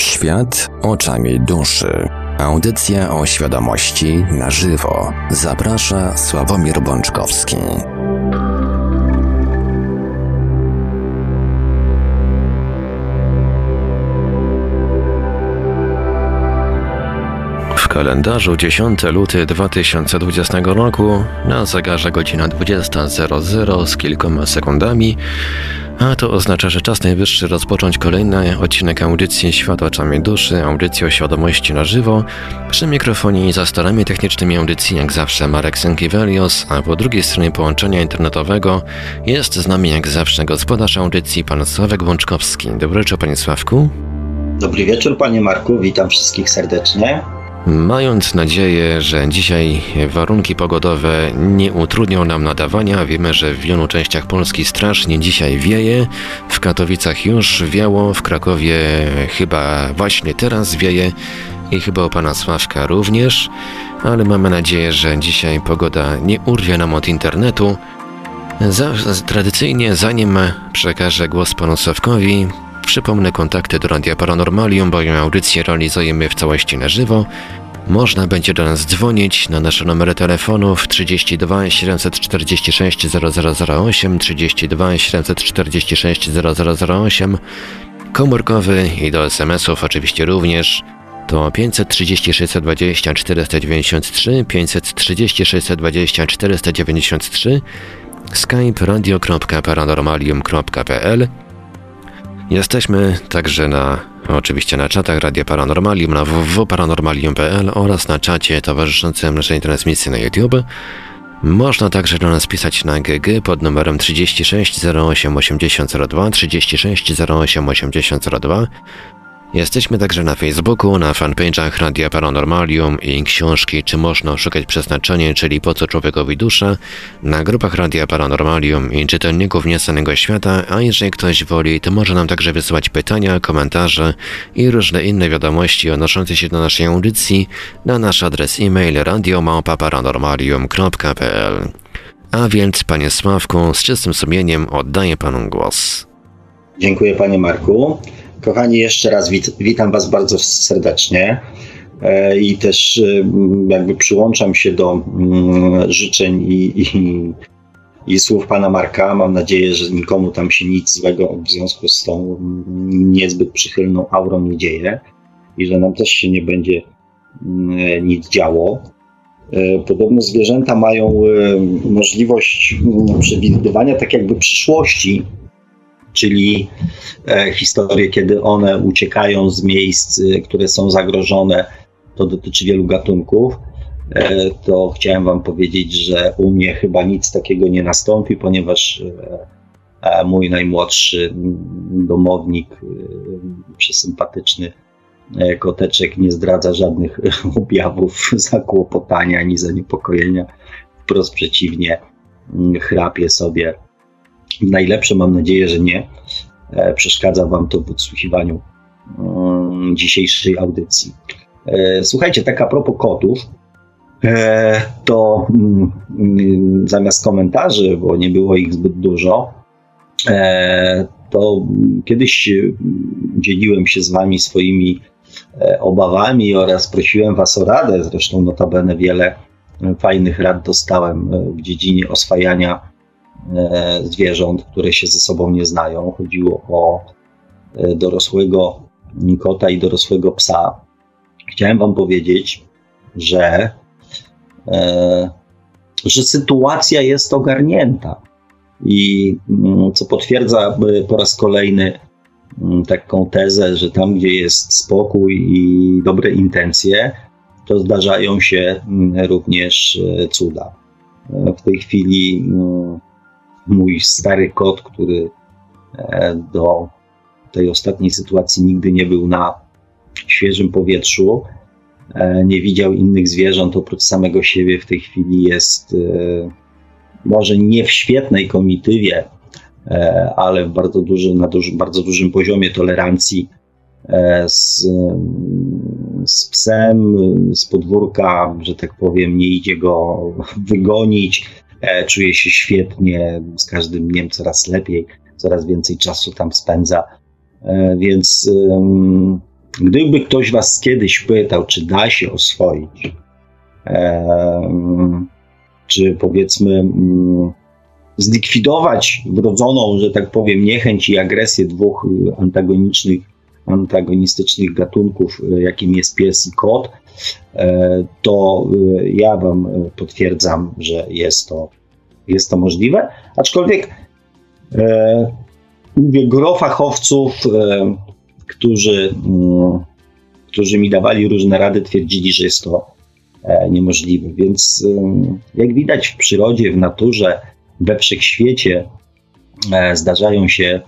Świat oczami duszy. Audycja o świadomości na żywo. Zaprasza Sławomir Bączkowski. W kalendarzu 10 luty 2020 roku na zegarze godzina 20.00 z kilkoma sekundami a to oznacza, że czas najwyższy rozpocząć kolejny odcinek audycji Świat oczami duszy, audycji o świadomości na żywo. Przy mikrofonie i za starami technicznymi audycji jak zawsze Marek Sękiewelios, a po drugiej stronie połączenia internetowego jest z nami jak zawsze gospodarz audycji pan Sławek Wączkowski. Dobry wieczór panie Sławku. Dobry wieczór panie Marku, witam wszystkich serdecznie. Mając nadzieję, że dzisiaj warunki pogodowe nie utrudnią nam nadawania, wiemy, że w wielu częściach Polski strasznie dzisiaj wieje. W Katowicach już wiało, w Krakowie chyba właśnie teraz wieje i chyba u pana Sławka również, ale mamy nadzieję, że dzisiaj pogoda nie urwie nam od internetu. Za, tradycyjnie, zanim przekażę głos panu Sławkowi, Przypomnę kontakty do Radia Paranormalium, bowiem audycję realizujemy w całości na żywo. Można będzie do nas dzwonić na nasze numery telefonów 32 746 0008, 32 746 0008, komórkowy i do SMS-ów oczywiście również. To 530 620 493, 530 620 493, skype radio.paranormalium.pl Jesteśmy także na, oczywiście na czatach Radia Paranormalium, na www.paranormalium.pl oraz na czacie towarzyszącym naszej transmisji na YouTube. Można także do nas pisać na GG pod numerem 36 08 8002, 36 08 8002 Jesteśmy także na Facebooku, na fanpage'ach Radia Paranormalium i książki Czy można szukać przeznaczenia, czyli Po co człowiekowi dusza, na grupach Radia Paranormalium i czytelników Niesanego Świata, a jeżeli ktoś woli, to może nam także wysyłać pytania, komentarze i różne inne wiadomości odnoszące się do naszej audycji na nasz adres e-mail radiomałpa-paranormalium.pl A więc, panie Sławku, z czystym sumieniem oddaję panu głos. Dziękuję panie Marku. Kochani, jeszcze raz wit witam Was bardzo serdecznie e, i też e, jakby przyłączam się do mm, życzeń i, i, i, słów Pana Marka. Mam nadzieję, że nikomu tam się nic złego w związku z tą niezbyt przychylną aurą nie dzieje i że nam też się nie będzie nic działo. E, podobno zwierzęta mają możliwość przewidywania tak jakby przyszłości, czyli e, historie, kiedy one uciekają z miejsc, e, które są zagrożone. To dotyczy wielu gatunków. E, to chciałem Wam powiedzieć, że u mnie chyba nic takiego nie nastąpi, ponieważ mój najmłodszy domownik, przesympatyczny koteczek, nie zdradza żadnych objawów zakłopotania ani zaniepokojenia. Wprost przeciwnie, chrapie sobie najlepsze, mam nadzieję, że nie, e, przeszkadza Wam to w odsłuchiwaniu mm, dzisiejszej audycji. E, słuchajcie, tak a propos kotów, e, to mm, zamiast komentarzy, bo nie było ich zbyt dużo, to kiedyś dzieliłem się z Wami swoimi obawami oraz prosiłem Was o radę. Zresztą, notabene, wiele fajnych rad dostałem w dziedzinie oswajania zwierząt, które się ze sobą nie znają. Chodziło o e, dorosłego kota i dorosłego psa. Chciałem Wam powiedzieć, że, e, że sytuacja jest ogarnięta. I mm, co potwierdza po raz kolejny mm, taką tezę, że tam, gdzie jest spokój i dobre intencje, to zdarzają się mm, również cuda. W tej chwili mój stary kot, który e, do tej ostatniej sytuacji nigdy nie był na świeżym powietrzu, e, nie widział innych zwierząt oprócz samego siebie, w tej chwili jest e, może nie w świetnej komitywie, ale w bardzo, duży, na duży, bardzo dużym poziomie tolerancji z, z psem, z podwórka, że tak powiem, nie idzie go wygonić, czuje się świetnie, z każdym dniem coraz lepiej, coraz więcej czasu tam spędza. E, więc gdyby ktoś was kiedyś pytał, czy da się oswoić, czy powiedzmy mm, zlikwidować wrodzoną, że tak powiem, niechęć i agresję dwóch antagonicznych, antagonistycznych gatunków, jakim jest pies i kot, to ja Wam potwierdzam, że jest to, jest to możliwe. Aczkolwiek mówię, gro fachowców, e, którzy, mm, którzy mi dawali różne rady, twierdzili, że jest to e, niemożliwe. Więc e, jak widać w przyrodzie, w naturze, we wszechświecie zdarzają się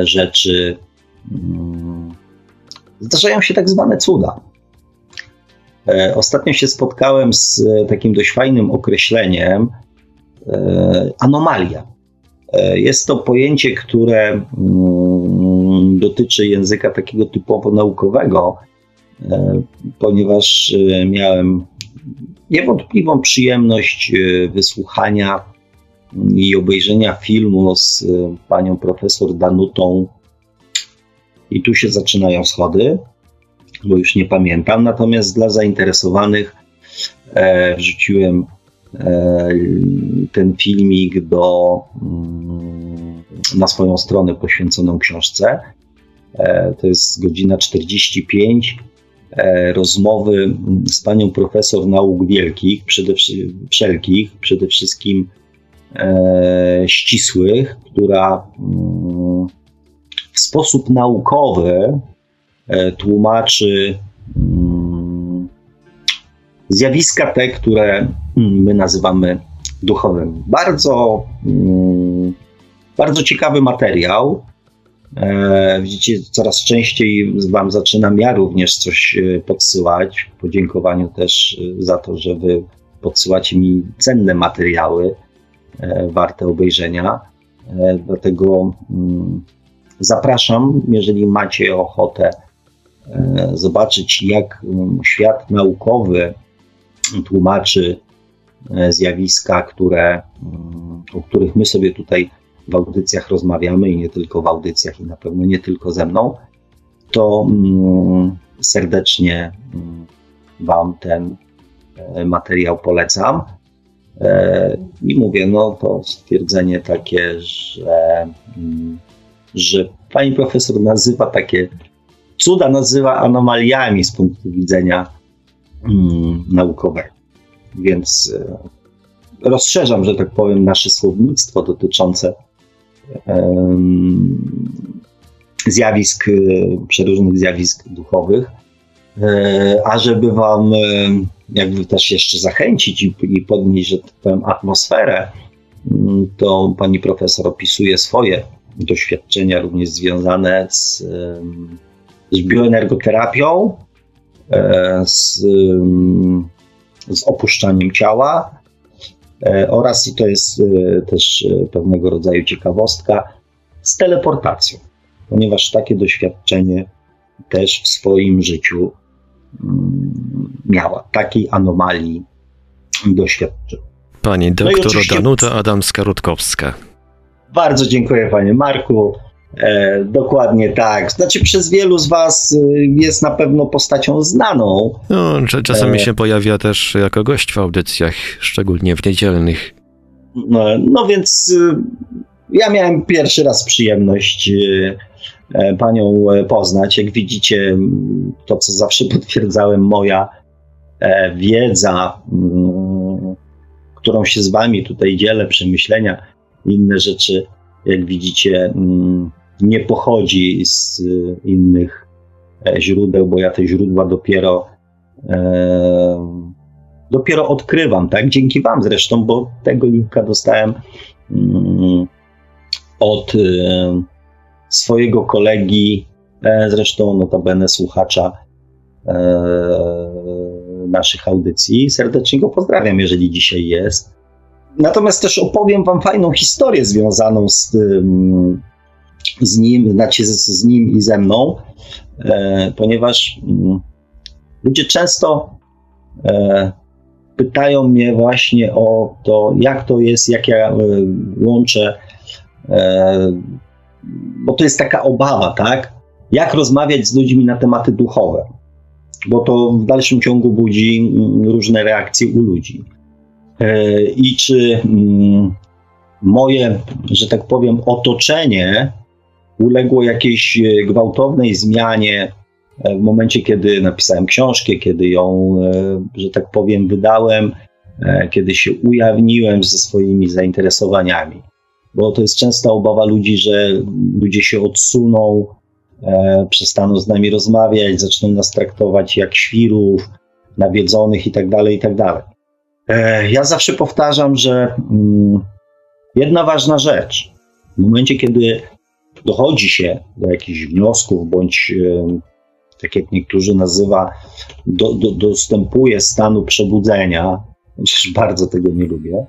rzeczy, mm, zdarzają się tak zwane cuda. Ostatnio się spotkałem z takim dość fajnym określeniem anomalia. E, jest to pojęcie, które mm, dotyczy języka takiego typowo naukowego, e, ponieważ e, miałem niewątpliwą przyjemność wysłuchania i obejrzenia filmu z panią profesor Danutą. I tu się zaczynają schody, bo już nie pamiętam. Natomiast dla zainteresowanych wrzuciłem E, ten filmik do, mm, na swoją stronę poświęconą książce. E, to jest godzina 45 e, rozmowy z panią profesor nauk wielkich, przede, wszelkich, przede wszystkim ścisłych, która mm, w sposób naukowy tłumaczy mm, zjawiska te, które Hmm, my nazywamy duchowym. Bardzo, mm, bardzo ciekawy materiał. E, widzicie, coraz częściej Wam zaczynam ja również coś e, podsyłać. W podziękowaniu też e, za to, że Wy podsyłacie mi cenne materiały warte obejrzenia. Dlatego mm, zapraszam, jeżeli macie ochotę zobaczyć, jak mm, świat naukowy tłumaczy E, zjawiska, które, mm, o których my sobie tutaj w audycjach rozmawiamy i nie tylko w audycjach, i na pewno nie tylko ze mną, to mm, serdecznie Wam ten e, materiał polecam. E, I mówię, no to stwierdzenie takie, że, że pani profesor nazywa takie cuda, nazywa anomaliami z punktu widzenia naukowego. Więc e, rozszerzam, że tak powiem, nasze słownictwo dotyczące zjawisk, e, przeróżnych zjawisk duchowych. E, a żeby Wam jakby też jeszcze zachęcić i, i podnieść, że tak powiem, atmosferę, mm, to pani profesor opisuje swoje doświadczenia również związane z, z bioenergoterapią, z z opuszczaniem ciała e, oraz, i to jest e, też e, pewnego rodzaju ciekawostka, z teleportacją, ponieważ takie doświadczenie też w swoim życiu mm, miała. Takiej anomalii doświadczyła. Pani no doktor no Danuta Adamska-Rutkowska. Bardzo dziękuję panie Marku. E, dokładnie tak. Znaczy, przez wielu z Was y, jest na pewno postacią znaną. No, czasami e... się pojawia też jako gość w audycjach, szczególnie w niedzielnych. No, no więc y, ja miałem pierwszy raz przyjemność y, e, Panią e, poznać. Jak widzicie, to co zawsze potwierdzałem, moja e, wiedza, którą się z Wami tutaj dzielę, przemyślenia, inne rzeczy, jak widzicie, mm, nie pochodzi z y, innych e, źródeł, bo ja te źródła dopiero e, dopiero odkrywam, tak? Dzięki Wam zresztą, bo tego linka dostałem mm, od y, swojego kolegi, e, zresztą notabene słuchacza naszych audycji. Serdecznie go pozdrawiam, jeżeli dzisiaj jest. Natomiast też opowiem Wam fajną historię związaną z tym, z nim, znaczy z, z nim i ze mną, e, ponieważ mm, ludzie często e, pytają mnie właśnie o to, jak to jest, jak ja e, łączę, e, bo to jest taka obawa, tak? jak rozmawiać z ludźmi na tematy duchowe, bo to w dalszym ciągu budzi mm, różne reakcje u ludzi. E, I czy mm, moje, że tak powiem, otoczenie uległo jakiejś e, gwałtownej zmianie w momencie, kiedy napisałem książkę, kiedy ją, że tak powiem, wydałem, kiedy się ujawniłem ze swoimi zainteresowaniami bo to jest częsta obawa ludzi, że ludzie się odsuną, e, przestaną z nami rozmawiać, zaczną nas traktować jak świrów, nawiedzonych itd. Tak itd. E, ja zawsze powtarzam, że mm, jedna ważna rzecz, w momencie, kiedy dochodzi się do jakichś wniosków, bądź e, tak jak niektórzy nazywa, do, do, dostępuje stanu przebudzenia, chociaż bardzo tego nie lubię,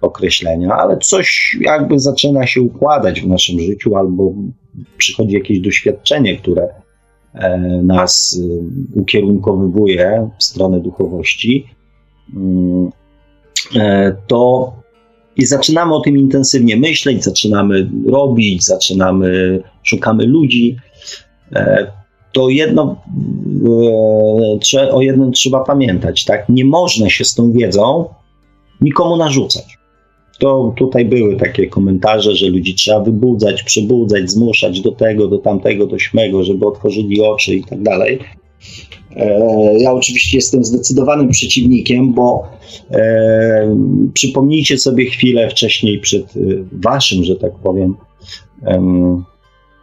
określenia, ale coś jakby zaczyna się układać w naszym życiu, albo przychodzi jakieś doświadczenie, które e, nas ukierunkowywuje w stronę duchowości, to i zaczynamy o tym intensywnie myśleć, zaczynamy robić, zaczynamy, szukamy ludzi. To jedno, o jednym trzeba pamiętać, tak? Nie można się z tą wiedzą nikomu narzucać to tutaj były takie komentarze, że ludzi trzeba wybudzać, przebudzać, zmuszać do tego, do tamtego, do śmego, żeby otworzyli oczy i tak dalej. E, ja oczywiście jestem zdecydowanym przeciwnikiem, bo e, przypomnijcie sobie chwilę wcześniej przed e, waszym, że tak powiem, um,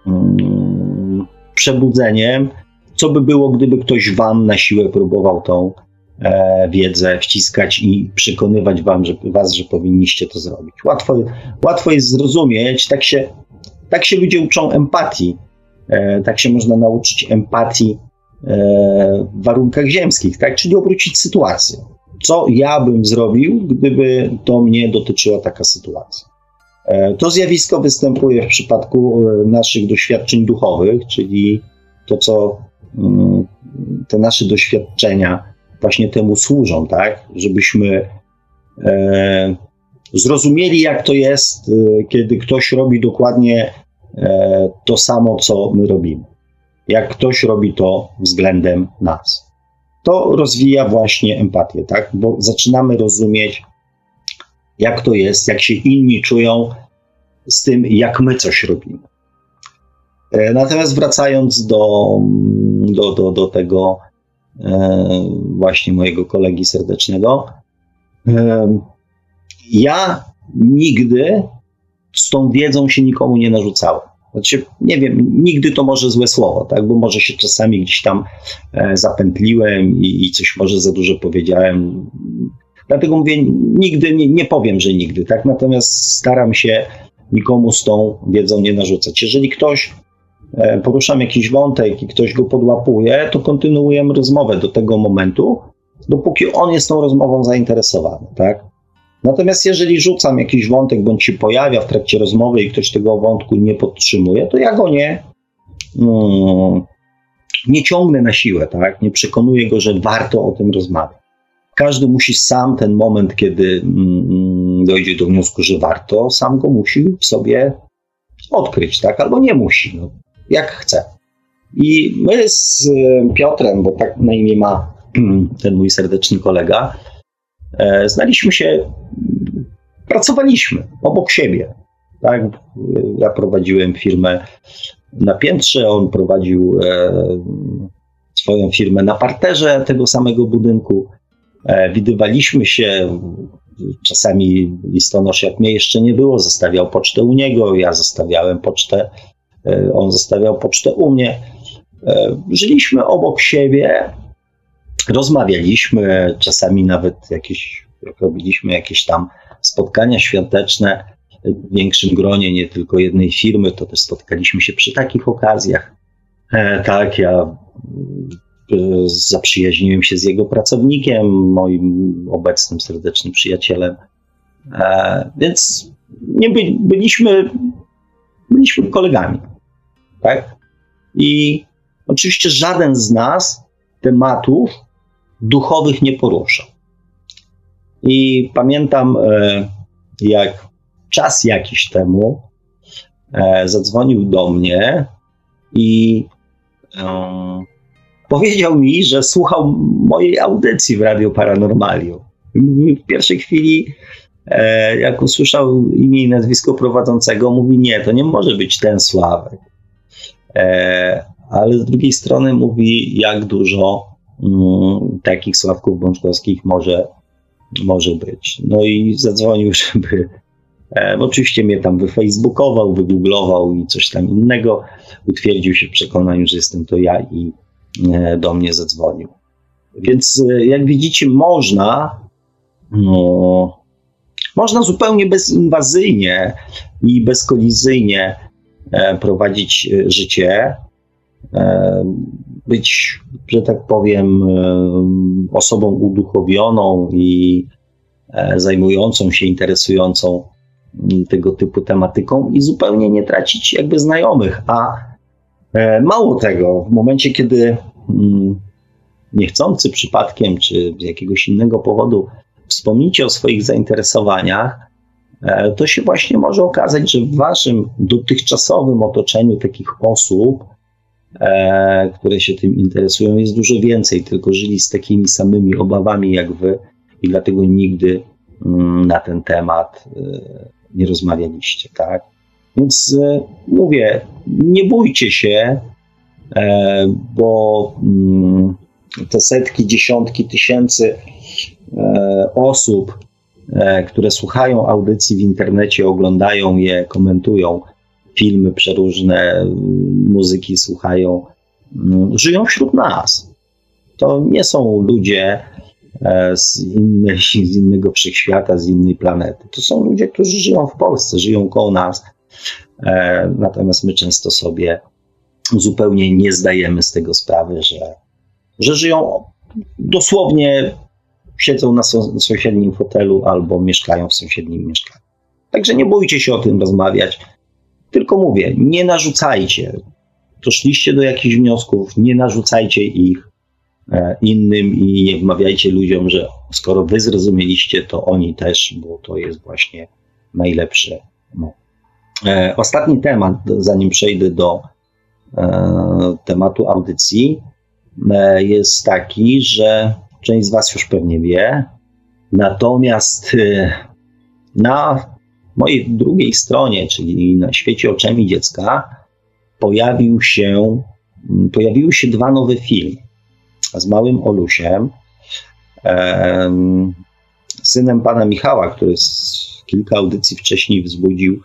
um, przebudzeniem, co by było, gdyby ktoś wam na siłę próbował tą E, wiedzę wciskać i przekonywać wam, że, was, że powinniście to zrobić. Łatwo, łatwo jest zrozumieć, tak się, tak się ludzie uczą empatii. E, tak się można nauczyć empatii warunkach ziemskich, tak? czyli obrócić sytuację. Co ja bym zrobił, gdyby to mnie dotyczyła taka sytuacja? To zjawisko występuje w przypadku naszych doświadczeń duchowych, czyli to, co mm, te nasze doświadczenia właśnie temu służą, tak? Żebyśmy e, zrozumieli, jak to jest, e, kiedy ktoś robi dokładnie e, to samo, co my robimy. Jak ktoś robi to względem nas. To rozwija właśnie empatię, tak? Bo zaczynamy rozumieć, jak to jest, jak się inni czują z tym, jak my coś robimy. E, natomiast wracając do, do, do, do tego, E, właśnie mojego kolegi serdecznego. E, ja nigdy z tą wiedzą się nikomu nie narzucałem. Znaczy, nie wiem, nigdy to może złe słowo, tak? bo może się czasami gdzieś tam e, zapętliłem i, i coś może za dużo powiedziałem. Dlatego mówię, nigdy, nie, nie powiem, że nigdy, tak? Natomiast staram się nikomu z tą wiedzą nie narzucać. Jeżeli ktoś E, poruszam jakiś wątek i ktoś go podłapuje, to kontynuujemy rozmowę do tego momentu, dopóki on jest tą rozmową zainteresowany, tak? Natomiast jeżeli rzucam jakiś wątek, bądź się pojawia w trakcie rozmowy i ktoś tego wątku nie podtrzymuje, to ja go nie, mm, nie ciągnę na siłę, tak? Nie przekonuję go, że warto o tym rozmawiać. Każdy musi sam ten moment, kiedy mm, dojdzie do wniosku, że warto, sam go musi sobie odkryć, tak? Albo nie musi. No jak chce. I my z e, Piotrem, bo tak na imię ma ten mój serdeczny kolega, znaliśmy się, pracowaliśmy obok siebie. Tak? Ja prowadziłem firmę na piętrze, on prowadził e, swoją firmę na parterze tego samego budynku. Widywaliśmy się, czasami listonosz, jak mnie jeszcze nie było, zostawiał pocztę u niego, ja zostawiałem pocztę E, on zostawiał pocztę u mnie. E, żyliśmy obok siebie, rozmawialiśmy, czasami nawet jakieś, jak robiliśmy jakieś tam spotkania świąteczne w większym gronie, nie tylko jednej firmy, to też spotkaliśmy się przy takich okazjach. E, tak, ja zaprzyjaźniłem się z jego pracownikiem, moim obecnym serdecznym przyjacielem. Więc nie by, byliśmy, byliśmy kolegami. Tak? I oczywiście żaden z nas tematów duchowych nie porusza. I pamiętam, e, jak czas jakiś temu e, zadzwonił do mnie i powiedział mi, że słuchał mojej audycji w Radio Paranormalium. W pierwszej chwili, e, jak usłyszał imię i nazwisko prowadzącego, mówi: Nie, to nie może być ten Sławek. E, ale z drugiej strony mówi, jak dużo mm, takich Sławków Bączkowskich może, może być. No i zadzwonił, żeby. E, oczywiście mnie tam wyfacebookował, wygooglował i coś tam innego. Utwierdził się w przekonaniu, że jestem to ja i e, do mnie zadzwonił. Więc e, jak widzicie, można, no, można zupełnie bezinwazyjnie i bezkolizyjnie e, prowadzić e, życie, E, być, że tak powiem, e, osobą uduchowioną i e, zajmującą się, interesującą tego typu tematyką i zupełnie nie tracić jakby znajomych. A mało tego, w momencie, kiedy niechcący przypadkiem czy z jakiegoś innego powodu wspomnicie o swoich zainteresowaniach, to się właśnie może okazać, że w waszym dotychczasowym otoczeniu takich osób e, które się tym interesują, jest dużo więcej, tylko żyli z takimi samymi obawami jak wy i dlatego nigdy mm, na ten temat e, nie rozmawialiście, tak? Więc e, mówię, nie bójcie się, e, bo mm, te setki, dziesiątki tysięcy e, osób, e, które słuchają audycji w internecie, oglądają je, komentują, filmy przeróżne, muzyki słuchają, mm, żyją wśród nas. To nie są ludzie e, z, innej, z innego wszechświata, z innej planety. To są ludzie, którzy żyją w Polsce, żyją koło nas. E, natomiast my często sobie zupełnie nie zdajemy z tego sprawy, że, że żyją dosłownie siedzą na sąsiednim fotelu albo mieszkają w sąsiednim mieszkaniu. Także nie bójcie się o tym rozmawiać. Tylko mówię, nie narzucajcie. Doszliście do jakichś wniosków, nie narzucajcie ich e, innym i nie wmawiajcie ludziom, że skoro wy zrozumieliście, to oni też, bo to jest właśnie najlepsze. No. E, ostatni temat, zanim przejdę do e, tematu audycji, jest taki, że część z Was już pewnie wie, natomiast na mojej drugiej stronie, czyli na świecie oczami dziecka, pojawił się, pojawiły się dwa nowe filmy. Z małym Olusiem, synem pana Michała, który kilka audycji wcześniej wzbudził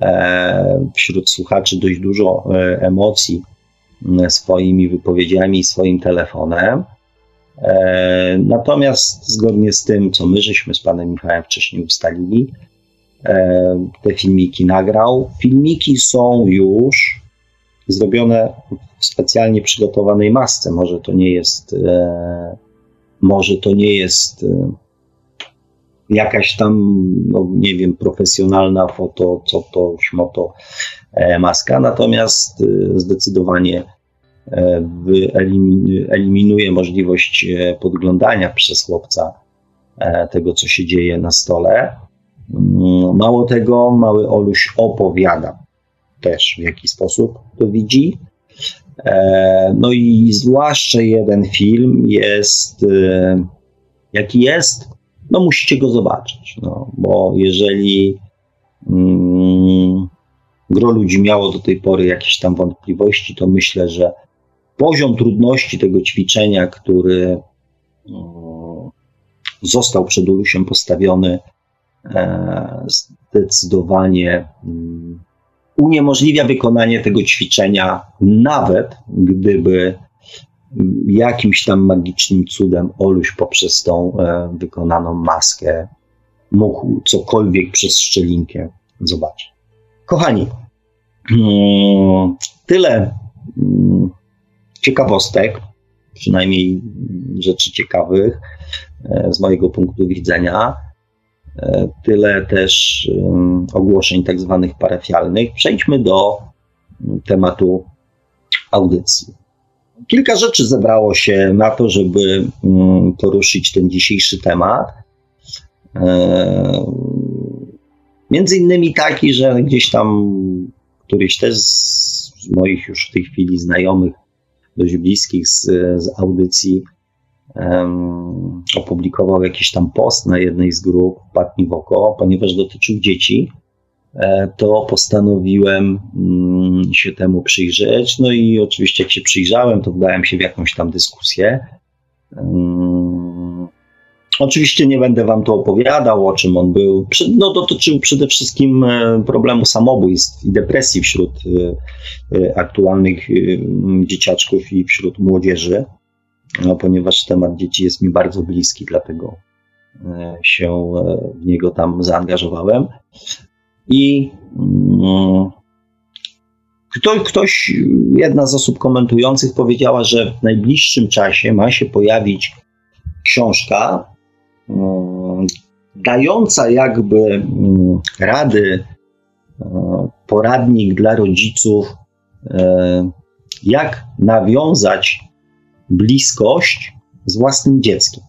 e, wśród słuchaczy dość dużo e, emocji swoimi wypowiedziami i swoim telefonem. E, natomiast zgodnie z tym, co my żeśmy z panem Michałem wcześniej ustalili, te filmiki nagrał. Filmiki są już zrobione w specjalnie przygotowanej masce. Może to nie jest, e, może to nie jest e, jakaś tam, no nie wiem, profesjonalna foto, co to, śmoto maska, natomiast zdecydowanie eliminuje możliwość podglądania przez chłopca tego, co się dzieje na stole. Mm, mało tego, mały Oluś opowiada też, w jaki sposób to widzi. E, no i zwłaszcza jeden film jest, e, jaki jest, no musicie go zobaczyć, no, bo jeżeli mm, gro ludzi miało do tej pory jakieś tam wątpliwości, to myślę, że poziom trudności tego ćwiczenia, który mm, został przed Olusiem postawiony, zdecydowanie mm, uniemożliwia wykonanie tego ćwiczenia, nawet gdyby jakimś tam magicznym cudem Oluś poprzez tą e, wykonaną maskę mógł cokolwiek przez szczelinkę zobaczyć. Kochani, mm, tyle mm, ciekawostek, przynajmniej rzeczy ciekawych e, z mojego punktu widzenia. E, tyle też ogłoszeń tak zwanych parafialnych. Przejdźmy do mm, tematu audycji. Kilka rzeczy zebrało się na to, żeby mm, poruszyć ten dzisiejszy temat. E, między innymi taki, że gdzieś tam któryś też z moich już w tej chwili znajomych dość bliskich z, z audycji opublikował jakiś tam post na jednej z grup, padł mi w oko, ponieważ dotyczył dzieci, e, to postanowiłem um, się temu przyjrzeć. No i oczywiście, jak się przyjrzałem, to wdałem się w jakąś tam dyskusję. Oczywiście nie będę wam tu opowiadał, o czym on był. No, dotyczył przede wszystkim e, problemu samobójstw i depresji wśród e, aktualnych dzieciaczków i wśród młodzieży, no, ponieważ temat dzieci jest mi bardzo bliski, dlatego się w niego tam zaangażowałem. I mm, ktoś, jedna z osób komentujących powiedziała, że w najbliższym czasie ma się pojawić książka Mm, dająca jakby mm, rady, e, poradnik dla rodziców, e, jak nawiązać bliskość z własnym dzieckiem.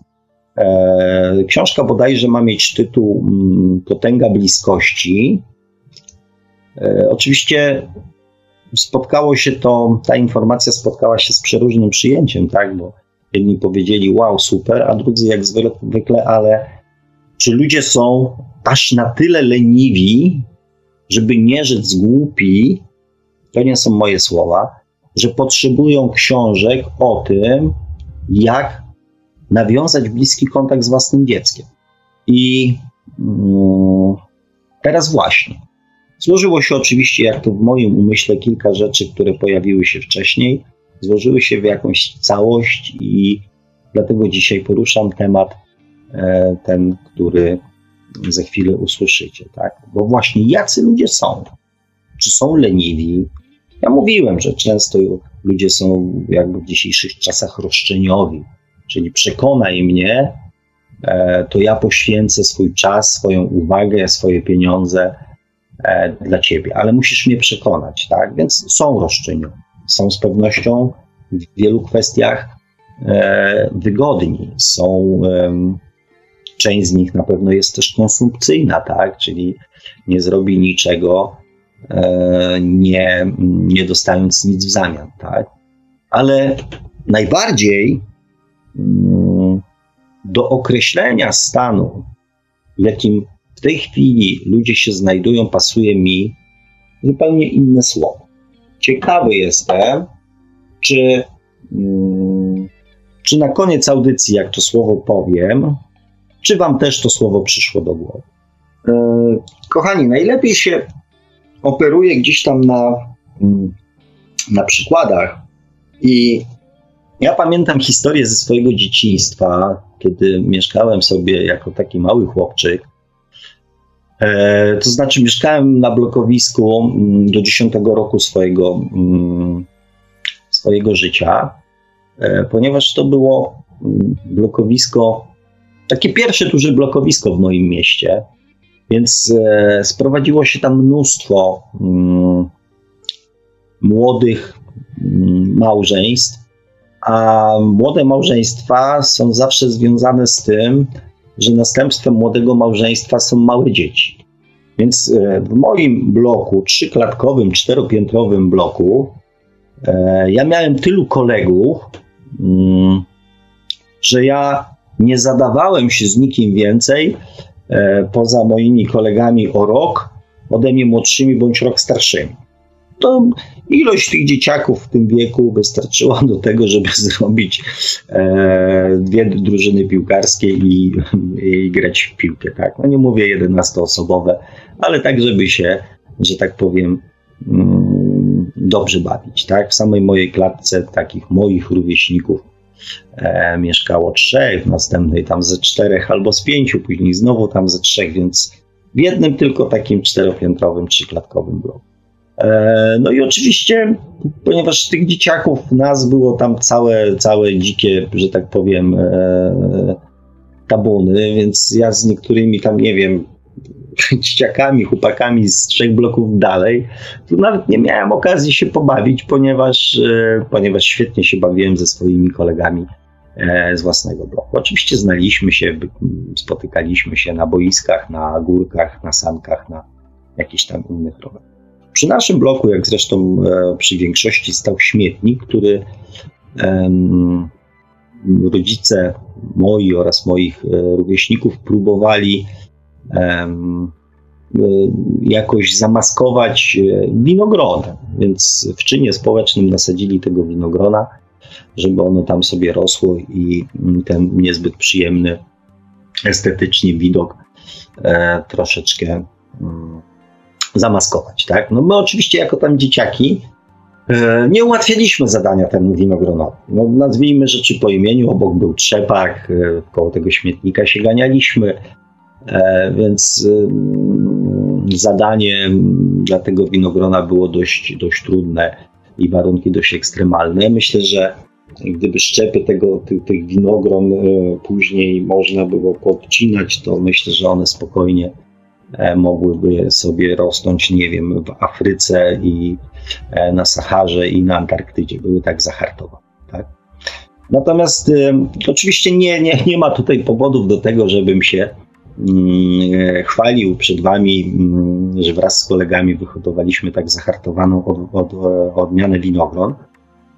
E, książka bodajże ma mieć tytuł mm, Potęga bliskości. Oczywiście spotkało się to, ta informacja spotkała się z przeróżnym przyjęciem, tak, bo Jedni powiedzieli, wow, super, a drudzy jak zwykle, ale czy ludzie są aż na tyle leniwi, żeby nie rzec głupi, to nie są moje słowa, że potrzebują książek o tym, jak nawiązać bliski kontakt z własnym dzieckiem. I mm, teraz właśnie. Złożyło się oczywiście, jak to w moim umyśle, kilka rzeczy, które pojawiły się wcześniej złożyły się w jakąś całość i dlatego dzisiaj poruszam temat e, ten, który za chwilę usłyszycie, tak? Bo właśnie jacy ludzie są? Czy są leniwi? Ja mówiłem, że często ludzie są jakby w dzisiejszych czasach roszczeniowi, czyli przekonaj mnie, e, to ja poświęcę swój czas, swoją uwagę, swoje pieniądze e, dla ciebie, ale musisz mnie przekonać, tak? Więc są roszczeniowi są z pewnością w wielu kwestiach e, wygodni. Są, część z nich na pewno jest też konsumpcyjna, tak? czyli nie zrobi niczego, nie, nie dostając nic w zamian. Tak? Ale najbardziej mm, do określenia stanu, w jakim w tej chwili ludzie się znajdują, pasuje mi zupełnie inne słowo. Ciekawy jestem, czy, mm, czy na koniec audycji, jak to słowo powiem, czy Wam też to słowo przyszło do głowy. E, kochani, najlepiej się operuje gdzieś tam na, mm, na przykładach. I ja pamiętam historię ze swojego dzieciństwa, kiedy mieszkałem sobie jako taki mały chłopczyk E, to znaczy, mieszkałem na blokowisku mm, do 10 roku swojego, mm, swojego życia, e, ponieważ to było blokowisko, takie pierwsze duże blokowisko w moim mieście, więc e, sprowadziło się tam mnóstwo młodych małżeństw, a młode małżeństwa są zawsze związane z tym, że następstwem młodego małżeństwa są małe dzieci. Więc e, w moim bloku, trzyklatkowym, czteropiętrowym bloku, e, ja miałem tylu kolegów, mm, że ja nie zadawałem się z nikim więcej poza moimi kolegami o rok, ode mnie młodszymi bądź rok starszymi to ilość tych dzieciaków w tym wieku wystarczyła do tego, żeby zrobić e, dwie drużyny piłkarskie i, i, grać w piłkę. Tak? No nie mówię 11-osobowe, ale tak, żeby się, że tak powiem, mm, dobrze bawić. Tak? W samej mojej klatce takich moich rówieśników e, mieszkało trzech, w następnej tam ze czterech albo z pięciu, później znowu tam ze trzech, więc w jednym tylko takim czteropiętrowym, trzyklatkowym bloku. E, no i oczywiście, ponieważ tych dzieciaków nas było tam całe, całe dzikie, że tak powiem, e, tabuny, więc ja z niektórymi tam, nie wiem, dzieciakami, chłopakami z trzech bloków dalej, to nawet nie miałem okazji się pobawić, ponieważ, e, ponieważ świetnie się bawiłem ze swoimi kolegami z własnego bloku. Oczywiście znaliśmy się, spotykaliśmy się na boiskach, na górkach, na sankach, na jakichś tam innych rowerach. Przy naszym bloku, jak zresztą przy większości, stał śmietnik, który rodzice moi oraz moich rówieśników próbowali jakoś zamaskować winogronem. Więc w czynie społecznym nasadzili tego winogrona, żeby ono tam sobie rosło i ten niezbyt przyjemny estetycznie widok e, troszeczkę mm, zamaskować. Tak? No my oczywiście jako tam dzieciaki e, nie ułatwialiśmy zadania temu winogronowi. No, nazwijmy rzeczy po imieniu, obok był trzepak, e, koło tego śmietnika się ganialiśmy, więc e, zadanie dla tego winogrona było dość, dość trudne i warunki dość ekstremalne. Myślę, że gdyby szczepy tego, tych, tych winogron e, później można było podcinać, to myślę, że one spokojnie e, mogłyby sobie rosnąć, nie wiem, w Afryce i e, na Saharze i na Antarktydzie. Były tak zahartowane. Tak? Natomiast oczywiście nie, nie, nie ma tutaj powodów do tego, żebym się chwalił przed Wami, mm, że wraz z kolegami wyhodowaliśmy tak zahartowaną od, od, odmianę winogron.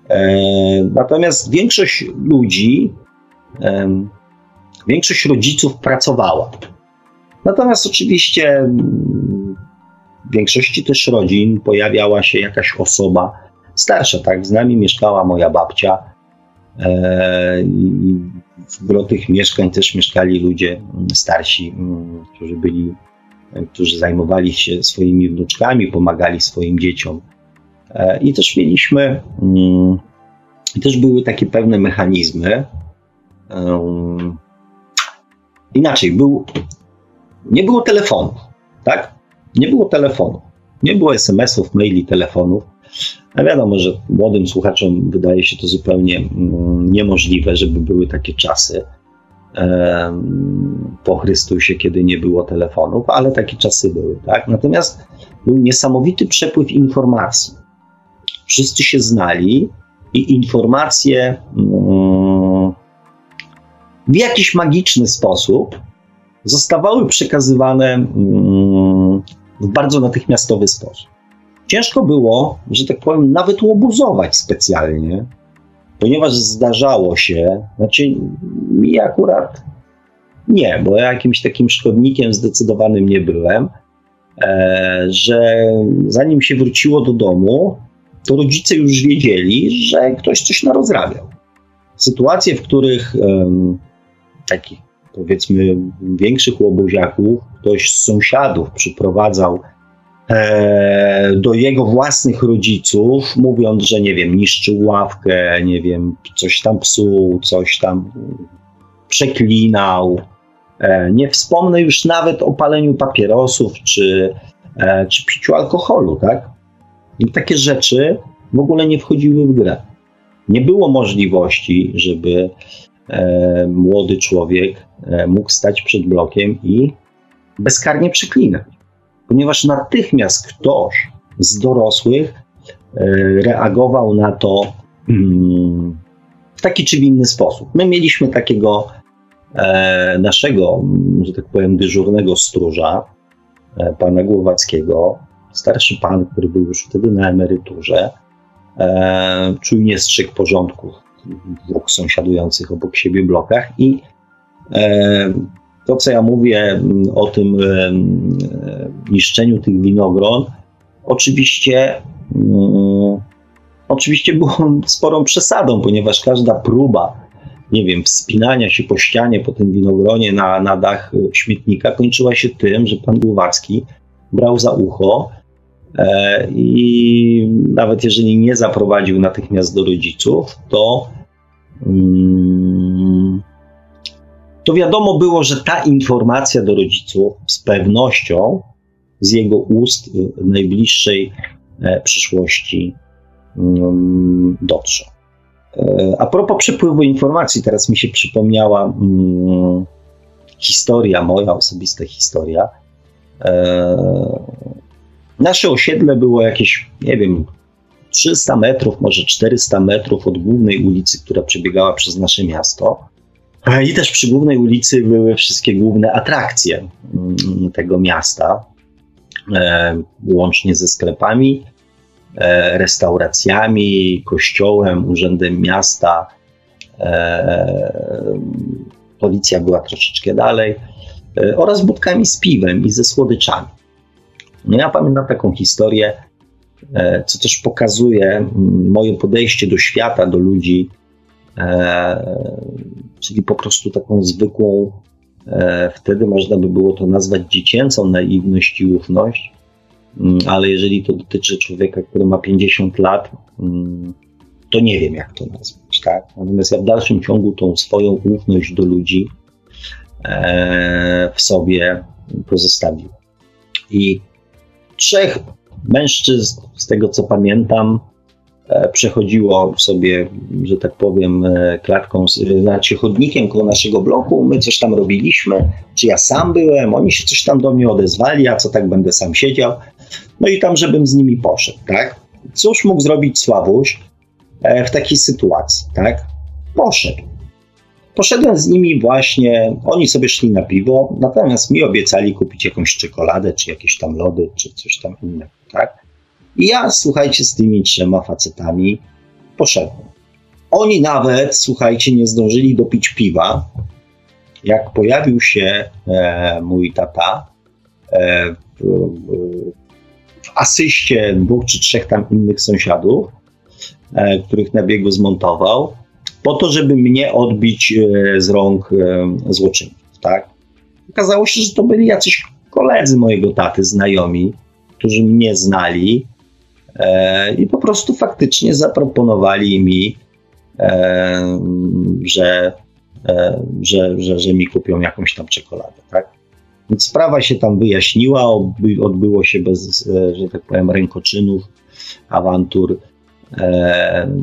E, natomiast większość ludzi, większość rodziców pracowała. Natomiast oczywiście w większości też rodzin pojawiała się jakaś osoba starsza, tak? Z nami mieszkała moja babcia. E, w gro tych mieszkań też mieszkali ludzie starsi, którzy byli, którzy zajmowali się swoimi wnuczkami, pomagali swoim dzieciom. E, I też mieliśmy, mm, też były takie pewne mechanizmy. Inaczej, był, nie było telefonu, tak? Nie było telefonu, nie było SMS-ów, maili, telefonów. A wiadomo, że młodym słuchaczom wydaje się to zupełnie mm, niemożliwe, żeby były takie czasy po Chrystusie, kiedy nie było telefonów, ale takie czasy były, tak? Natomiast był niesamowity przepływ informacji wszyscy się znali i informacje mm, w jakiś magiczny sposób zostawały przekazywane mm, w bardzo natychmiastowy sposób. Ciężko było, że tak powiem, nawet łobuzować specjalnie, ponieważ zdarzało się, znaczy mi akurat nie, bo ja jakimś takim szkodnikiem zdecydowanym nie byłem, e, że zanim się wróciło do domu, to rodzice już wiedzieli, że ktoś coś narozrabiał. Sytuacje, w których um, takich powiedzmy większych łobuziaków ktoś z sąsiadów przyprowadzał do jego własnych rodziców, mówiąc, że nie wiem, niszczył ławkę, nie wiem, coś tam psuł, coś tam przeklinał. E, nie wspomnę już nawet o paleniu papierosów czy, e, czy piciu alkoholu, tak? I takie rzeczy w ogóle nie wchodziły w grę. Nie było możliwości, żeby e, młody człowiek e, mógł stać przed blokiem i bezkarnie przeklinać, ponieważ natychmiast ktoś z dorosłych e, reagował na to mm, w taki czy inny sposób. My mieliśmy takiego e, naszego, że tak powiem, dyżurnego stróża, e, pana Głowackiego, starszy pan, który był już wtedy na emeryturze, czujnie strzegł porządku w dwóch sąsiadujących obok siebie blokach i to, co ja mówię o tym e, niszczeniu tych winogron, oczywiście, mm, oczywiście było sporą przesadą, ponieważ każda próba, nie wiem, wspinania się po ścianie, po tym winogronie na, na dach śmietnika kończyła się tym, że pan Głowacki brał za ucho E, I nawet jeżeli nie zaprowadził natychmiast do rodziców, to, mm, to wiadomo było, że ta informacja do rodziców z pewnością z jego ust w najbliższej e, przyszłości mm, dotrze. E, a propos przepływu informacji, teraz mi się przypomniała mm, historia, moja osobista historia. Nasze osiedle było jakieś, nie wiem, 300 metrów, może 400 metrów od głównej ulicy, która przebiegała przez nasze miasto. I też przy głównej ulicy były wszystkie główne atrakcje mm, tego miasta. e, łącznie ze sklepami, e, restauracjami, kościołem, urzędem miasta. Policja była troszeczkę dalej, oraz budkami z piwem i ze słodyczami. No ja pamiętam taką historię, co też pokazuje moje podejście do świata, do ludzi, czyli po prostu taką zwykłą E, wtedy można by było to nazwać dziecięcą naiwność i ufność, mm, ale jeżeli to dotyczy człowieka, który ma 50 lat, mm, to nie wiem, jak to nazwać. Tak? Natomiast ja w dalszym ciągu tą swoją ufność do ludzi e, w sobie pozostawiłem. I trzech mężczyzn, z tego co pamiętam, E, przechodziło sobie, że tak powiem, e, klatką, znaczy chodnikiem koło naszego bloku. My coś tam robiliśmy, czy ja sam byłem, oni się coś tam do mnie odezwali, a co tak będę sam siedział. No i tam, żebym z nimi poszedł, tak? Cóż mógł zrobić Sławuś e, w takiej sytuacji, tak? Poszedł. Poszedłem z nimi właśnie, oni sobie szli na piwo, natomiast mi obiecali kupić jakąś czekoladę, czy jakieś tam lody, czy coś tam innego, tak? I ja, słuchajcie, z tymi trzema facetami poszedłem. Oni nawet, słuchajcie, nie zdążyli dopić piwa, jak pojawił się e, mój tata e, w, w, asyście dwóch czy trzech tam innych sąsiadów, e, których na biegu zmontował, po to, żeby mnie odbić e, z rąk e, złoczyńców, tak? Okazało się, że to byli jacyś koledzy mojego taty, znajomi, którzy mnie znali, i po prostu faktycznie zaproponowali mi, e, że, e, że, że, że mi kupią jakąś tam czekoladę, tak? Więc sprawa się tam wyjaśniła, odbyło się bez, że tak powiem, rękoczynów, awantur.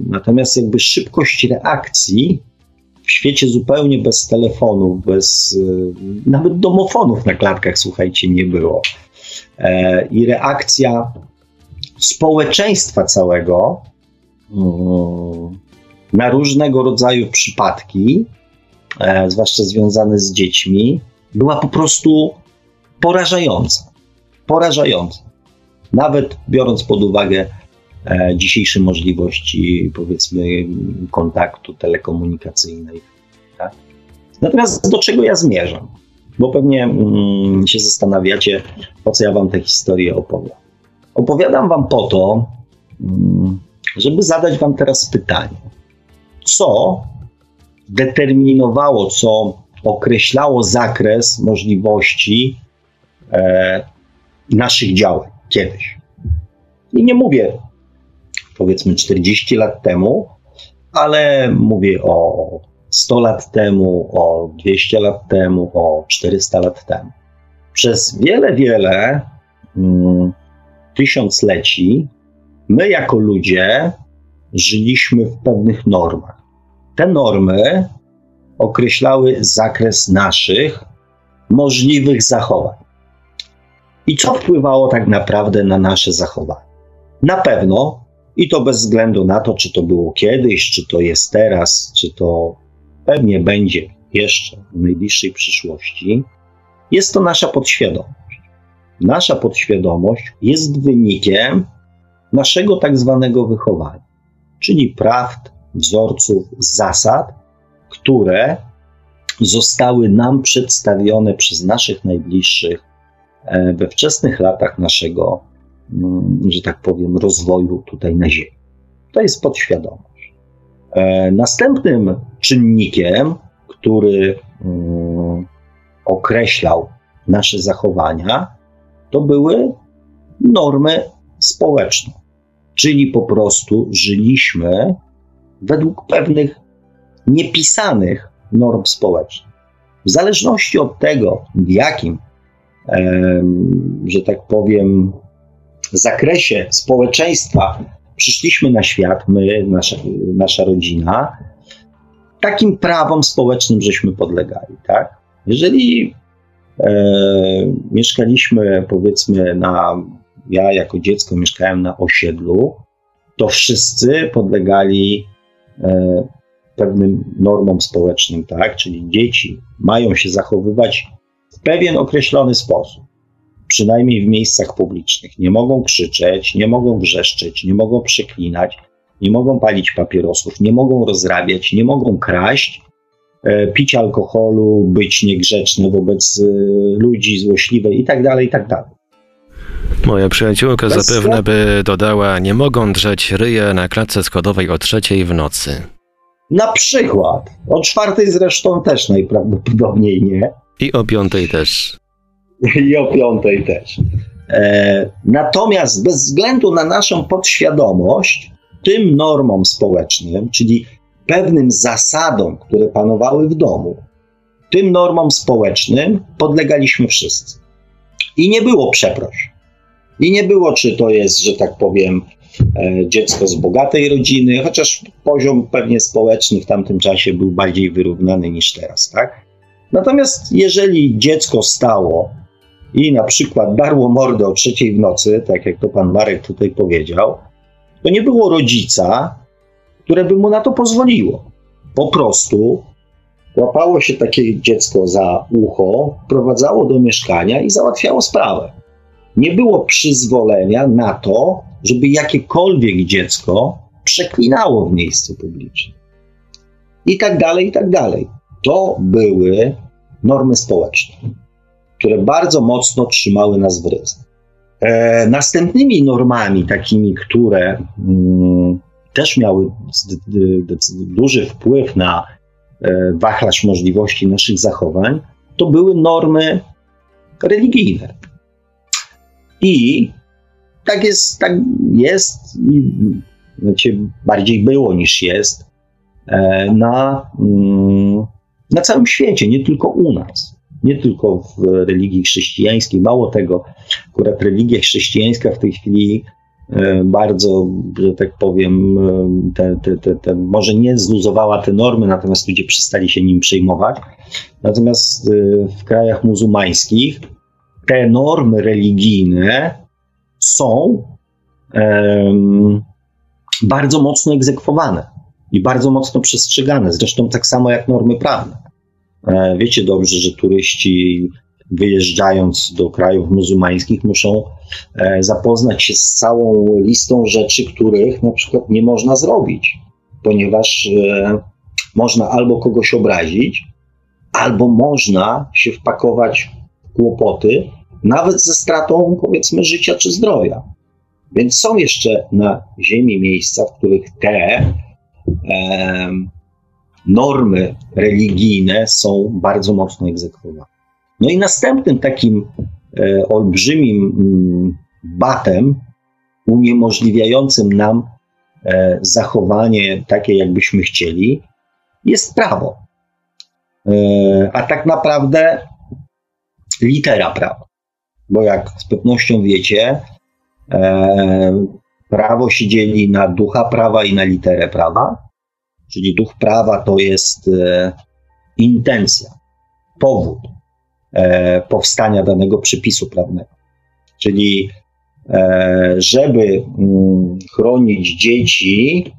Natomiast jakby szybkość reakcji w świecie zupełnie bez telefonów, bez nawet domofonów na klatkach, słuchajcie, nie było. I reakcja społeczeństwa całego mm, na różnego rodzaju przypadki, e, zwłaszcza związane z dziećmi, była po prostu porażająca. Porażająca. Nawet biorąc pod uwagę e, dzisiejsze możliwości, powiedzmy, kontaktu telekomunikacyjnej. Tak? Natomiast do czego ja zmierzam? Bo pewnie mm, się zastanawiacie, po co ja wam tę historię opowiem. Opowiadam Wam po to, mm, żeby zadać Wam teraz pytanie. Co determinowało, co określało zakres możliwości e, naszych działań kiedyś? I nie mówię powiedzmy 40 lat temu, ale mówię o 100 lat temu, o 200 lat temu, o 400 lat temu. Przez wiele, wiele mm, tysiącleci my jako ludzie żyliśmy w pewnych normach. Te normy określały zakres naszych możliwych zachowań. I co wpływało tak naprawdę na nasze zachowanie? Na pewno, i to bez względu na to, czy to było kiedyś, czy to jest teraz, czy to pewnie będzie jeszcze w najbliższej przyszłości, jest to nasza podświadomość nasza podświadomość jest wynikiem naszego tak zwanego wychowania, czyli prawd, wzorców, zasad, które zostały nam przedstawione przez naszych najbliższych e, we wczesnych latach naszego, mm, że tak powiem, rozwoju tutaj na Ziemi. To jest podświadomość. E, następnym czynnikiem, który mm, określał nasze zachowania, to były normy społeczne. Czyli po prostu żyliśmy według pewnych niepisanych norm społecznych. W zależności od tego, w jakim, że tak powiem, zakresie społeczeństwa przyszliśmy na świat, my, nasza, nasza rodzina, takim prawom społecznym żeśmy podlegali. Tak? Jeżeli mieszkaliśmy, powiedzmy, na. Ja jako dziecko mieszkałem na osiedlu, to wszyscy podlegali e, pewnym normom społecznym, tak? Czyli dzieci mają się zachowywać w pewien określony sposób. przynajmniej w miejscach publicznych. Nie mogą krzyczeć, nie mogą wrzeszczeć, nie mogą przeklinać, nie mogą palić papierosów, nie mogą rozrabiać, nie mogą kraść, e, pić alkoholu, być niegrzeczne wobec e, ludzi, złośliwe itd., tak itd. Tak Moja przyjaciółka Bez zapewne by dodała, nie mogą drzeć ryje na klatce schodowej o trzeciej w nocy. Na przykład. O czwartej zresztą też najprawdopodobniej nie. I o piątej też. I o piątej też. E, natomiast bez względu na naszą podświadomość, tym normom społecznym, czyli pewnym zasadom, które panowały w domu, tym normom społecznym podlegaliśmy wszyscy. I nie było przeproś. I nie było, czy to jest, że tak powiem, e, dziecko z bogatej rodziny, chociaż poziom pewnie społeczny w tamtym czasie był bardziej wyrównany niż teraz, tak? Natomiast jeżeli dziecko stało i na przykład darło mordę o trzeciej w nocy, tak jak to pan Marek tutaj powiedział, to nie było rodzica, które by mu na to pozwoliło. Po prostu łapało się takie dziecko za ucho, prowadzało do mieszkania i załatwiało sprawę. Nie było przyzwolenia na to, żeby jakiekolwiek dziecko przeklinało w miejscu publicznym. I tak dalej, i tak dalej. To były normy społeczne, które bardzo mocno trzymały nas w ryzach. E, następnymi normami, takimi, które mm, też miały duży wpływ na e, wachlarz możliwości naszych zachowań, to były normy religijne. I tak jest, tak jest i znaczy bardziej było niż jest e, na, mm, na całym świecie, nie tylko u nas nie tylko w religii chrześcijańskiej. Mało tego, akurat religia chrześcijańska w tej chwili bardzo, że tak powiem, e, te, te, te, te, może nie zluzowała te normy, natomiast ludzie przestali się nim przejmować. Natomiast e, w krajach muzułmańskich te normy religijne są um, bardzo mocno egzekwowane i bardzo mocno przestrzegane, zresztą tak samo jak normy prawne. E, wiecie dobrze, że turyści wyjeżdżając do krajów muzułmańskich muszą e, zapoznać się z całą listą rzeczy, których na przykład nie można zrobić, ponieważ e, można albo kogoś obrazić, albo można się wpakować w kłopoty, nawet ze stratą powiedzmy życia czy zdrowia. Więc są jeszcze na Ziemi miejsca, w których te normy religijne są bardzo mocno egzekwowane. No i następnym takim e, olbrzymim mm, batem uniemożliwiającym nam e, zachowanie takie, jakbyśmy chcieli, jest prawo. E, a tak naprawdę litera prawa. Bo jak z pewnością wiecie, prawo się dzieli na ducha prawa i na literę prawa. Czyli duch prawa to jest intencja, powód powstania danego przepisu prawnego. Czyli e, żeby mm, chronić dzieci,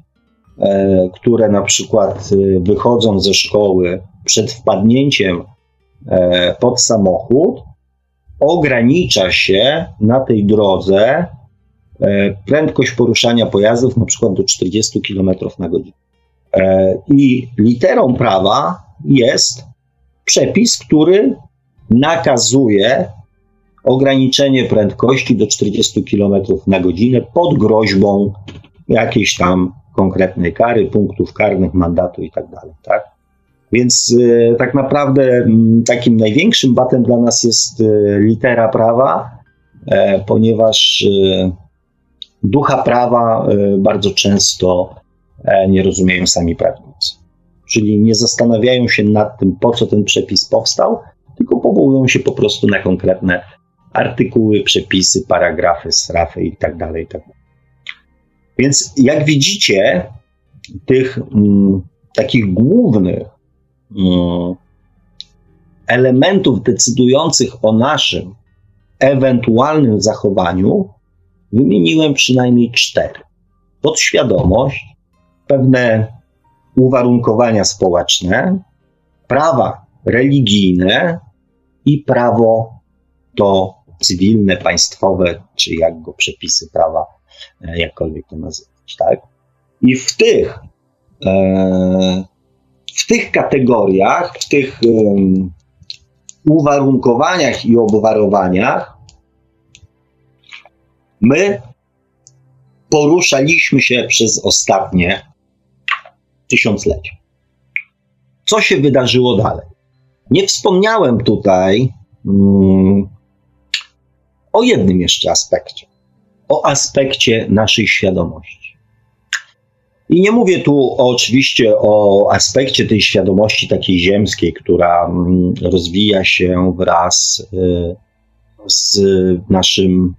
które na przykład wychodzą ze szkoły przed wpadnięciem pod samochód, ogranicza się na tej drodze prędkość poruszania pojazdów na przykład do 40 km na godzinę. E, I literą prawa jest przepis, który nakazuje ograniczenie prędkości do 40 km na godzinę pod groźbą jakiejś tam konkretnej kary, punktów karnych, mandatu i tak. Tak? Więc y, tak naprawdę m, takim największym batem dla nas jest y, litera prawa, e, ponieważ ducha prawa bardzo często E, nie rozumieją sami prawnicy. Czyli nie zastanawiają się nad tym, po co ten przepis powstał, powołują się po prostu na konkretne artykuły, przepisy, paragrafy, strafy itd. Tak itd. Tak Więc jak widzicie, tych m, mm, takich głównych m, mm, elementów decydujących o naszym ewentualnym zachowaniu wymieniłem przynajmniej cztery. Podświadomość, pewne uwarunkowania społeczne, prawa religijne i prawo do cywilne, państwowe, czy jak go przepisy prawa, e, jakkolwiek to nazywać, tak? I w tych, e, w tych kategoriach, w tych uwarunkowaniach i obwarowaniach my poruszaliśmy się przez ostatnie tysiąclecia. Co się wydarzyło dalej? Nie wspomniałem tutaj mm, o jednym jeszcze aspekcie. O aspekcie naszej świadomości. I nie mówię tu oczywiście o aspekcie tej świadomości takiej ziemskiej, która mm, rozwija się wraz y, z naszym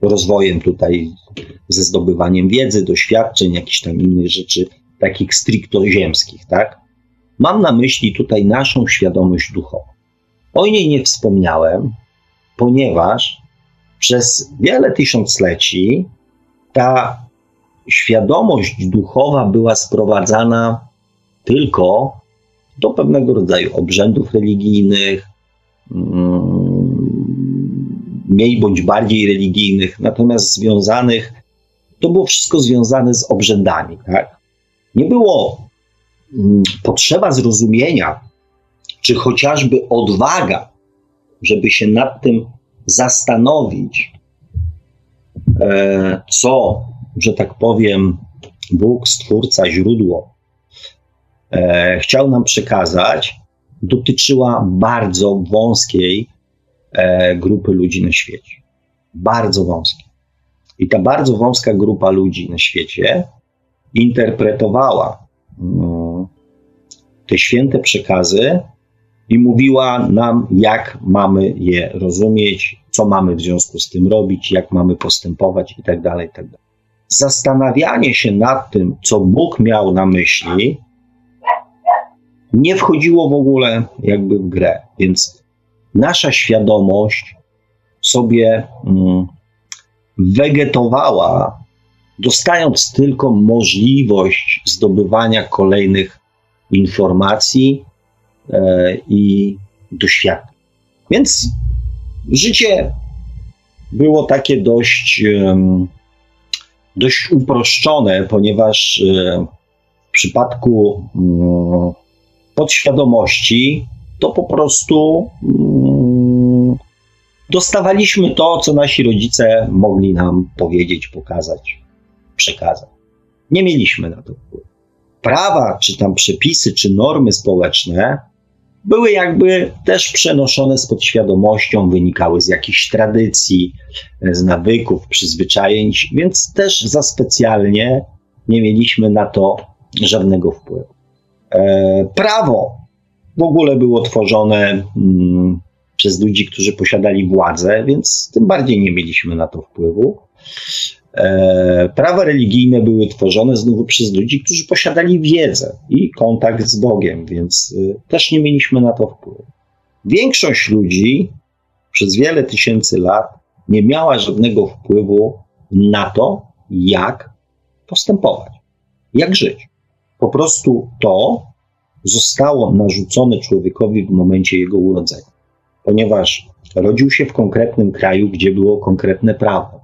rozwojem tutaj, ze zdobywaniem wiedzy, doświadczeń, jakichś tam innych rzeczy, takich stricto ziemskich, tak? Mam na myśli tutaj naszą świadomość duchową. O niej nie wspomniałem, ponieważ przez wiele tysiącleci ta świadomość duchowa była sprowadzana tylko do pewnego rodzaju obrzędów religijnych, mm, mniej bądź bardziej religijnych, natomiast związanych, to było wszystko związane z obrzędami. Tak? Nie było potrzeba zrozumienia, czy chociażby odwaga, żeby się nad tym zastanowić, e, co, że tak powiem, Bóg, Stwórca, źródło e, chciał nam przekazać, dotyczyła bardzo wąskiej e, grupy ludzi na świecie. Bardzo wąskiej. I ta bardzo wąska grupa ludzi na świecie interpretowała mm, te święte przekazy i mówiła nam, jak mamy je rozumieć, co mamy w związku z tym robić, jak mamy postępować itd. Tak itd. Tak Zastanawianie się nad tym, co Bóg miał na myśli, nie wchodziło w ogóle jakby w grę. Więc nasza świadomość sobie mm, wegetowała, dostając tylko możliwość zdobywania kolejnych informacji e, i doświadczeń. Więc życie było takie dość, dość uproszczone, ponieważ e, w przypadku mm, podświadomości to po prostu mm, dostawaliśmy to, co nasi rodzice mogli nam powiedzieć, pokazać, przekazać. Nie mieliśmy na to wpływu. Prawa, czy tam przepisy, czy normy społeczne były jakby też przenoszone z podświadomością, wynikały z jakichś tradycji, z nawyków, przyzwyczajeń, więc też za specjalnie nie mieliśmy na to żadnego wpływu. E, prawo w ogóle było tworzone mm, przez ludzi, którzy posiadali władzę, więc tym bardziej nie mieliśmy na to wpływu. E, prawa religijne były tworzone znów przez ludzi, którzy posiadali wiedzę i kontakt z Bogiem, więc y, też nie mieliśmy na to wpływu. Większość ludzi przez wiele tysięcy lat nie miała żadnego wpływu na to, jak postępować, jak żyć. Po prostu to zostało narzucone człowiekowi w momencie jego urodzenia, ponieważ rodził się w konkretnym kraju, gdzie było konkretne prawo.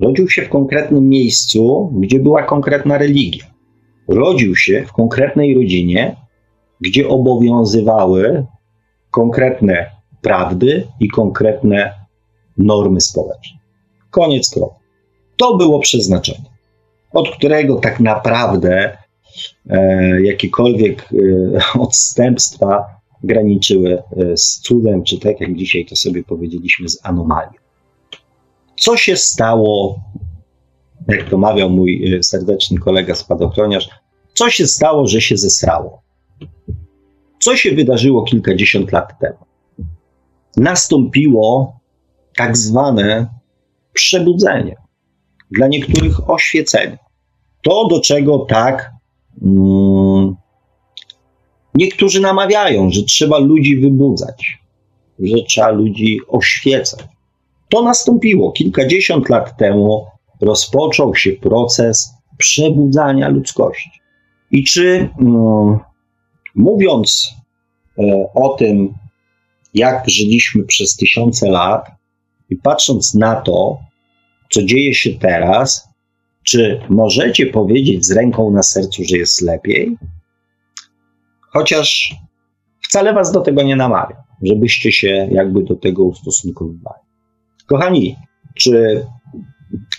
Rodził się w konkretnym miejscu, gdzie była konkretna religia. Rodził się w konkretnej rodzinie, gdzie obowiązywały konkretne prawdy i konkretne normy społeczne. Koniec kroku. To było przeznaczenie, od którego tak naprawdę E, jakiekolwiek e, odstępstwa graniczyły e, z cudem, czy tak jak dzisiaj to sobie powiedzieliśmy, z anomalią. Co się stało, jak to mawiał mój serdeczny kolega spadochroniarz, co się stało, że się zesrało? Co się wydarzyło kilkadziesiąt lat temu? Nastąpiło tak zwane przebudzenie, dla niektórych oświecenie. To, do czego tak Mm. Niektórzy namawiają, że trzeba ludzi wybudzać, że trzeba ludzi oświecać. To nastąpiło kilkadziesiąt lat temu, rozpoczął się proces przebudzania ludzkości. I czy mm, mówiąc e, o tym, jak żyliśmy przez tysiące lat, I patrząc na to, co dzieje się teraz, czy możecie powiedzieć z ręką na sercu, że jest lepiej? Chociaż wcale was do tego nie namawiam, żebyście się jakby do tego ustosunkowywali. Kochani, czy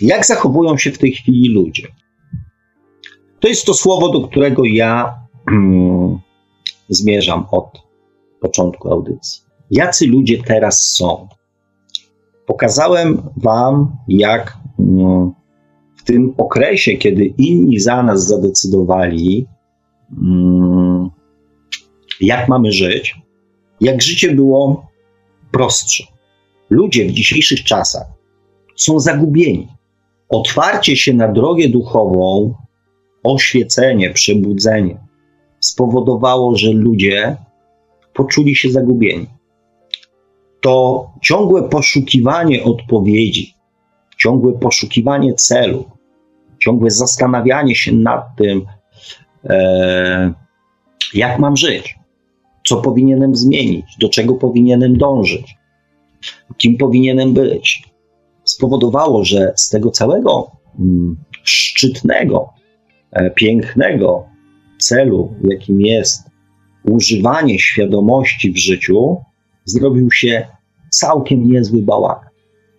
jak zachowują się w tej chwili ludzie? To jest to słowo, do którego ja mm, zmierzam od początku audycji. Jacy ludzie teraz są? Pokazałem Wam, jak mm, w tym okresie, kiedy inni za nas zadecydowali, mm, jak mamy żyć, jak życie było prostsze. Ludzie w dzisiejszych czasach są zagubieni. Otwarcie się na drogę duchową, oświecenie, przebudzenie spowodowało, że ludzie poczuli się zagubieni. To ciągłe poszukiwanie odpowiedzi, ciągłe poszukiwanie celu, ciągłe zastanawianie się nad tym, e, jak mam żyć, co powinienem zmienić, do czego powinienem dążyć, kim powinienem być, spowodowało, że z tego całego mm, szczytnego, e, pięknego celu, jakim jest używanie świadomości w życiu, zrobił się całkiem niezły bałagan,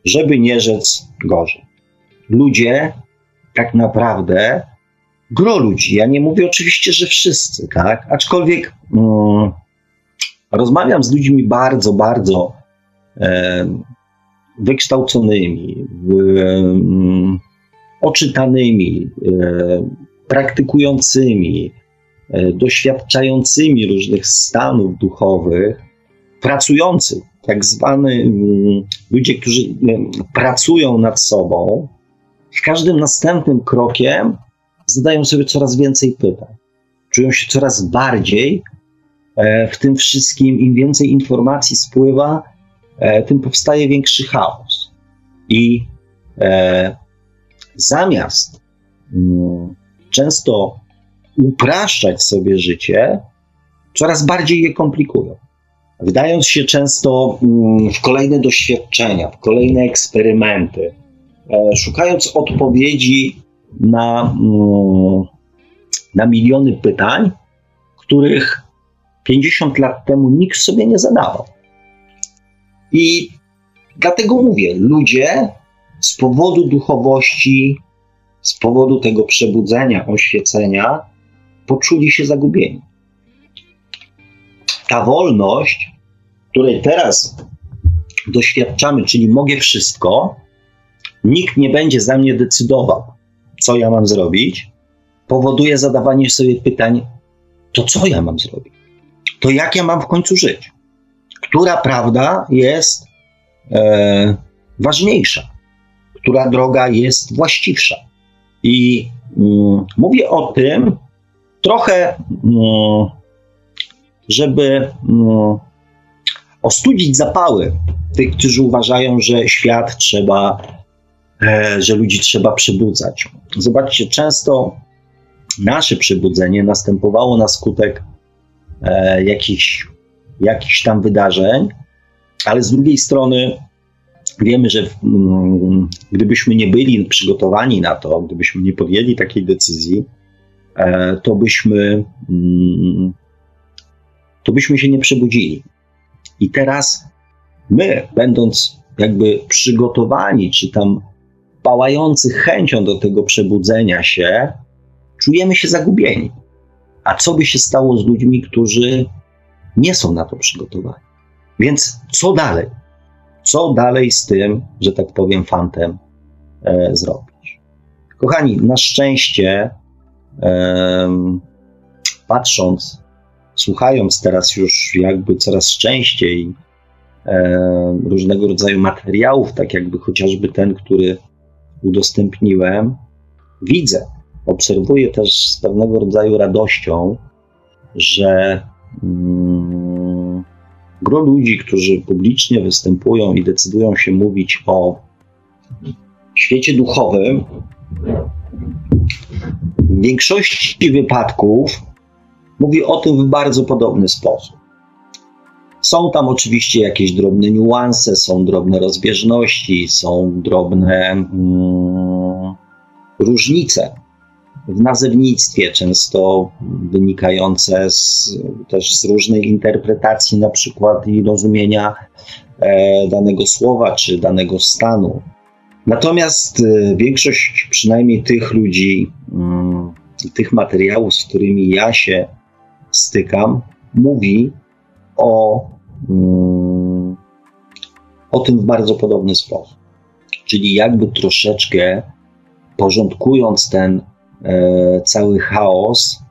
żeby nie rzec gorzej. Ludzie tak naprawdę, gro ludzi, ja nie mówię oczywiście, że wszyscy, tak, aczkolwiek mm, rozmawiam z ludźmi bardzo, bardzo wykształconymi, oczytanymi, praktykującymi, doświadczającymi różnych stanów duchowych, pracujących, tak zwany mm, ludzie, którzy pracują nad sobą, w każdym następnym krokiem zadają sobie coraz więcej pytań. Czują się coraz bardziej e, w tym wszystkim, im więcej informacji spływa, tym powstaje większy chaos. I e, zamiast mm, często upraszczać sobie życie, coraz bardziej je komplikują. Wdając się często mm, w kolejne doświadczenia, w kolejne eksperymenty, e, szukając odpowiedzi na, mm, na miliony pytań, których 50 lat temu nikt sobie nie zadawał. I dlatego mówię, ludzie z powodu duchowości, z powodu tego przebudzenia, oświecenia, poczuli się zagubieni. Ta wolność, której teraz doświadczamy, czyli mogę wszystko, nikt nie będzie za mnie decydował, co ja mam zrobić, powoduje zadawanie sobie pytań, to co ja mam zrobić? To jak ja mam w końcu żyć? Która prawda jest e, ważniejsza, która droga jest właściwsza. I mm, mówię o tym trochę, mm, żeby mm, ostudzić zapały tych, którzy uważają, że świat trzeba, e, że ludzi trzeba przebudzać. Zobaczcie, często nasze przebudzenie następowało na skutek e, jakichś jakichś tam wydarzeń, ale z drugiej strony wiemy, że mm, gdybyśmy nie byli przygotowani na to, gdybyśmy nie podjęli takiej decyzji, e, to byśmy, mm, to byśmy się nie przebudzili. I teraz my, będąc jakby przygotowani, czy tam pałający chęcią do tego przebudzenia się, czujemy się zagubieni. A co by się stało z ludźmi, którzy nie są na to przygotowani. Więc co dalej? Co dalej z tym, że tak powiem, fantem e, zrobić? Kochani, na szczęście, e, patrząc, słuchając teraz już jakby coraz częściej e, różnego rodzaju materiałów, tak jakby chociażby ten, który udostępniłem, widzę, obserwuję też z pewnego rodzaju radością, że gro ludzi, którzy publicznie występują i decydują się mówić o świecie duchowym, w większości wypadków mówi o tym w bardzo podobny sposób. Są tam oczywiście jakieś drobne niuanse, są drobne rozbieżności, są drobne mm, różnice w nazewnictwie, często wynikające z, też z różnej interpretacji, na przykład i rozumienia e, danego słowa czy danego stanu. Natomiast e, większość, przynajmniej tych ludzi, mm, tych materiałów, z którymi ja się stykam, mówi o, mm, o tym w bardzo podobny sposób. Czyli jakby troszeczkę porządkując ten cały chaos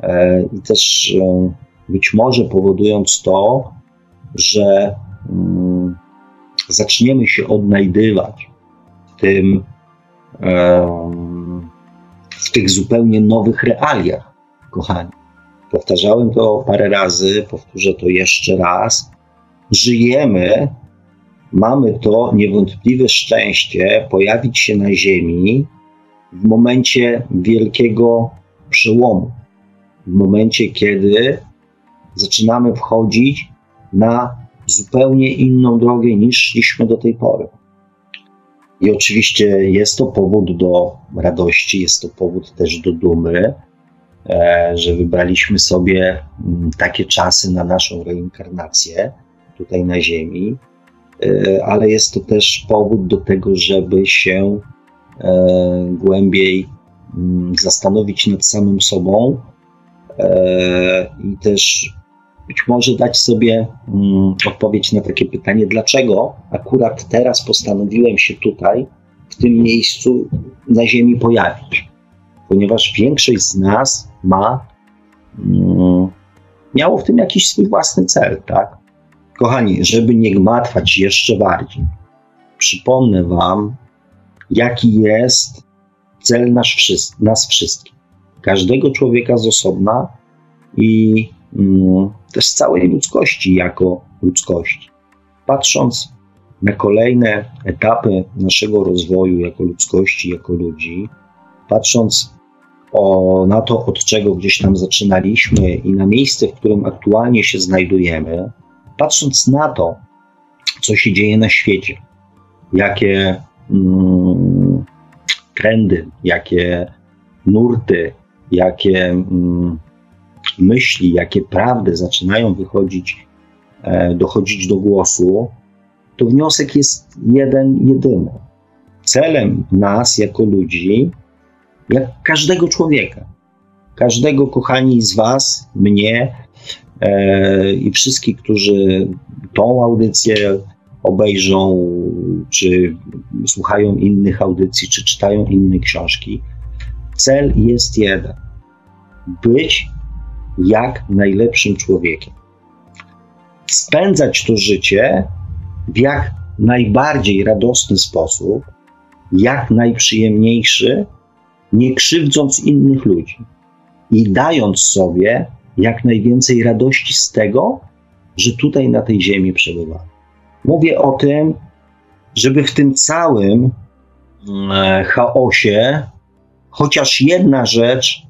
e, i też e, być może powodując to, że mm, zaczniemy się odnajdywać w tym, w tych zupełnie nowych realiach, kochani. Powtarzałem to parę razy, powtórzę to jeszcze raz. Żyjemy, mamy to niewątpliwe szczęście pojawić się na Ziemi w momencie wielkiego przełomu, w momencie, kiedy zaczynamy wchodzić na zupełnie inną drogę niż szliśmy do tej pory. I oczywiście jest to powód do radości, jest to powód też do dumy, e, że wybraliśmy sobie mm, takie czasy na naszą reinkarnację tutaj na Ziemi, e, ale jest to też powód do tego, żeby się głębiej mm, zastanowić nad samym sobą i też być może dać sobie mm, odpowiedź na takie pytanie, dlaczego akurat teraz postanowiłem się tutaj, w tym miejscu na Ziemi pojawić. Ponieważ większość z nas ma, mm, miało w tym jakiś swój własny cel, tak? Kochani, żeby nie gmatwać jeszcze bardziej, przypomnę Wam, jaki jest cel nasz, nas wszystkich. Każdego człowieka z osobna i mm, też całej ludzkości jako ludzkości. Patrząc na kolejne etapy naszego rozwoju jako ludzkości, jako ludzi, patrząc o, na to, od czego gdzieś tam zaczynaliśmy i na miejsce, w którym aktualnie się znajdujemy, patrząc na to, co się dzieje na świecie, jakie trendy, jakie nurty, jakie mm, myśli, jakie prawdy zaczynają wychodzić, e, dochodzić do głosu, to wniosek jest jeden, jedyny. Celem nas jako ludzi, jak każdego człowieka, każdego kochani z Was, mnie e, i wszystkich, którzy tą audycję obejrzą, czy słuchają innych audycji, czy czytają inne książki, cel jest jeden: być jak najlepszym człowiekiem. Spędzać to życie w jak najbardziej radosny sposób, jak najprzyjemniejszy, nie krzywdząc innych ludzi i dając sobie jak najwięcej radości z tego, że tutaj na tej ziemi przebywa. Mówię o tym, żeby w tym całym e, chaosie chociaż jedna rzecz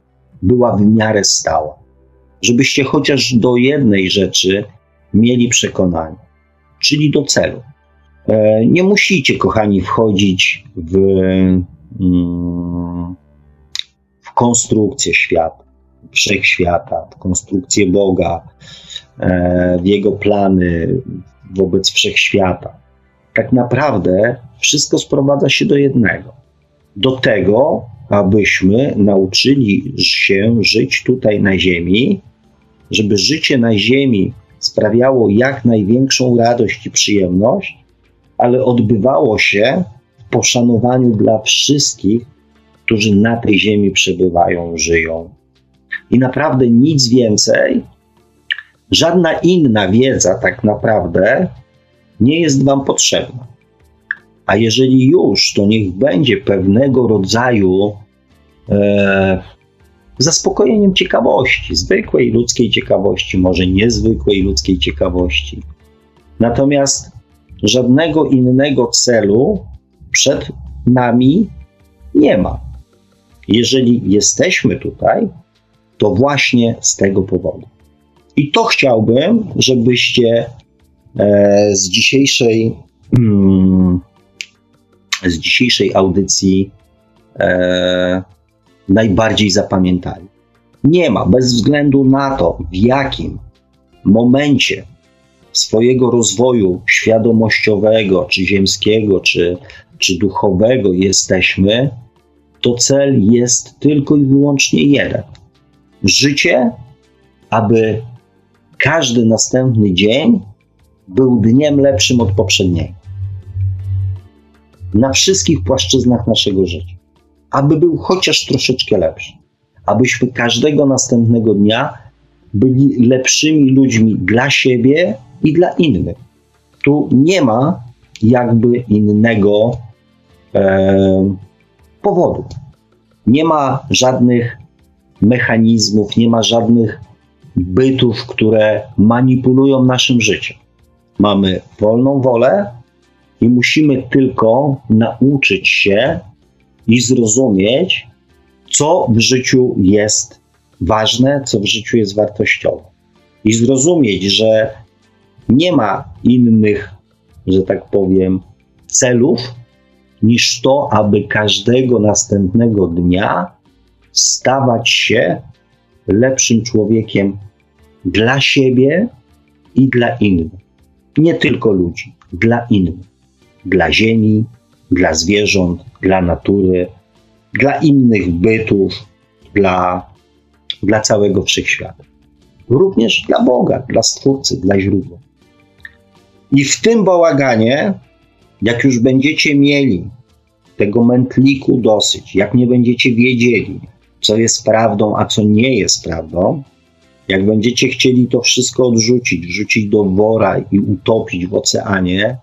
była w miarę stała żebyście chociaż do jednej rzeczy mieli przekonanie, czyli do celu. E, nie musicie, kochani, wchodzić w, mm, w konstrukcję świata, wszechświata, w konstrukcję Boga, e, w jego plany wobec wszechświata. Tak naprawdę wszystko sprowadza się do jednego. Do tego, abyśmy nauczyli się żyć tutaj na Ziemi żeby życie na Ziemi sprawiało jak największą radość i przyjemność, ale odbywało się w poszanowaniu dla wszystkich, którzy na tej Ziemi przebywają, żyją. I naprawdę nic więcej, żadna inna wiedza tak naprawdę nie jest Wam potrzebna. A jeżeli już, to niech będzie pewnego rodzaju e, zaspokojeniem ciekawości, zwykłej ludzkiej ciekawości, może niezwykłej ludzkiej ciekawości. Natomiast żadnego innego celu przed nami nie ma. Jeżeli jesteśmy tutaj, to właśnie z tego powodu. I to chciałbym, żebyście e, z dzisiejszej mm, z dzisiejszej audycji e, najbardziej zapamiętali. Nie ma, bez względu na to, w jakim momencie swojego rozwoju świadomościowego, czy ziemskiego, czy, czy duchowego jesteśmy, to cel jest tylko i wyłącznie jeden. Życie, aby każdy następny dzień był dniem lepszym od poprzedniego. Na wszystkich płaszczyznach naszego życia. Aby był chociaż troszeczkę lepszy. Abyśmy każdego następnego dnia byli lepszymi ludźmi dla siebie i dla innych. Tu nie ma jakby innego e, powodu. Nie ma żadnych mechanizmów, nie ma żadnych bytów, które manipulują naszym życiem. Mamy wolną wolę i musimy tylko nauczyć się i zrozumieć, co w życiu jest ważne, co w życiu jest wartościowe. I zrozumieć, że nie ma innych, że tak powiem, celów niż to, aby każdego następnego dnia stawać się lepszym człowiekiem dla siebie i dla innych. Nie tylko ludzi, dla innych. Dla ziemi, dla zwierząt, dla natury, dla innych bytów, dla, dla całego wszechświata. Również dla Boga, dla Stwórcy, dla źródła. I w tym bałaganie, jak już będziecie mieli tego mętliku dosyć, jak nie będziecie wiedzieli, co jest prawdą, a co nie jest prawdą, jak będziecie chcieli to wszystko odrzucić, wrzucić do wora i utopić w oceanie,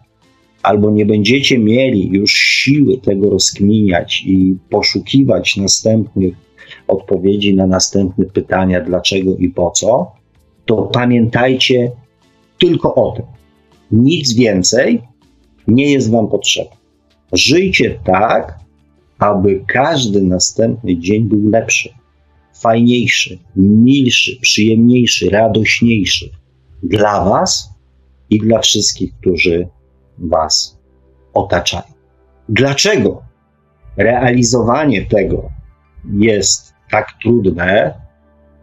albo nie będziecie mieli już siły tego rozkminiać i poszukiwać następnych odpowiedzi na następne pytania, dlaczego i po co, to pamiętajcie tylko o tym. Nic więcej nie jest Wam potrzebne. Żyjcie tak, aby każdy następny dzień był lepszy, fajniejszy, milszy, przyjemniejszy, radośniejszy dla Was i dla wszystkich, którzy Was otaczają. Dlaczego realizowanie tego jest tak trudne?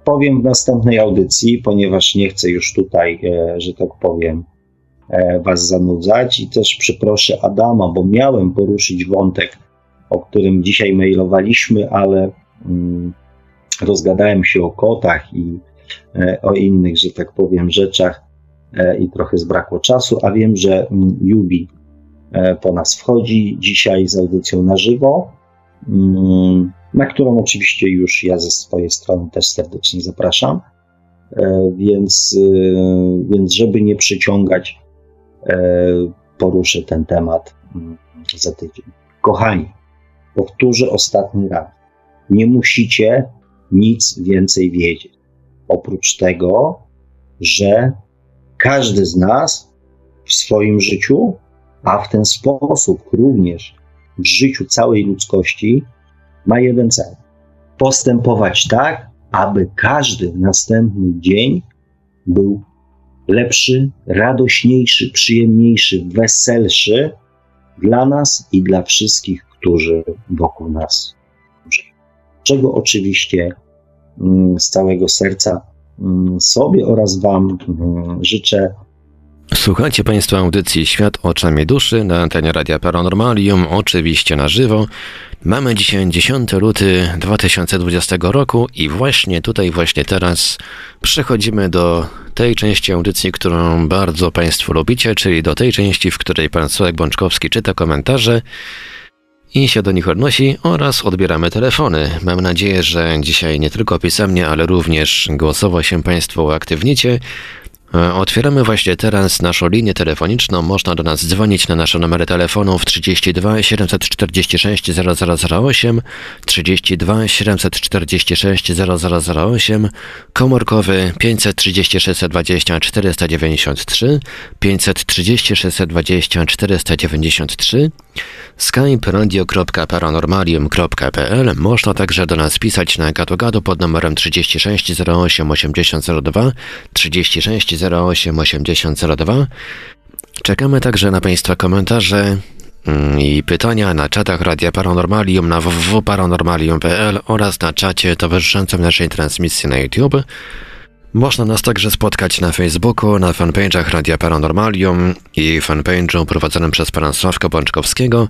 Powiem w następnej audycji, ponieważ nie chcę już tutaj, e, że tak powiem, e, Was zanudzać i też przeproszę Adama, bo miałem poruszyć wątek o którym dzisiaj mailowaliśmy, ale mm, rozgadałem się o kotach i e, o innych, że tak powiem, rzeczach e, i trochę zbrakło czasu, a wiem, że mm, Jubi e, po nas wchodzi dzisiaj z audycją na żywo, mm, na którą oczywiście już ja ze swojej strony też serdecznie zapraszam. Więc, więc żeby nie przyciągać, poruszę ten temat za tydzień. Kochani, Powtórzę ostatni raz. Nie musicie nic więcej wiedzieć. Oprócz tego, że każdy z nas w swoim życiu, a w ten sposób również w życiu całej ludzkości, ma jeden cel: postępować tak, aby każdy następny dzień był lepszy, radośniejszy, przyjemniejszy, weselszy dla nas i dla wszystkich, którzy wokół nas żyją. Czego oczywiście mm, z całego serca mm, sobie oraz Wam mm, życzę. Słuchajcie Państwo audycji Świat oczami duszy na antenie Radia Paranormalium, oczywiście na żywo. Mamy dzisiaj 10 luty 2020 roku i właśnie tutaj, właśnie teraz przechodzimy do tej części audycji, którą bardzo Państwo lubicie, czyli do tej części, w której Pan Sławek Bączkowski czyta komentarze i się do nich odnosi oraz odbieramy telefony. Mam nadzieję, że dzisiaj nie tylko pisemnie, ale również głosowo się Państwo uaktywnicie. E, otwieramy właśnie teraz naszą linię telefoniczną. Można do nas dzwonić na nasze numery telefonów 32 746 0008, 32 746 0008, komórkowy 536 20 493, 536 20 493, skype radio.paranormalium.pl. Można także do nas pisać na gadu pod numerem 36 08 80 02, 36 08 80 02. Czekamy także na Państwa komentarze mm, i pytania na czatach Radia Paranormalium na www.paranormalium.pl oraz na czacie towarzyszącym naszej transmisji na YouTube. Można nas także spotkać na Facebooku, na fanpage'ach Radia Paranormalium i fanpage'u prowadzonym przez pana Sławka Bączkowskiego,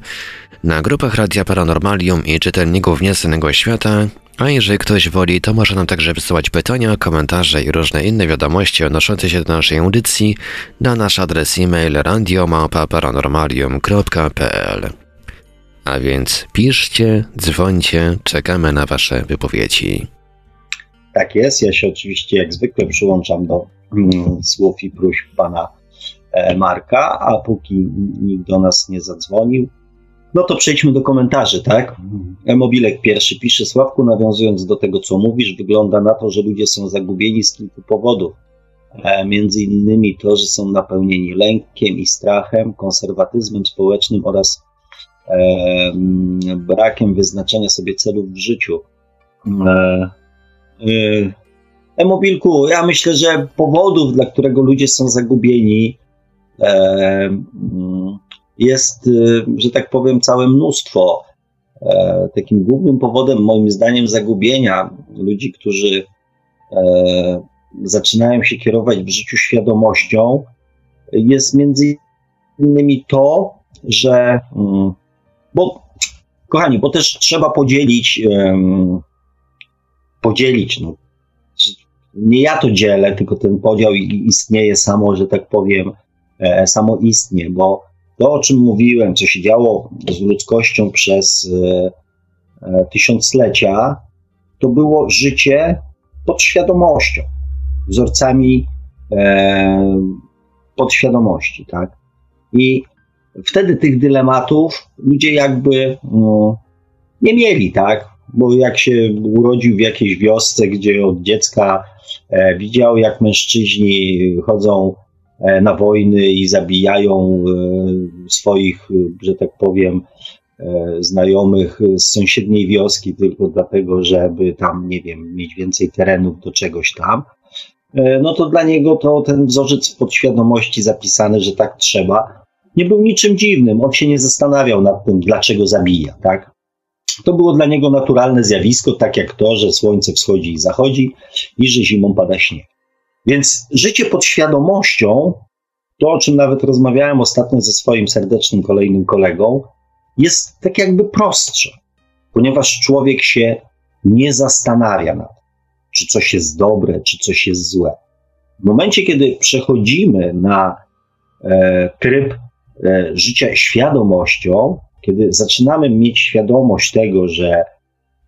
na grupach Radia Paranormalium i czytelników Nieznanego Świata, a jeżeli ktoś woli, to może nam także wysyłać pytania, komentarze i różne inne wiadomości odnoszące się do naszej audycji na nasz adres e-mail radiomapa.paranormalium.pl A więc piszcie, dzwońcie, czekamy na wasze wypowiedzi. Tak jest. Ja się oczywiście jak zwykle przyłączam do mm, słów i próśb pana e, Marka, a póki nikt do nas nie zadzwonił, no to przejdźmy do komentarzy, tak? Mobilek pierwszy pisze, Sławku, nawiązując do tego, co mówisz, wygląda na to, że ludzie są zagubieni z kilku powodów. E, między innymi to, że są napełnieni lękiem i strachem, konserwatyzmem społecznym oraz e, brakiem wyznaczenia sobie celów w życiu. E, e-mobilku, ja myślę, że powodów, dla którego ludzie są zagubieni, e, mm, jest, e, że tak powiem, całe mnóstwo. Takim głównym powodem, moim zdaniem, zagubienia ludzi, którzy zaczynają się kierować w życiu świadomością, jest między innymi to, że, mm, bo, kochani, bo też trzeba podzielić podzielić. No. Nie ja to dzielę, tylko ten podział istnieje samo, że tak powiem, e, samo istnieje, bo to, o czym mówiłem, co się działo z ludzkością przez e, e, tysiąclecia, to było życie pod świadomością, wzorcami podświadomości, tak? I wtedy tych dylematów ludzie jakby no, nie mieli, tak? Bo jak się urodził w jakiejś wiosce, gdzie od dziecka e, widział, jak mężczyźni chodzą e, na wojny i zabijają e, swoich, że tak powiem, znajomych z sąsiedniej wioski tylko dlatego, żeby tam, nie wiem, mieć więcej terenów do czegoś tam, no to dla niego to ten wzorzec podświadomości zapisany, że tak trzeba, nie był niczym dziwnym. On się nie zastanawiał nad tym, dlaczego zabija, tak? To było dla niego naturalne zjawisko, tak jak to, że słońce wschodzi i zachodzi i że zimą pada śnieg. Więc życie pod świadomością, to o czym nawet rozmawiałem ostatnio ze swoim serdecznym kolejnym kolegą, jest tak jakby prostsze, ponieważ człowiek się nie zastanawia nad tym, czy coś jest dobre, czy coś jest złe. W momencie, kiedy przechodzimy na e, tryb e, życia świadomością, kiedy zaczynamy mieć świadomość tego, że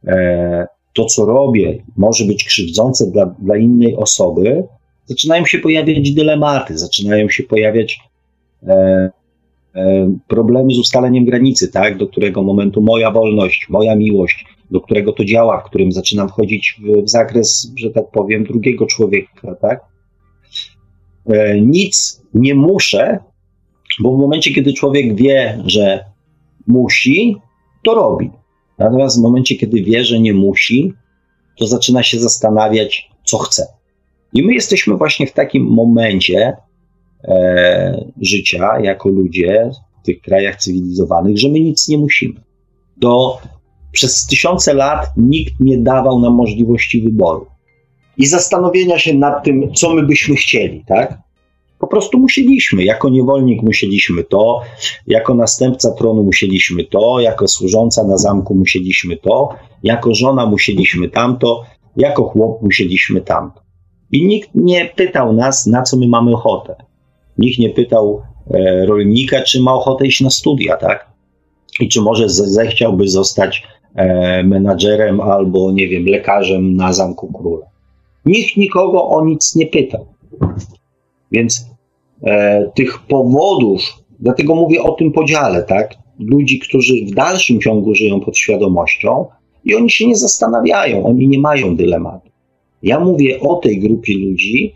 e, to, co robię, może być krzywdzące dla, dla innej osoby, zaczynają się pojawiać dylematy, zaczynają się pojawiać e, e, problemy z ustaleniem granicy, tak, do którego momentu moja wolność, moja miłość, do którego to działa, w którym zaczynam wchodzić w, w zakres, że tak powiem, drugiego człowieka, tak. E, nic nie muszę, bo w momencie, kiedy człowiek wie, że musi, to robi. Natomiast w momencie, kiedy wie, że nie musi, to zaczyna się zastanawiać, co chce. I my jesteśmy właśnie w takim momencie e, życia jako ludzie w tych krajach cywilizowanych, że my nic nie musimy. Do, przez tysiące lat nikt nie dawał nam możliwości wyboru i zastanowienia się nad tym, co my byśmy chcieli, tak? Po prostu musieliśmy. Jako niewolnik musieliśmy to, jako następca tronu musieliśmy to, jako służąca na zamku musieliśmy to, jako żona musieliśmy tamto, jako chłop musieliśmy tamto. I nikt nie pytał nas, na co my mamy ochotę. Nikt nie pytał e, rolnika, czy ma ochotę iść na studia, tak? I czy może zechciałby zostać e, menadżerem albo, nie wiem, lekarzem na Zamku Króla. Nikt nikogo o nic nie pytał. Więc e, tych powodów, dlatego mówię o tym podziale, tak? Ludzi, którzy w dalszym ciągu żyją pod świadomością i oni się nie zastanawiają, oni nie mają dylematu. Ja mówię o tej grupie ludzi,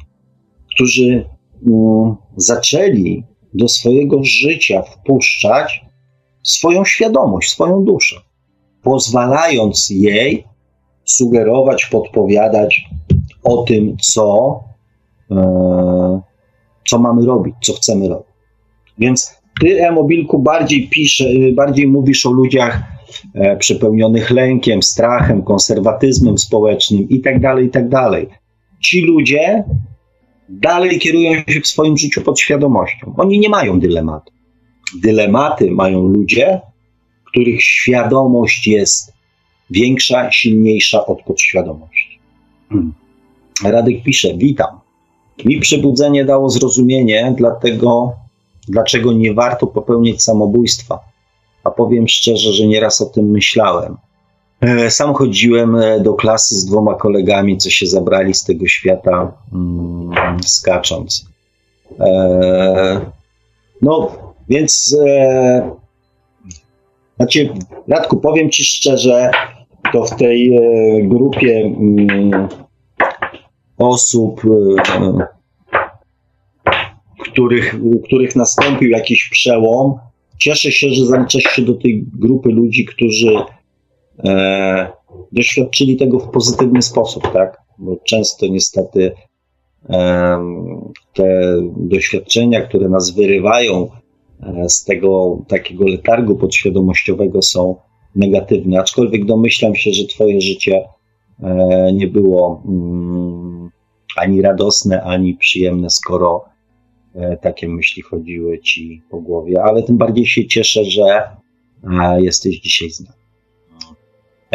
którzy um, zaczęli do swojego życia wpuszczać swoją świadomość, swoją duszę, pozwalając jej sugerować, podpowiadać o tym, co, e, co mamy robić, co chcemy robić. Więc ty, Emobilku, bardziej pisze, bardziej mówisz o ludziach e, przepełnionych lękiem, strachem, konserwatyzmem społecznym itd., tak itd. Tak Ci ludzie dalej kierują się w swoim życiu podświadomością. Oni nie mają dylematu. Dylematy mają ludzie, których świadomość jest większa, silniejsza od podświadomości. Hmm. Radek pisze: Witam. Mi przebudzenie dało zrozumienie, dlatego, dlaczego nie warto popełniać samobójstwa. A powiem szczerze, że nieraz o tym myślałem. E, sam chodziłem e, do klasy z dwoma kolegami, co się zabrali z tego świata mm, skacząc. E, no, więc znaczy, Radku, powiem Ci szczerze, to w tej grupie mm, osób, e, których, których nastąpił jakiś przełom, cieszę się, że zaliczasz się do tej grupy ludzi, którzy e, doświadczyli tego w pozytywny sposób, tak? Bo często niestety e, te doświadczenia, które nas wyrywają e, z tego takiego letargu podświadomościowego są negatywne, aczkolwiek domyślam się, że Twoje życie e, nie było mm, ani radosne, ani przyjemne, skoro e, takie myśli chodziły Ci po głowie, ale tym bardziej się cieszę, że jesteś dzisiaj z nami.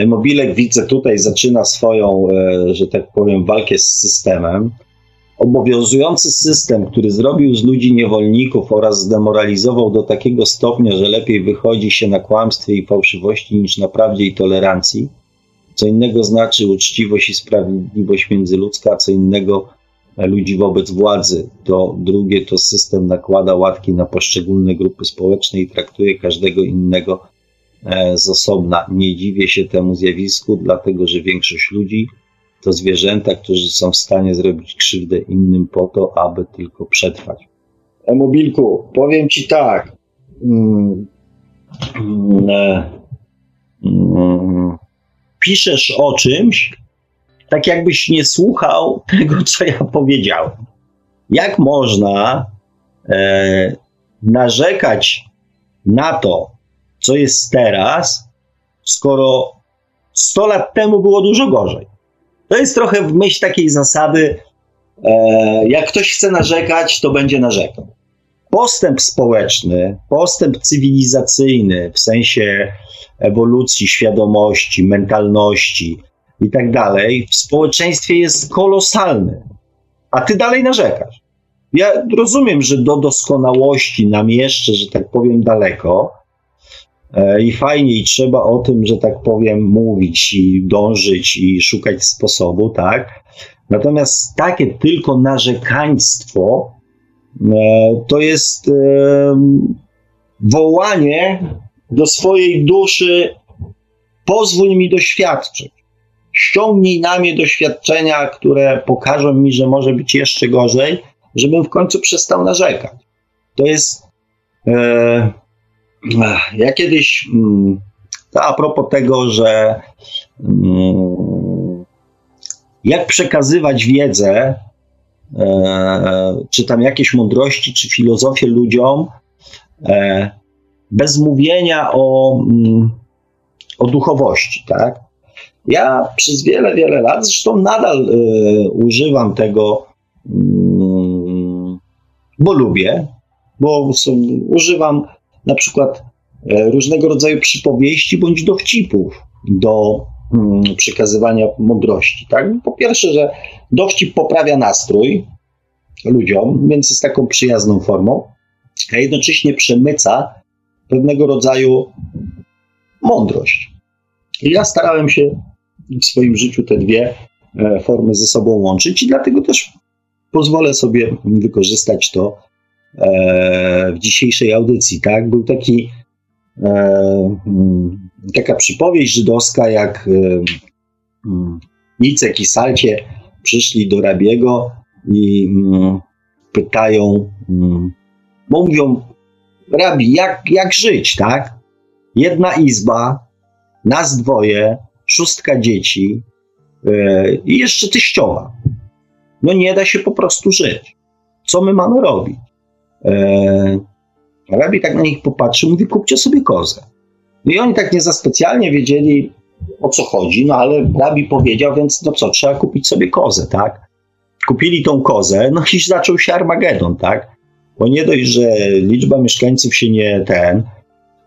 Mobilek widzę tutaj zaczyna swoją, e, że tak powiem, walkę z systemem. Obowiązujący system, który zrobił z ludzi niewolników oraz zdemoralizował do takiego stopnia, że lepiej wychodzi się na kłamstwie i fałszywości niż na prawdzie i tolerancji. Co innego znaczy uczciwość i sprawiedliwość międzyludzka, co innego ludzi wobec władzy. To drugie to system nakłada łatki na poszczególne grupy społeczne i traktuje każdego innego E, z osobna. Nie dziwię się temu zjawisku, dlatego że większość ludzi to zwierzęta, którzy są w stanie zrobić krzywdę innym po to, aby tylko przetrwać. Emobilku, powiem ci tak. Mm, mm, e, mm, piszesz o czymś, tak jakbyś nie słuchał tego, co ja powiedziałem. Jak można e, narzekać na to, co jest teraz, skoro 100 lat temu było dużo gorzej. To jest trochę w myśl takiej zasady, e, jak ktoś chce narzekać, to będzie narzekał. Postęp społeczny, postęp cywilizacyjny w sensie ewolucji świadomości, mentalności i tak dalej w społeczeństwie jest kolosalny, a ty dalej narzekasz. Ja rozumiem, że do doskonałości nam jeszcze, że tak powiem, daleko, E, I fajnie, i trzeba o tym, że tak powiem, mówić i dążyć i szukać sposobu, tak? Natomiast takie tylko narzekaństwo to jest e, wołanie do swojej duszy: pozwól mi doświadczyć. Ściągnij na mnie doświadczenia, które pokażą mi, że może być jeszcze gorzej, żebym w końcu przestał narzekać. To jest. E, ja kiedyś, mm, to a propos tego, że mm, jak przekazywać wiedzę, e, czy tam jakieś mądrości, czy filozofię ludziom, e, bez mówienia o, mm, o duchowości, tak? Ja przez wiele, wiele lat, zresztą nadal e, używam tego, bo lubię, bo używam na przykład e, różnego rodzaju przypowieści bądź dowcipów do mm, przekazywania mądrości. Tak? Po pierwsze, że dowcip poprawia nastrój ludziom, więc jest taką przyjazną formą, a jednocześnie przemyca pewnego rodzaju mądrość. I ja starałem się w swoim życiu te dwie e, formy ze sobą łączyć i dlatego też pozwolę sobie wykorzystać to E, w dzisiejszej audycji, tak? Był taki mm, taka przypowieść żydowska, jak e, mm, Nicek i Salcie przyszli do Rabiego i mm, pytają, bo mówią, Rabi, jak, jak żyć, tak? Jedna izba, nas dwoje, szóstka dzieci i jeszcze tyściowa. No nie da się po prostu żyć. Co my mamy robić? E, Rabi tak na nich popatrzył, mówi, kupcie sobie kozę. No i oni tak nie za specjalnie wiedzieli, o co chodzi, no ale rabi powiedział, więc no co, trzeba kupić sobie kozę, tak? Kupili tą kozę, no i zaczął się Armagedon, tak? Bo nie dość, że liczba mieszkańców się nie ten,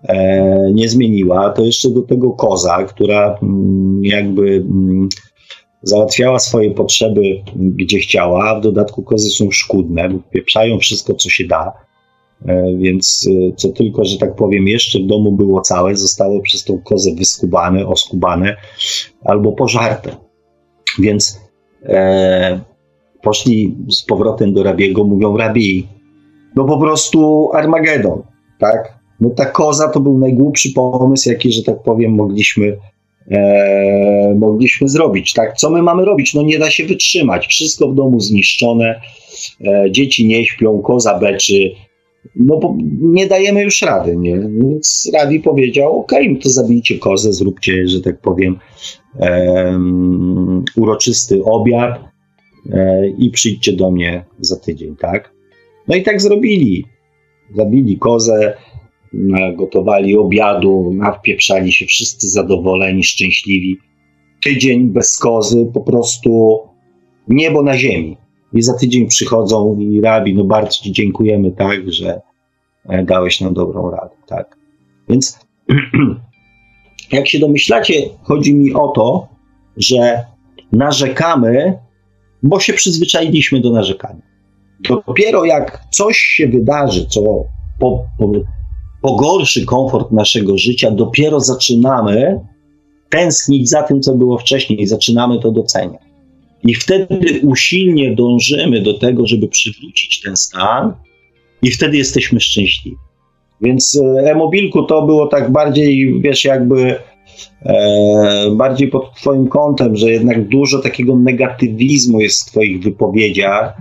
e, nie zmieniła, to jeszcze do tego koza, która mm, jakby mm, załatwiała swoje potrzeby gdzie chciała, a w dodatku kozy są szkudne, pieprzają wszystko, co się da. E, więc e, co tylko, że tak powiem, jeszcze w domu było całe, zostało przez tą kozę wyskubane, oskubane albo pożarte. Więc e, poszli z powrotem do Rabiego, mówią Rabi, no po prostu Armagedon, tak? No ta koza to był najgłupszy pomysł, jaki, że tak powiem, mogliśmy, e, mogliśmy zrobić, tak? Co my mamy robić? No nie da się wytrzymać, wszystko w domu zniszczone, e, dzieci nie śpią, koza beczy, no bo nie dajemy już rady, nie? Więc Rabi powiedział, ok, no to zabijcie kozę, zróbcie, że tak powiem, um, uroczysty obiad e, i przyjdźcie do mnie za tydzień, tak? No i tak zrobili. Zabili kozę, gotowali obiadu, nawpieprzali się wszyscy zadowoleni, szczęśliwi. Tydzień bez kozy, po prostu niebo na ziemi. I za tydzień przychodzą i rabi, no bardzo Ci dziękujemy, tak, że e, dałeś nam dobrą radę, tak. Więc jak się domyślacie, chodzi mi o to, że narzekamy, bo się przyzwyczailiśmy do narzekania. Dopiero jak coś się wydarzy, co po, po, pogorszy komfort naszego życia, dopiero zaczynamy tęsknić za tym, co było wcześniej, i zaczynamy to doceniać. I wtedy usilnie dążymy do tego, żeby przywrócić ten stan, i wtedy jesteśmy szczęśliwi. Więc e, e-mobilku to było tak bardziej, wiesz, jakby e, bardziej pod Twoim kątem, że jednak dużo takiego negatywizmu jest w Twoich wypowiedziach.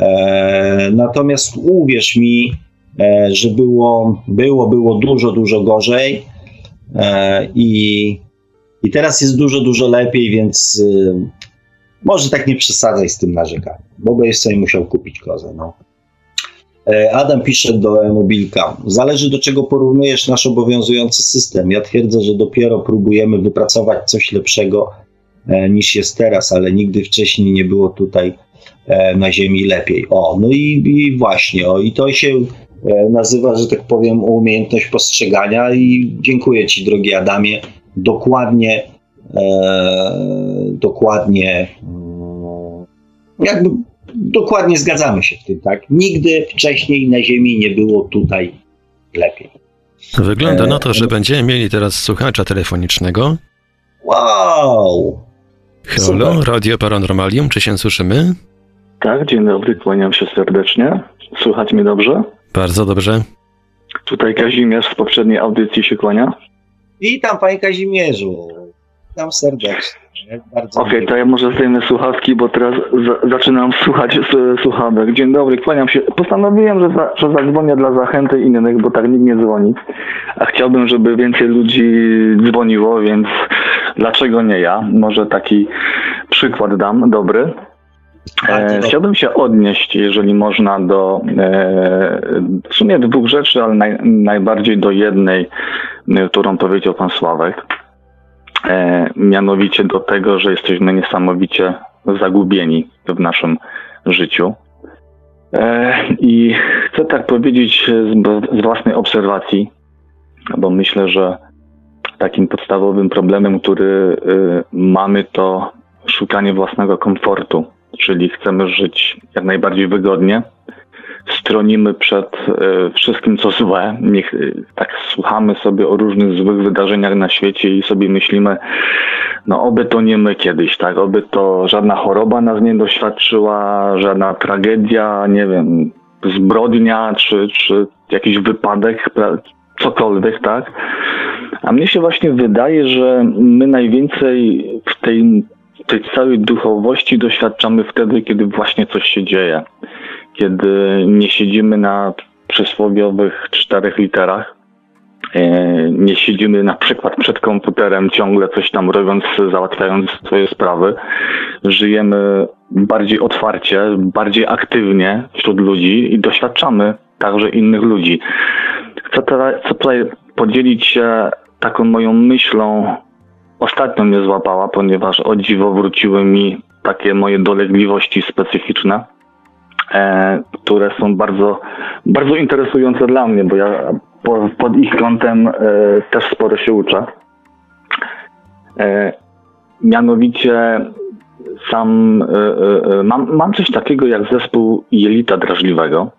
E, natomiast uwierz mi, e, że było, było, było dużo, dużo gorzej e, i, i teraz jest dużo, dużo lepiej, więc może tak nie przesadzaj z tym narzekaniem, bo będziesz sobie musiał kupić kozę. No. E, Adam pisze do e-mobilka. Zależy do czego porównujesz nasz obowiązujący system. Ja twierdzę, że dopiero próbujemy wypracować coś lepszego e, niż jest teraz, ale nigdy wcześniej nie było tutaj e, na Ziemi lepiej. O, no i, i właśnie, o, i to się nazywa, że tak powiem, umiejętność postrzegania i dziękuję Ci, drogi Adamie. Dokładnie E, dokładnie, jakby dokładnie zgadzamy się w tym, tak? Nigdy wcześniej na Ziemi nie było tutaj lepiej. Wygląda na to, że e, będziemy mieli teraz słuchacza telefonicznego. Wow! Halo, Radio Paranormalium, czy się słyszymy? Tak, dzień dobry, kłaniam się serdecznie. Słychać mnie dobrze? Bardzo dobrze. Tutaj Kazimierz z poprzedniej audycji się kłania. Witam, panie Kazimierzu. Witam serdecznie. Okej, okay, to ja może zdejmę słuchawki, bo teraz za, zaczynam słuchać słuchawek. Dzień dobry, kłaniam się. Postanowiłem, że, za, że zadzwonię dla zachęty innych, bo tak nikt nie dzwoni. A chciałbym, żeby więcej ludzi dzwoniło, więc dlaczego nie ja? Może taki przykład dam, dobry. E, chciałbym się odnieść, jeżeli można, do e, w sumie dwóch rzeczy, ale naj, najbardziej do jednej, którą powiedział pan Sławek mianowicie do tego, że jesteśmy niesamowicie zagubieni w naszym życiu. E, I chcę tak powiedzieć z, z własnej obserwacji, bo myślę, że takim podstawowym problemem, który y, mamy, to szukanie własnego komfortu, czyli chcemy żyć jak najbardziej wygodnie, stronimy przed e, wszystkim, co złe. Niech, e, tak słuchamy sobie o różnych złych wydarzeniach na świecie i sobie myślimy, no oby to nie my kiedyś, tak? Oby to żadna choroba nas nie doświadczyła, żadna tragedia, nie wiem, zbrodnia, czy, czy jakiś wypadek, cokolwiek, tak? A mnie się właśnie wydaje, że my najwięcej w tej, tej całej duchowości doświadczamy wtedy, kiedy właśnie coś się dzieje kiedy nie siedzimy na przysłowiowych czterech literach, e, nie siedzimy na przykład przed komputerem ciągle coś tam robiąc, załatwiając swoje sprawy. Żyjemy bardziej otwarcie, bardziej aktywnie wśród ludzi i doświadczamy także innych ludzi. Chcę teraz, tutaj podzielić się taką moją myślą. Ostatnio mnie złapała, ponieważ o dziwo wróciły mi takie moje dolegliwości specyficzne, które są bardzo, bardzo interesujące dla mnie, bo ja po, pod ich kątem e, też sporo się uczę. E, mianowicie sam e, e, e, mam, mam coś takiego jak zespół jelita drażliwego.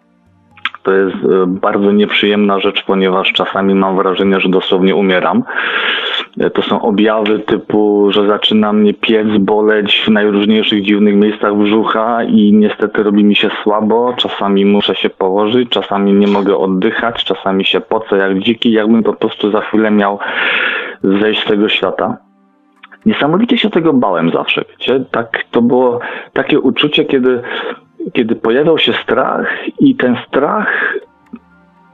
To jest bardzo nieprzyjemna rzecz, ponieważ czasami mam wrażenie, że dosłownie umieram. To są objawy typu, że zaczyna mnie piec, boleć w najróżniejszych dziwnych miejscach brzucha i niestety robi mi się słabo. Czasami muszę się położyć, czasami nie mogę oddychać, czasami się pocę jak dziki, jakbym po prostu za chwilę miał zejść z tego świata. Niesamowicie się tego bałem zawsze, wiecie? Tak, to było takie uczucie, kiedy, kiedy pojawiał się strach i ten strach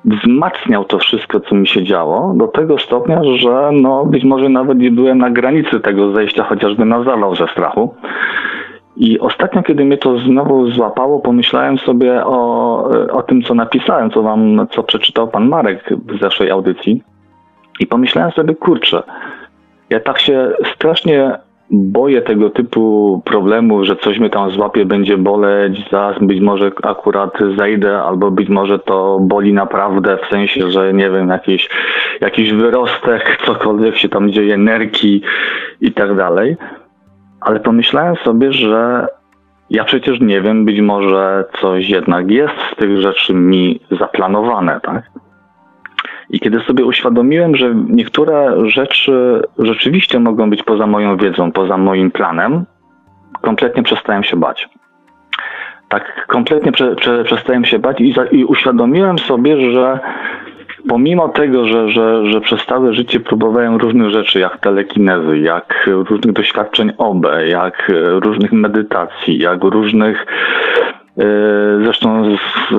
wzmacniał to wszystko, co mi się działo, do tego stopnia, że no, być może nawet nie byłem na granicy tego zejścia, chociażby na zawał ze strachu. I ostatnio, kiedy mnie to znowu złapało, pomyślałem sobie o, o tym, co napisałem, co wam, co przeczytał pan Marek w zeszłej audycji. I pomyślałem sobie, kurczę, ja tak się strasznie boję tego typu problemów, że coś mnie tam złapie, będzie boleć, zaraz być może akurat zejdę, albo być może to boli naprawdę, w sensie, że nie wiem, jakiś, jakiś wyrostek, cokolwiek się tam dzieje, nerki i tak dalej. Ale pomyślałem sobie, że ja przecież nie wiem, być może coś jednak jest z tych rzeczy mi zaplanowane, tak? I kiedy sobie uświadomiłem, że niektóre rzeczy rzeczywiście mogą być poza moją wiedzą, poza moim planem, kompletnie przestałem się bać. Tak, kompletnie prze, prze, przestałem się bać i, za, i uświadomiłem sobie, że pomimo tego, że, że, że przez całe życie próbowałem różnych rzeczy, jak telekinezy, jak różnych doświadczeń OB, jak różnych medytacji, jak różnych E, zresztą z,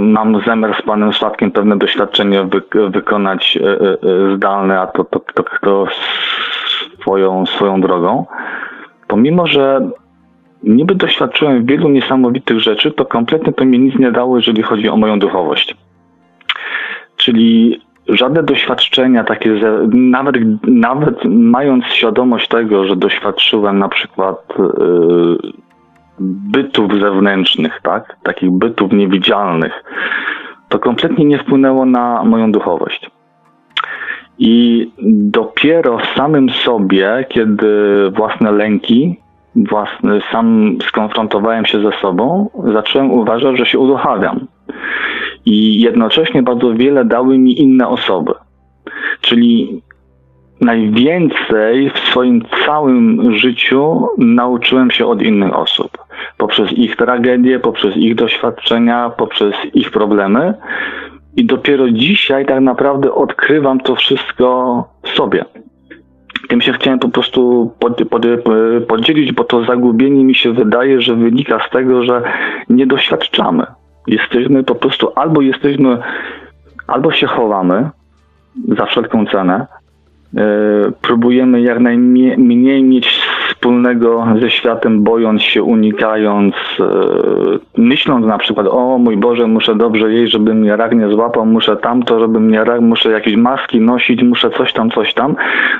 mam zamiar z panem Sławkiem pewne doświadczenie wy, wykonać e, e, zdalne, a to, to, to, to swoją, swoją drogą. Pomimo, że niby doświadczyłem wielu niesamowitych rzeczy, to kompletnie to mi nic nie dało, jeżeli chodzi o moją duchowość. Czyli żadne doświadczenia takie, nawet, nawet mając świadomość tego, że doświadczyłem na przykład bytów zewnętrznych, tak? Takich bytów niewidzialnych, to kompletnie nie wpłynęło na moją duchowość. I dopiero w samym sobie, kiedy własne lęki, własny, sam skonfrontowałem się ze sobą, zacząłem uważać, że się uduchawiam. I jednocześnie bardzo wiele dały mi inne osoby. Czyli najwięcej w swoim całym życiu nauczyłem się od innych osób. Poprzez ich tragedie, poprzez ich doświadczenia, poprzez ich problemy. I dopiero dzisiaj tak naprawdę odkrywam to wszystko sobie. Tym się chciałem po prostu pod, pod, podzielić, bo to zagubienie mi się wydaje, że wynika z tego, że nie doświadczamy. Jesteśmy po prostu albo jesteśmy, albo się chowamy za wszelką cenę, E, próbujemy jak najmniej mieć wspólnego ze światem, bojąc się, unikając, e, myśląc na przykład, o mój Boże, muszę dobrze jeść, żeby mnie rak nie złapał, muszę tamto, żeby mnie rak, muszę jakieś maski nosić, muszę coś tam, coś tam.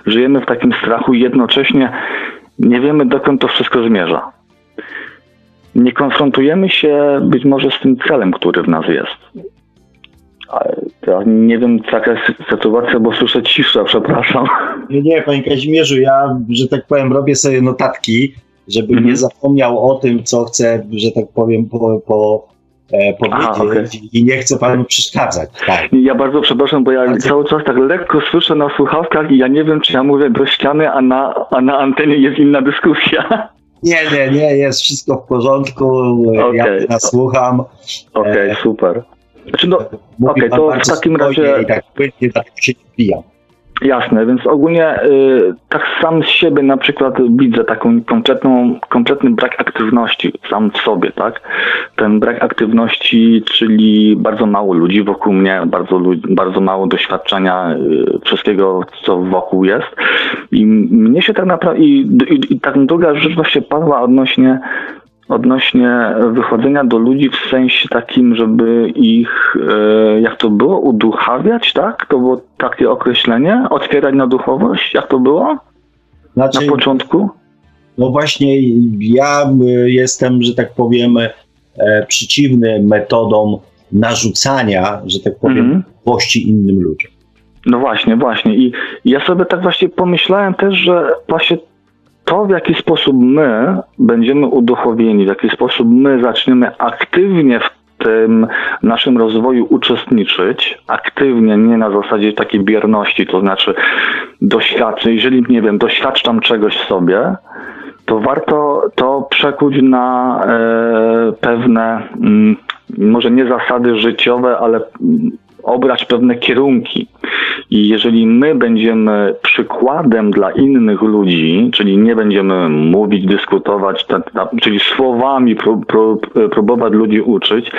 Żyjemy w takim strachu i jednocześnie nie wiemy, dokąd to wszystko zmierza. Nie konfrontujemy się być może z tym celem, który w nas jest. Ja nie wiem, jaka jest sytuacja, bo słyszę ciszę, przepraszam. Nie, nie, panie Kazimierzu, ja, że tak powiem, robię sobie notatki, żebym mm -hmm. nie zapomniał o tym, co chcę, że tak powiem, po, po e, powiedzieć Aha, okay. i nie chcę panu przeszkadzać. Tak. Ja bardzo przepraszam, bo ja bardzo... cały czas tak lekko słyszę na słuchawkach i ja nie wiem, czy ja mówię do ściany, a na, a na antenie jest inna dyskusja. Nie, nie, nie, jest wszystko w porządku, okay. ja nasłucham. Okej, okay, e, super. Znaczy, no, okej, okay, to w takim razie... I tak płynnie, się wbijam. Jasne, więc ogólnie y, tak sam z siebie na przykład widzę taką kompletną, kompletny brak aktywności sam w sobie, tak? Ten brak aktywności, czyli bardzo mało ludzi wokół mnie, bardzo, bardzo mało doświadczenia y, wszystkiego, co wokół jest. I mnie się tak naprawdę, i, i, i tak druga rzecz właśnie padła odnośnie odnośnie wychodzenia do ludzi w sensie takim, żeby ich, e, jak to było, uduchawiać, tak? To było takie określenie? Otwierać na duchowość? Jak to było? Znaczy, na początku? No właśnie, ja e, jestem, że tak powiem, e, przeciwny metodom narzucania, że tak powiem, mm -hmm. innym ludziom. No właśnie, właśnie. I ja sobie tak właśnie pomyślałem też, że właśnie to, w jaki sposób my będziemy uduchowieni, w jaki sposób my zaczniemy aktywnie w tym naszym rozwoju uczestniczyć, aktywnie, nie na zasadzie takiej bierności, to znaczy doświadczę, jeżeli, nie wiem, doświadczam czegoś sobie, to warto to przekuć na e, pewne, m, mm, może nie zasady życiowe, ale obrać pewne kierunki. I jeżeli my będziemy przykładem dla innych ludzi, czyli nie będziemy mówić, dyskutować, ta, ta, czyli słowami pró, pró, próbować ludzi uczyć,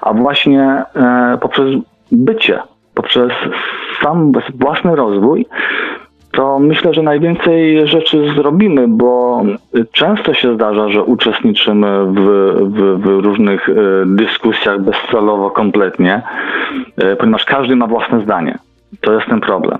a właśnie e, poprzez bycie, poprzez sam własny rozwój, to myślę, że najwięcej rzeczy zrobimy, bo często się zdarza, że uczestniczymy w, w, w różnych e, dyskusjach bezcelowo kompletnie, e, ponieważ każdy ma własne zdanie. To jest ten problem.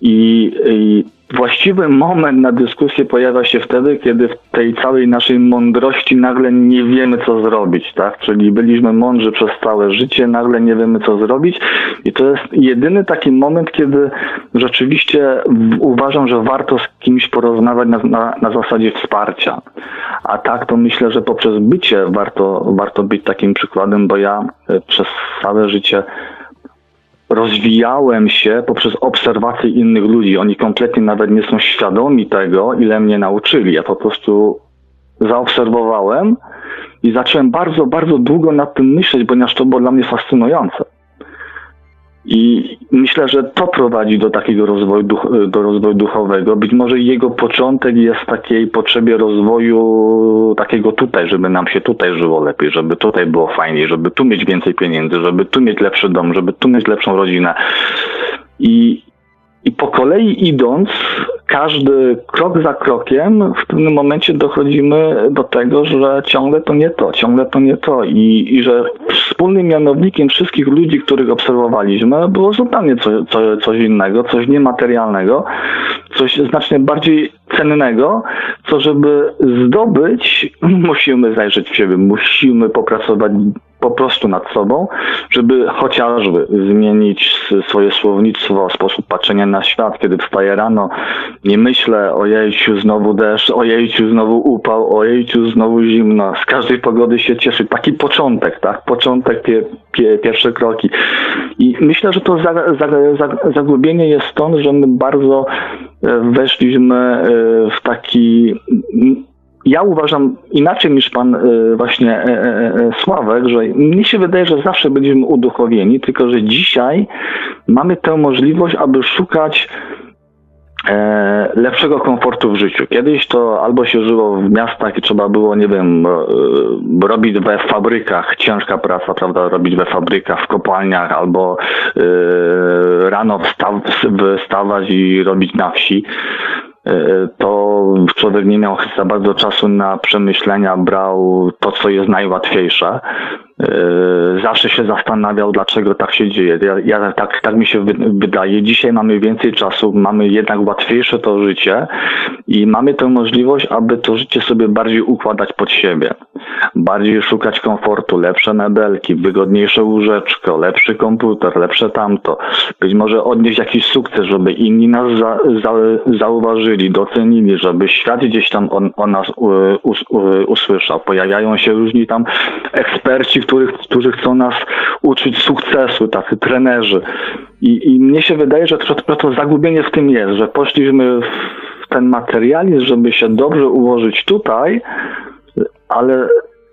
I, I, właściwy moment na dyskusję pojawia się wtedy, kiedy w tej całej naszej mądrości nagle nie wiemy, co zrobić, tak? Czyli byliśmy mądrzy przez całe życie, nagle nie wiemy, co zrobić. I to jest jedyny taki moment, kiedy rzeczywiście uważam, że warto z kimś porozmawiać na, na, na zasadzie wsparcia. A tak to myślę, że poprzez bycie warto, warto być takim przykładem, bo ja e, przez całe życie rozwijałem się poprzez obserwację innych ludzi. Oni kompletnie nawet nie są świadomi tego, ile mnie nauczyli. Ja po prostu zaobserwowałem i zacząłem bardzo, bardzo długo nad tym myśleć, ponieważ to było dla mnie fascynujące. I myślę, że to prowadzi do takiego rozwoju, duch, do rozwoju duchowego. Być może jego początek jest w takiej potrzebie rozwoju takiego tutaj, żeby nam się tutaj żyło lepiej, żeby tutaj było fajniej, żeby tu mieć więcej pieniędzy, żeby tu mieć lepszy dom, żeby tu mieć lepszą rodzinę. I, i po kolei idąc, każdy krok za krokiem, w pewnym momencie dochodzimy do tego, że ciągle to nie to, ciągle to nie to. I, i że wspólnym mianownikiem wszystkich ludzi, których obserwowaliśmy, było zupełnie co, co, coś innego, coś niematerialnego, coś znacznie bardziej cennego, co żeby zdobyć, musimy zajrzeć w siebie, musimy popracować po prostu nad sobą, żeby chociażby zmienić swoje słownictwo, sposób patrzenia na świat, kiedy wstaję rano, nie myślę o jejciu znowu deszcz, o jejciu znowu upał, o jejciu znowu zimno, z każdej pogody się cieszy. Taki początek, tak? Początek, pie, pie, pierwsze kroki. I myślę, że to za, jest stąd, że my bardzo e, weszliśmy e, w taki ja uważam inaczej niż pan y, właśnie e, e, e, Sławek, że mnie się wydaje, że zawsze będziemy uduchowieni, tylko że dzisiaj mamy tę możliwość, aby szukać lepszego komfortu w życiu. Kiedyś to albo się żyło w miastach i trzeba było, nie wiem, robić we fabrykach, ciężka praca, prawda, robić we fabrykach, w kopalniach, albo rano wstaw, wstawać i robić na wsi. E, to człowiek nie miał za bardzo czasu na przemyślenia, brał to, co jest najłatwiejsze. E, zawsze się zastanawiał, dlaczego tak się dzieje. Ja, ja, tak, tak mi się wydaje. Dzisiaj mamy więcej czasu, mamy jednak łatwiejsze to życie i mamy tę możliwość, aby to życie sobie bardziej układać pod siebie. Bardziej szukać komfortu, lepsze mebelki, wygodniejsze łóżeczko, lepszy komputer, lepsze tamto. Być może odnieść jakiś sukces, żeby inni nas za, za, zauważyli, docenili, żeby świat gdzieś tam o, o nas us, usłyszał. Pojawiają się różni tam eksperci, których, którzy chcą nas uczyć sukcesu, tacy trenerzy. I, i mnie się wydaje, że to, to zagubienie w tym jest, że poszliśmy w ten materializm, żeby się dobrze ułożyć tutaj, ale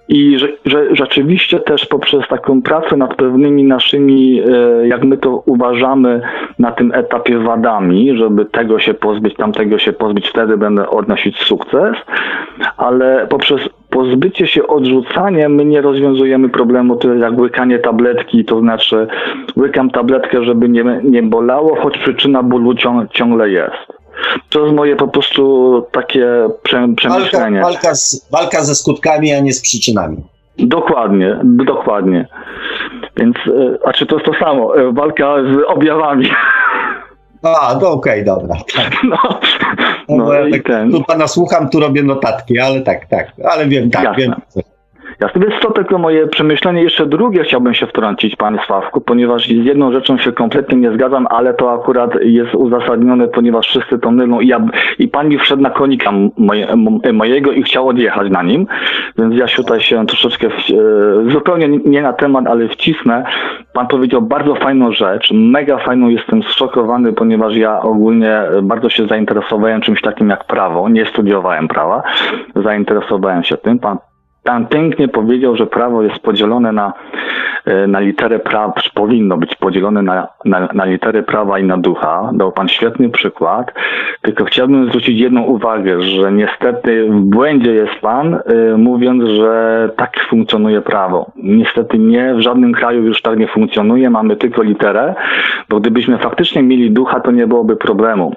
i że, że, rzeczywiście też poprzez taką pracę nad pewnymi naszymi, e, jak my to uważamy, na tym etapie wadami, żeby tego się pozbyć, tamtego się pozbyć, wtedy będę odnosić sukces, ale poprzez pozbycie się odrzucania, my nie rozwiązujemy problemu tyle jak łykanie tabletki, to znaczy łykam tabletkę, żeby nie, nie bolało, choć przyczyna bólu ciągle jest. To jest moje po prostu takie prze, przemyślenie. Walka, walka, z, walka ze skutkami, a nie z przyczynami. Dokładnie, dokładnie. Więc, e, a czy to jest to samo? E, walka z objawami. A, to okej, okay, dobra. Tak. No, no, no ja tak, ten... Tu pana słucham, tu robię notatki, ale tak, tak, ale wiem, tak, Jasne. wiem. Jasne, więc to tylko moje przemyślenie. Jeszcze drugie chciałbym się wtrącić, panie Sławku, ponieważ z jedną rzeczą się kompletnie nie zgadzam, ale to akurat jest uzasadnione, ponieważ wszyscy to mylą i, ja, i pan mi wszedł na konika moje, mojego i chciał odjechać na nim, więc ja tutaj się troszeczkę w, e, zupełnie nie na temat, ale wcisnę. Pan powiedział bardzo fajną rzecz, mega fajną, jestem zszokowany, ponieważ ja ogólnie bardzo się zainteresowałem czymś takim jak prawo, nie studiowałem prawa, zainteresowałem się tym. Pan Pan pięknie powiedział, że prawo jest podzielone na, e, na literę prawa, powinno być podzielone na, na, na literę prawa i na ducha. Dał Pan świetny przykład. Tylko chciałbym zwrócić jedną uwagę, że niestety w błędzie jest Pan, y, mówiąc, że tak funkcjonuje prawo. Niestety nie, w żadnym kraju już tak nie funkcjonuje, mamy tylko literę, bo gdybyśmy faktycznie mieli ducha, to nie byłoby problemu.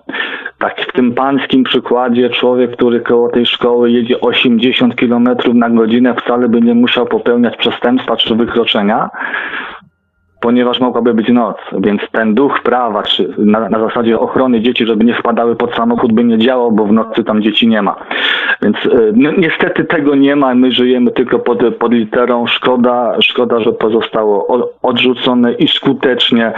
Tak w tym pańskim przykładzie człowiek, który koło tej szkoły jedzie 80 km na godzinę, wcale by nie musiał popełniać przestępstwa czy wykroczenia, ponieważ mogłaby być noc, więc ten duch prawa, czy na, na, zasadzie ochrony dzieci, żeby nie wpadały pod samochód, by nie działał, bo w nocy tam dzieci nie ma. Więc no, niestety tego nie ma, my żyjemy tylko pod, pod literą. Szkoda, szkoda, że pozostało odrzucone i skutecznie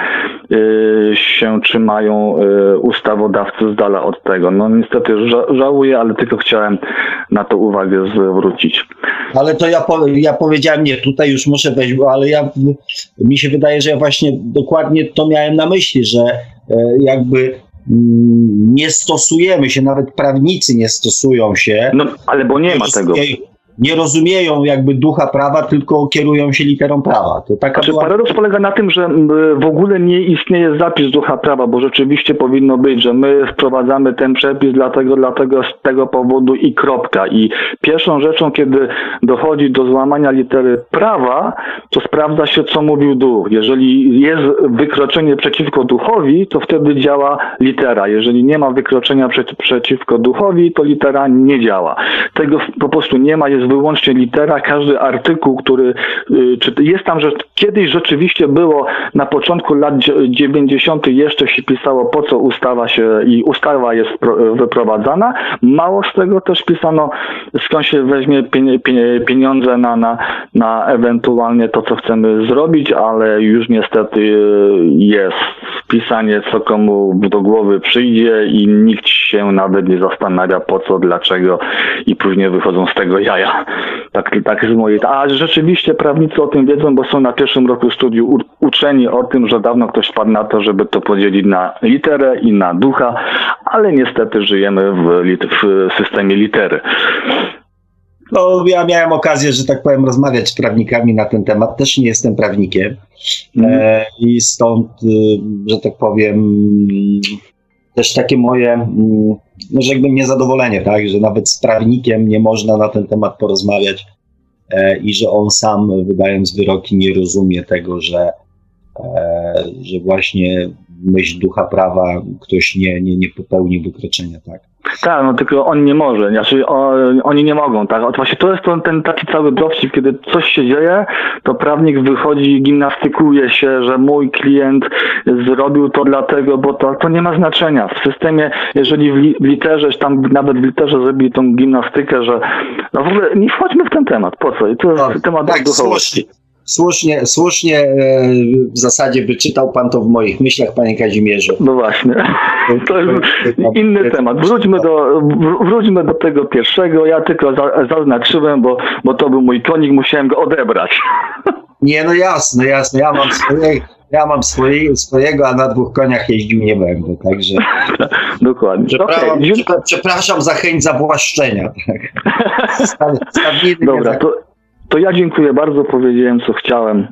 y, się trzymają y, ustawodawcy z dala od tego. No niestety ża żałuję, ale tylko chciałem na to uwagę zwrócić. Ale to ja, po, ja powiedziałem, nie, tutaj już muszę wejść, ale ja, mi się wydaje, że ja właśnie dokładnie to miałem na myśli, że e, jakby mm, nie stosujemy się, nawet prawnicy nie stosują się. No, ale bo nie ma tego nie rozumieją jakby ducha prawa, tylko kierują się literą prawa. To taka znaczy, była... Paradoks polega na tym, że w ogóle nie istnieje zapis ducha prawa, bo rzeczywiście powinno być, że my wprowadzamy ten przepis dlatego, dlatego z tego powodu i kropka. I pierwszą rzeczą, kiedy dochodzi do złamania litery prawa, to sprawdza się, co mówił duch. Jeżeli jest wykroczenie przeciwko duchowi, to wtedy działa litera. Jeżeli nie ma wykroczenia przeciwko duchowi, to litera nie działa. Tego po prostu nie ma, jest wyłącznie litera, każdy artykuł, który, y, czy jest tam, że kiedyś rzeczywiście było na początku lat 90. jeszcze się pisało, po co ustawa się i ustawa jest wyprowadzana. Mało z tego też pisano, skąd się weźmie pieniądze na, na, na ewentualnie to, co chcemy zrobić, ale już niestety y, jest wpisanie, co komu do głowy przyjdzie i nikt się nawet nie zastanawia po co, dlaczego i później wychodzą z tego jaja. Tak, tak z mojej. A rzeczywiście prawnicy o tym wiedzą, bo są na pierwszym roku studiów uczeni o tym, że dawno ktoś wpadł na to, żeby to podzielić na literę i na ducha, ale niestety żyjemy w, w systemie litery. No, ja miałem okazję, że tak powiem, rozmawiać z prawnikami na ten temat. Też nie jestem prawnikiem. Mm. E, I stąd, y, że tak powiem, też takie moje, no jakby niezadowolenie, tak, że nawet z prawnikiem nie można na ten temat porozmawiać e, i że on sam, wydając wyroki, nie rozumie tego, że, e, że właśnie myśl ducha prawa ktoś nie, nie, nie popełni wykroczenia, tak. Tak, no tylko on nie może, znaczy oni nie mogą, tak. Właśnie to jest ten, ten taki cały dowcip, kiedy coś się dzieje, to prawnik wychodzi, gimnastykuje się, że mój klient zrobił to dlatego, bo to, to nie ma znaczenia. W systemie, jeżeli w, li, w literze, tam nawet w literze zrobili tą gimnastykę, że no w ogóle nie wchodźmy w ten temat, po co? I to jest tak, temat tak, duchowości. Słusznie, słusznie e, w zasadzie wyczytał pan to w moich myślach, panie Kazimierzu. No właśnie. To jest inny temat. Wróćmy do, wróćmy do tego pierwszego. Ja tylko zaznaczyłem, bo, bo to był mój konik, musiałem go odebrać. Nie, no jasne, jasne. Ja mam swoje, ja mam swoje, swojego, a na dwóch koniach jeździł nie będę, także... Dokładnie. Przepraszam, okay. przepraszam za chęć zawłaszczenia. Tak. Dobra, to, to ja dziękuję bardzo, powiedziałem co chciałem.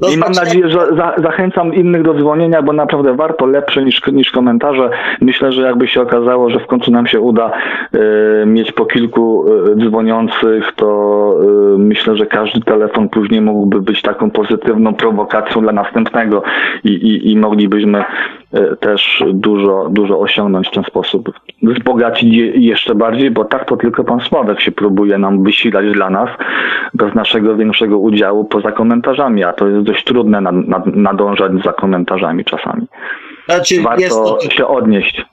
No I mam nadzieję, że za, zachęcam innych do dzwonienia, bo naprawdę warto lepsze niż, niż komentarze. Myślę, że jakby się okazało, że w końcu nam się uda y, mieć po kilku y, dzwoniących, to y, myślę, że każdy telefon później mógłby być taką pozytywną prowokacją dla następnego i, i, i moglibyśmy też dużo, dużo osiągnąć w ten sposób. Wzbogacić jeszcze bardziej, bo tak to tylko pan Sławek się próbuje nam wysilać dla nas bez naszego większego udziału poza komentarzami, a to jest dość trudne nad, nad, nadążać za komentarzami czasami. Znaczy, Warto to, się odnieść.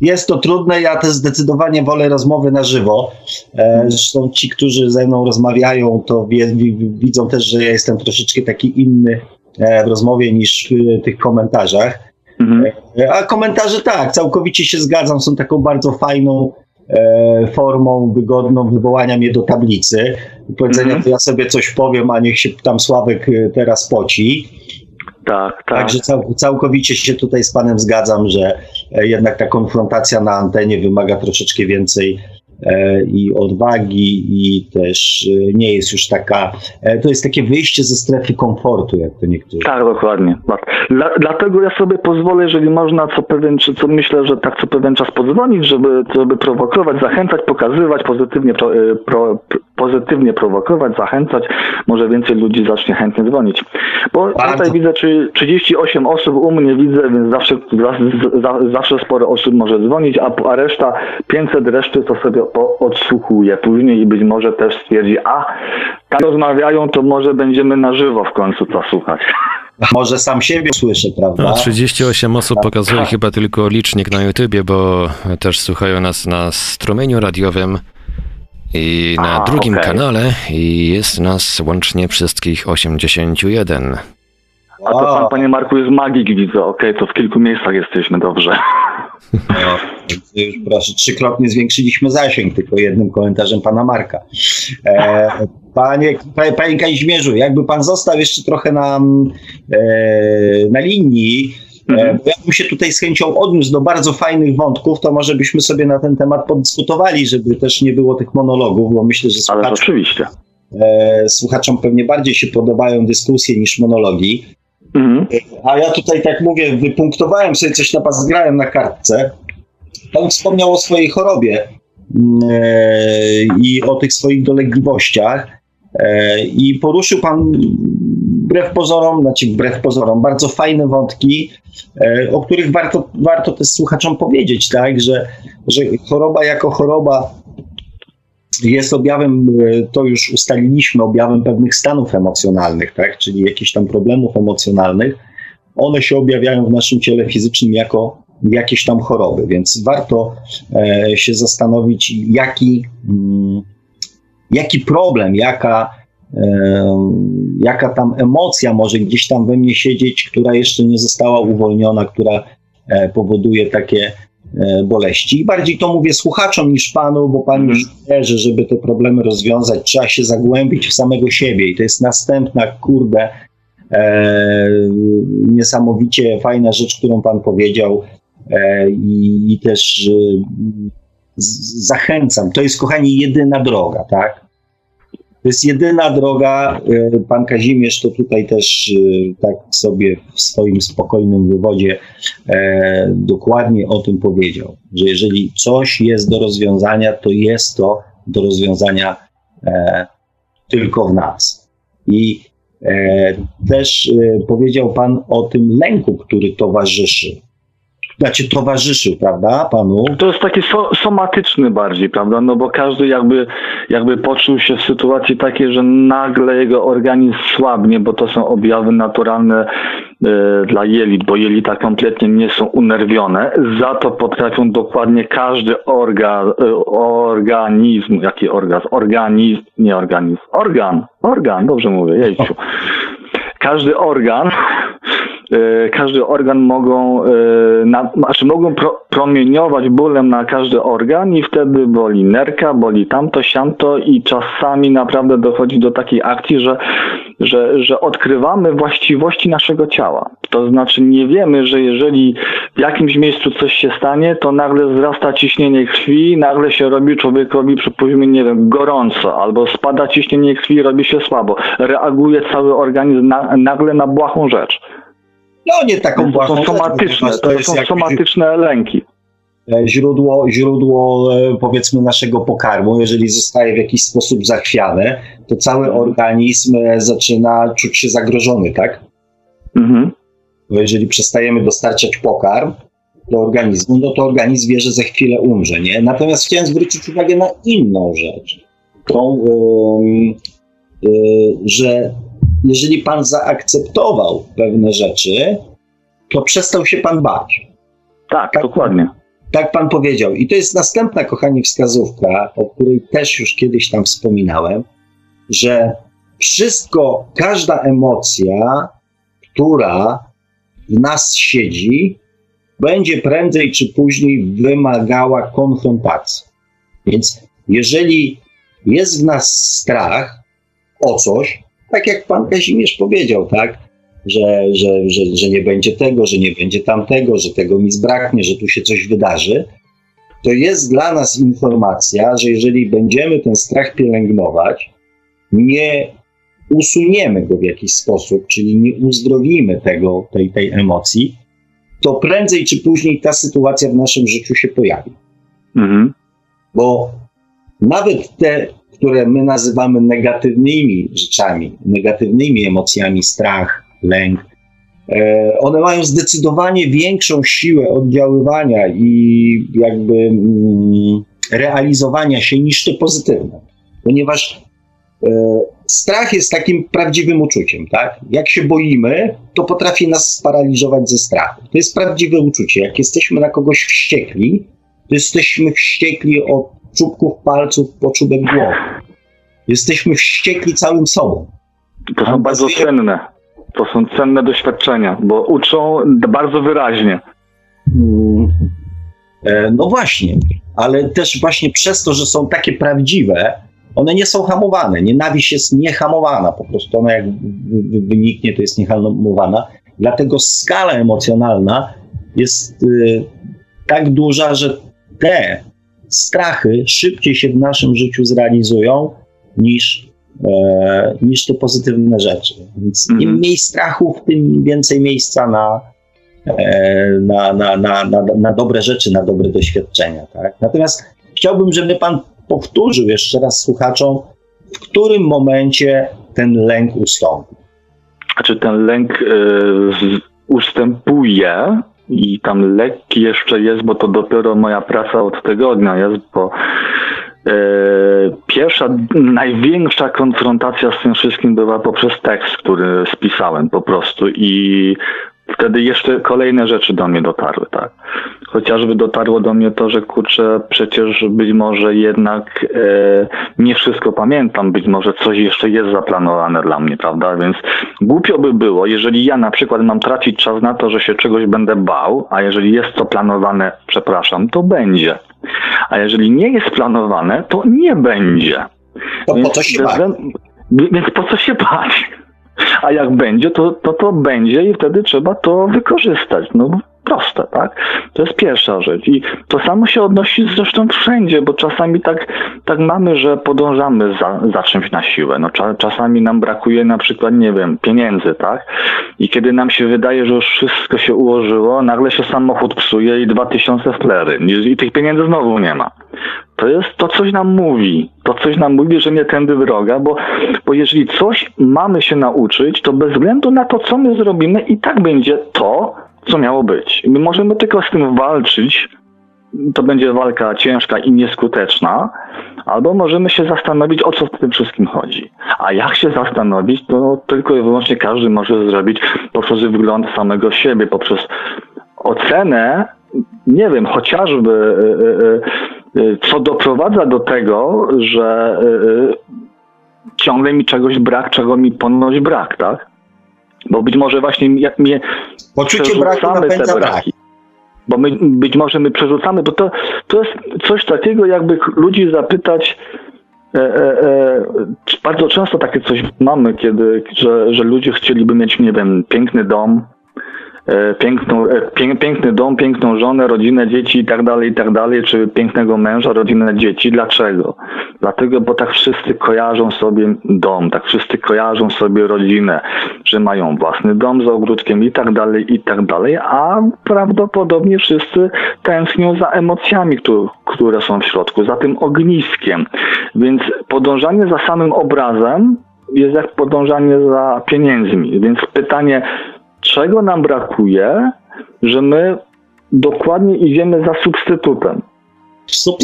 Jest to trudne, ja też zdecydowanie wolę rozmowy na żywo. E, zresztą ci, którzy ze mną rozmawiają, to widzą też, że ja jestem troszeczkę taki inny e, w rozmowie niż w tych komentarzach. Mhm. E, a komentarze tak, całkowicie się zgadzam, są taką bardzo fajną formą wygodną wywołania mnie do tablicy. Powiedzenia, mhm. to ja sobie coś powiem, a niech się tam Sławek teraz poci. Tak, tak. Także cał, całkowicie się tutaj z Panem zgadzam, że e, jednak ta konfrontacja na antenie wymaga troszeczkę więcej i odwagi i też e, nie jest już taka, e, to jest takie wyjście ze strefy komfortu, jak to niektórzy. Tak, dokładnie. Dla, dlatego ja sobie pozwolę, jeżeli można co pewien, czy co myślę, że tak co pewien czas podzwonić, żeby, żeby prowokować, zachęcać, pokazywać, pozytywnie, pro, pro, pozytywnie prowokować, zachęcać, może więcej ludzi zacznie chętnie dzwonić. Bo Bardzo. tutaj widzę, czy 38 osób u mnie widzę, więc zawsze, zawsze sporo osób może dzwonić, a, a reszta, 500 reszty to sobie odsłuchuje później i być może też stwierdzi, a tak rozmawiają, to może będziemy na żywo w końcu to słuchać. Może sam siebie słyszę, prawda? No, 38 osób tak. pokazuje tak. chyba tylko licznik na YouTubie, bo też słuchają nas na strumieniu radiowym i na a, drugim okay. kanale i jest nas łącznie wszystkich 81. A to pan, panie Marku, jest magik, widzę. Okej, okay, to w kilku miejscach jesteśmy, dobrze. No, już proszę, trzykrotnie zwiększyliśmy zasięg tylko jednym komentarzem pana Marka. E, panie, panie, Kazimierzu, jakby pan został jeszcze trochę na, e, na linii, e, mhm. ja bym się tutaj z chęcią odniósł do bardzo fajnych wątków, to może byśmy sobie na ten temat podyskutowali, żeby też nie było tych monologów, bo myślę, że słuchaczom, Ale oczywiście. E, słuchaczom pewnie bardziej się podobają dyskusje niż monologi. Mhm. A ja tutaj tak mówię, wypunktowałem sobie coś na zgrałem na kartce. Pan wspomniał o swojej chorobie e, i o tych swoich dolegliwościach. E, I poruszył pan wbrew pozorom, znaczy wbrew pozorom, bardzo fajne wątki, e, o których warto, warto też słuchaczom powiedzieć, tak, że, że choroba jako choroba jest objawem, e, to już ustaliliśmy, objawem pewnych stanów emocjonalnych, tak? czyli jakichś tam problemów emocjonalnych. One się objawiają w naszym ciele fizycznym jako jakieś tam choroby, więc warto e, się zastanowić, jaki, mm, jaki problem, jaka, e, jaka tam emocja może gdzieś tam we mnie siedzieć, która jeszcze nie została uwolniona, która powoduje takie E, boleści. I bardziej to mówię słuchaczom niż panu, bo pan już mhm. wie, że żeby te problemy rozwiązać, trzeba się zagłębić w samego siebie. I to jest następna, kurde, e, niesamowicie fajna rzecz, którą pan powiedział. E, i, I też e, zachęcam. To jest, kochani, jedyna droga, tak? To jest jedyna droga. E, pan Kazimierz to tutaj też e, tak sobie w swoim spokojnym wywodzie e, dokładnie o tym powiedział, że jeżeli coś jest do rozwiązania, to jest to do rozwiązania tylko w nas. I też powiedział Pan o tym lęku, który towarzyszy znaczy towarzyszył, prawda, panu? To jest taki so, somatyczny bardziej, prawda, no bo każdy jakby, jakby poczuł się w sytuacji takiej, że nagle jego organizm słabnie, bo to są objawy naturalne y, dla jelit, bo jelita kompletnie nie są unerwione, za to potrafią dokładnie każdy organ, y, organizm, jaki orgazm, organizm, nie organizm, organ, organ, dobrze mówię, jejciu. Każdy organ każdy organ mogą, na, znaczy mogą pro, promieniować bólem na każdy organ i wtedy boli nerka, boli tamto, siamto i czasami naprawdę dochodzi do takiej akcji, że, że, że odkrywamy właściwości naszego ciała. To znaczy nie wiemy, że jeżeli w jakimś miejscu coś się stanie, to nagle wzrasta ciśnienie krwi, nagle się robi człowiekowi przy poziomie, nie wiem, gorąco, albo spada ciśnienie krwi, robi się słabo. Reaguje cały organizm na, nagle na błahą rzecz. No nie taką To są somatyczne, to, to są somatyczne lęki e, źródło, źródło e, powiedzmy naszego pokarmu, jeżeli zostaje w jakiś sposób zachwiane, to cały mhm. organizm e, zaczyna czuć się zagrożony, tak? Mhm. Bo jeżeli przestajemy dostarczać pokarm do organizmu, no to organizm wie, że za chwilę umrze, nie? Natomiast chciałem zwrócić uwagę na inną rzecz. Tą, yy, yy, że jeżeli pan zaakceptował pewne rzeczy, to przestał się pan bać. Tak, tak, dokładnie. Tak pan powiedział. I to jest następna, kochani, wskazówka, o której też już kiedyś tam wspominałem, że wszystko, każda emocja, która w nas siedzi, będzie prędzej czy później wymagała konfrontacji. Więc jeżeli jest w nas strach o coś, tak jak pan Kazimierz powiedział, tak, że, że, że, że nie będzie tego, że nie będzie tamtego, że tego mi zbraknie, że tu się coś wydarzy, to jest dla nas informacja, że jeżeli będziemy ten strach pielęgnować, nie usuniemy go w jakiś sposób, czyli nie uzdrowimy tego, tej, tej emocji, to prędzej czy później ta sytuacja w naszym życiu się pojawi. Mhm. Bo nawet te, które my nazywamy negatywnymi rzeczami, negatywnymi emocjami, strach, lęk, e, one mają zdecydowanie większą siłę oddziaływania i jakby mm, realizowania się niż te pozytywne. Ponieważ e, strach jest takim prawdziwym uczuciem, tak? Jak się boimy, to potrafi nas sparaliżować ze strachu. To jest prawdziwe uczucie. Jak jesteśmy na kogoś wściekli, to jesteśmy wściekli od czubków palców po czubek głowy. Jesteśmy wściekli całym sobą. To są bardzo cenne. To są cenne doświadczenia, bo uczą bardzo wyraźnie. Mm. E, no właśnie, ale też właśnie przez to, że są takie prawdziwe, one nie są hamowane. Nienawiść jest niehamowana, po prostu ona jak wyniknie, to jest niehamowana. Dlatego skala emocjonalna jest y, tak duża, że te strachy szybciej się w naszym życiu zrealizują niż, e, niż te pozytywne rzeczy. Więc im mhm. mniej strachów, tym więcej miejsca na, e, na, na, na, na, na dobre rzeczy, na dobre doświadczenia. Tak? Natomiast chciałbym, żeby Pan powtórzył jeszcze raz słuchaczom, w którym momencie ten lęk ustąpi. Znaczy ten lęk y, ustępuje i tam lekki jeszcze jest, bo to dopiero moja praca od tygodnia jest, bo y, pierwsza, największa konfrontacja z tym wszystkim była poprzez tekst, który spisałem po prostu i wtedy jeszcze kolejne rzeczy do mnie dotarły, tak. Chociażby dotarło do mnie to, że kurczę, przecież być może jednak e, nie wszystko pamiętam, być może coś jeszcze jest zaplanowane dla mnie, prawda? Więc głupio by było, jeżeli ja na przykład mam tracić czas na to, że się czegoś będę bał, a jeżeli jest to planowane, przepraszam, to będzie. A jeżeli nie jest planowane, to nie będzie. To więc po co się bać? Więc po co się bać? A jak będzie, to, to to będzie i wtedy trzeba to wykorzystać. No proste, tak? To jest pierwsza rzecz. I to samo się odnosi zresztą wszędzie, bo czasami tak, tak mamy, że podążamy za, za czymś na siłę. No, cza, czasami nam brakuje na przykład, nie wiem, pieniędzy, tak? I kiedy nam się wydaje, że już wszystko się ułożyło, nagle się samochód psuje i dwa tysiące flery. I, I tych pieniędzy znowu nie ma to jest to coś nam mówi. To coś nam mówi, że nie tędy droga, bo, bo jeżeli coś mamy się nauczyć, to bez względu na to, co my zrobimy, i tak będzie to, co miało być. My możemy tylko z tym walczyć. To będzie walka ciężka i nieskuteczna, albo możemy się zastanowić, o co w tym wszystkim chodzi. A jak się zastanowić, to tylko i wyłącznie każdy może zrobić poprzez wygląd samego siebie, poprzez ocenę, nie wiem, chociażby e, e, e, co doprowadza do tego, że ciągle mi czegoś brak, czego mi ponoć brak, tak? Bo być może właśnie jak mnie Poczucie braku napędza brak. Bo my, być może my przerzucamy, bo to, to jest coś takiego, jakby ludzi zapytać, E, e, e, bardzo często takie coś mamy, kiedy, że, że ludzie chcieliby mieć, nie wiem, piękny dom, piękną, e, piękny dom, piękną żonę, rodzinę, dzieci i tak dalej, i tak dalej, czy pięknego męża, rodzinę, dzieci. Dlaczego? Dlatego, bo tak wszyscy kojarzą sobie dom, tak wszyscy kojarzą sobie rodzinę, że mają własny dom z ogródkiem i tak dalej, i tak dalej, a prawdopodobnie wszyscy tęsknią za emocjami, które są w środku, za tym ogniskiem. Więc podążanie za samym obrazem jest jak podążanie za pieniędzmi. Więc pytanie, czego nam brakuje, że my dokładnie idziemy za substytutem.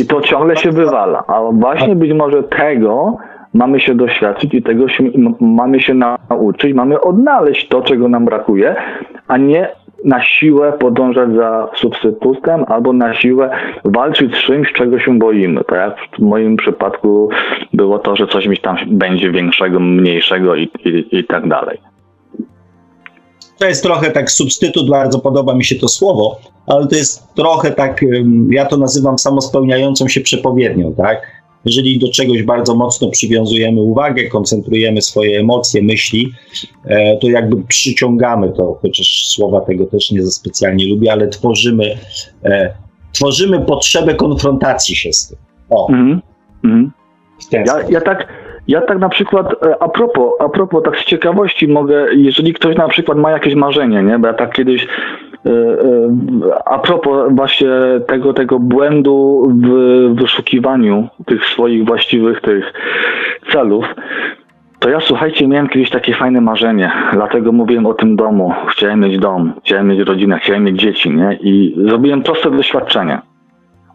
I to ciągle się wywala. A właśnie być może tego mamy się doświadczyć i tego się, mamy się nauczyć, mamy odnaleźć to, czego nam brakuje, a nie na siłę podążać za substytutem albo na siłę walczyć z czymś, czego się boimy. Tak jak w moim przypadku było to, że coś mi tam będzie większego, mniejszego i, i, i tak dalej. To jest trochę tak substytut, bardzo podoba mi się to słowo, ale to jest trochę tak, ja to nazywam samospełniającą się przepowiednią, tak? Jeżeli do czegoś bardzo mocno przywiązujemy uwagę, koncentrujemy swoje emocje, myśli, e, to jakby przyciągamy to, chociaż słowa tego też nie za specjalnie lubię, ale tworzymy, e, tworzymy potrzebę konfrontacji się z tym. O. Mm -hmm. Ja, ja tak ja tak na przykład, e, a propos, a propos tak z ciekawości mogę, jeżeli ktoś na przykład ma jakieś marzenie, nie, bo ja tak kiedyś e, e, a propos właśnie tego, tego błędu w wyszukiwaniu tych swoich właściwych tych celów, to ja słuchajcie, miałem kiedyś takie fajne marzenie, dlatego mówiłem o tym domu. Chciałem mieć dom, chciałem mieć rodzinę, chciałem mieć dzieci, nie? I zrobiłem proste doświadczenie.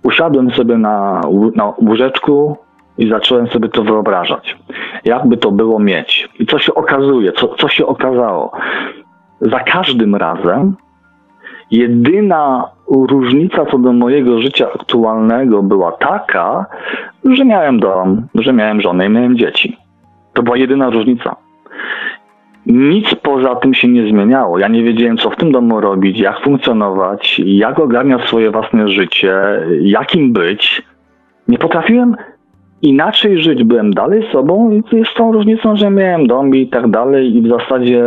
Usiadłem sobie na, na łóżeczku, i zacząłem sobie to wyobrażać. Jakby to było mieć. I co się okazuje, co, co się okazało? Za każdym razem jedyna różnica co do mojego życia aktualnego była taka, że miałem dom, że miałem żonę i miałem dzieci. To była jedyna różnica. Nic poza tym się nie zmieniało. Ja nie wiedziałem, co w tym domu robić, jak funkcjonować, jak ogarniać swoje własne życie, jakim być. Nie potrafiłem inaczej żyć, byłem dalej sobą i z tą różnicą, że miałem dom i tak dalej i w zasadzie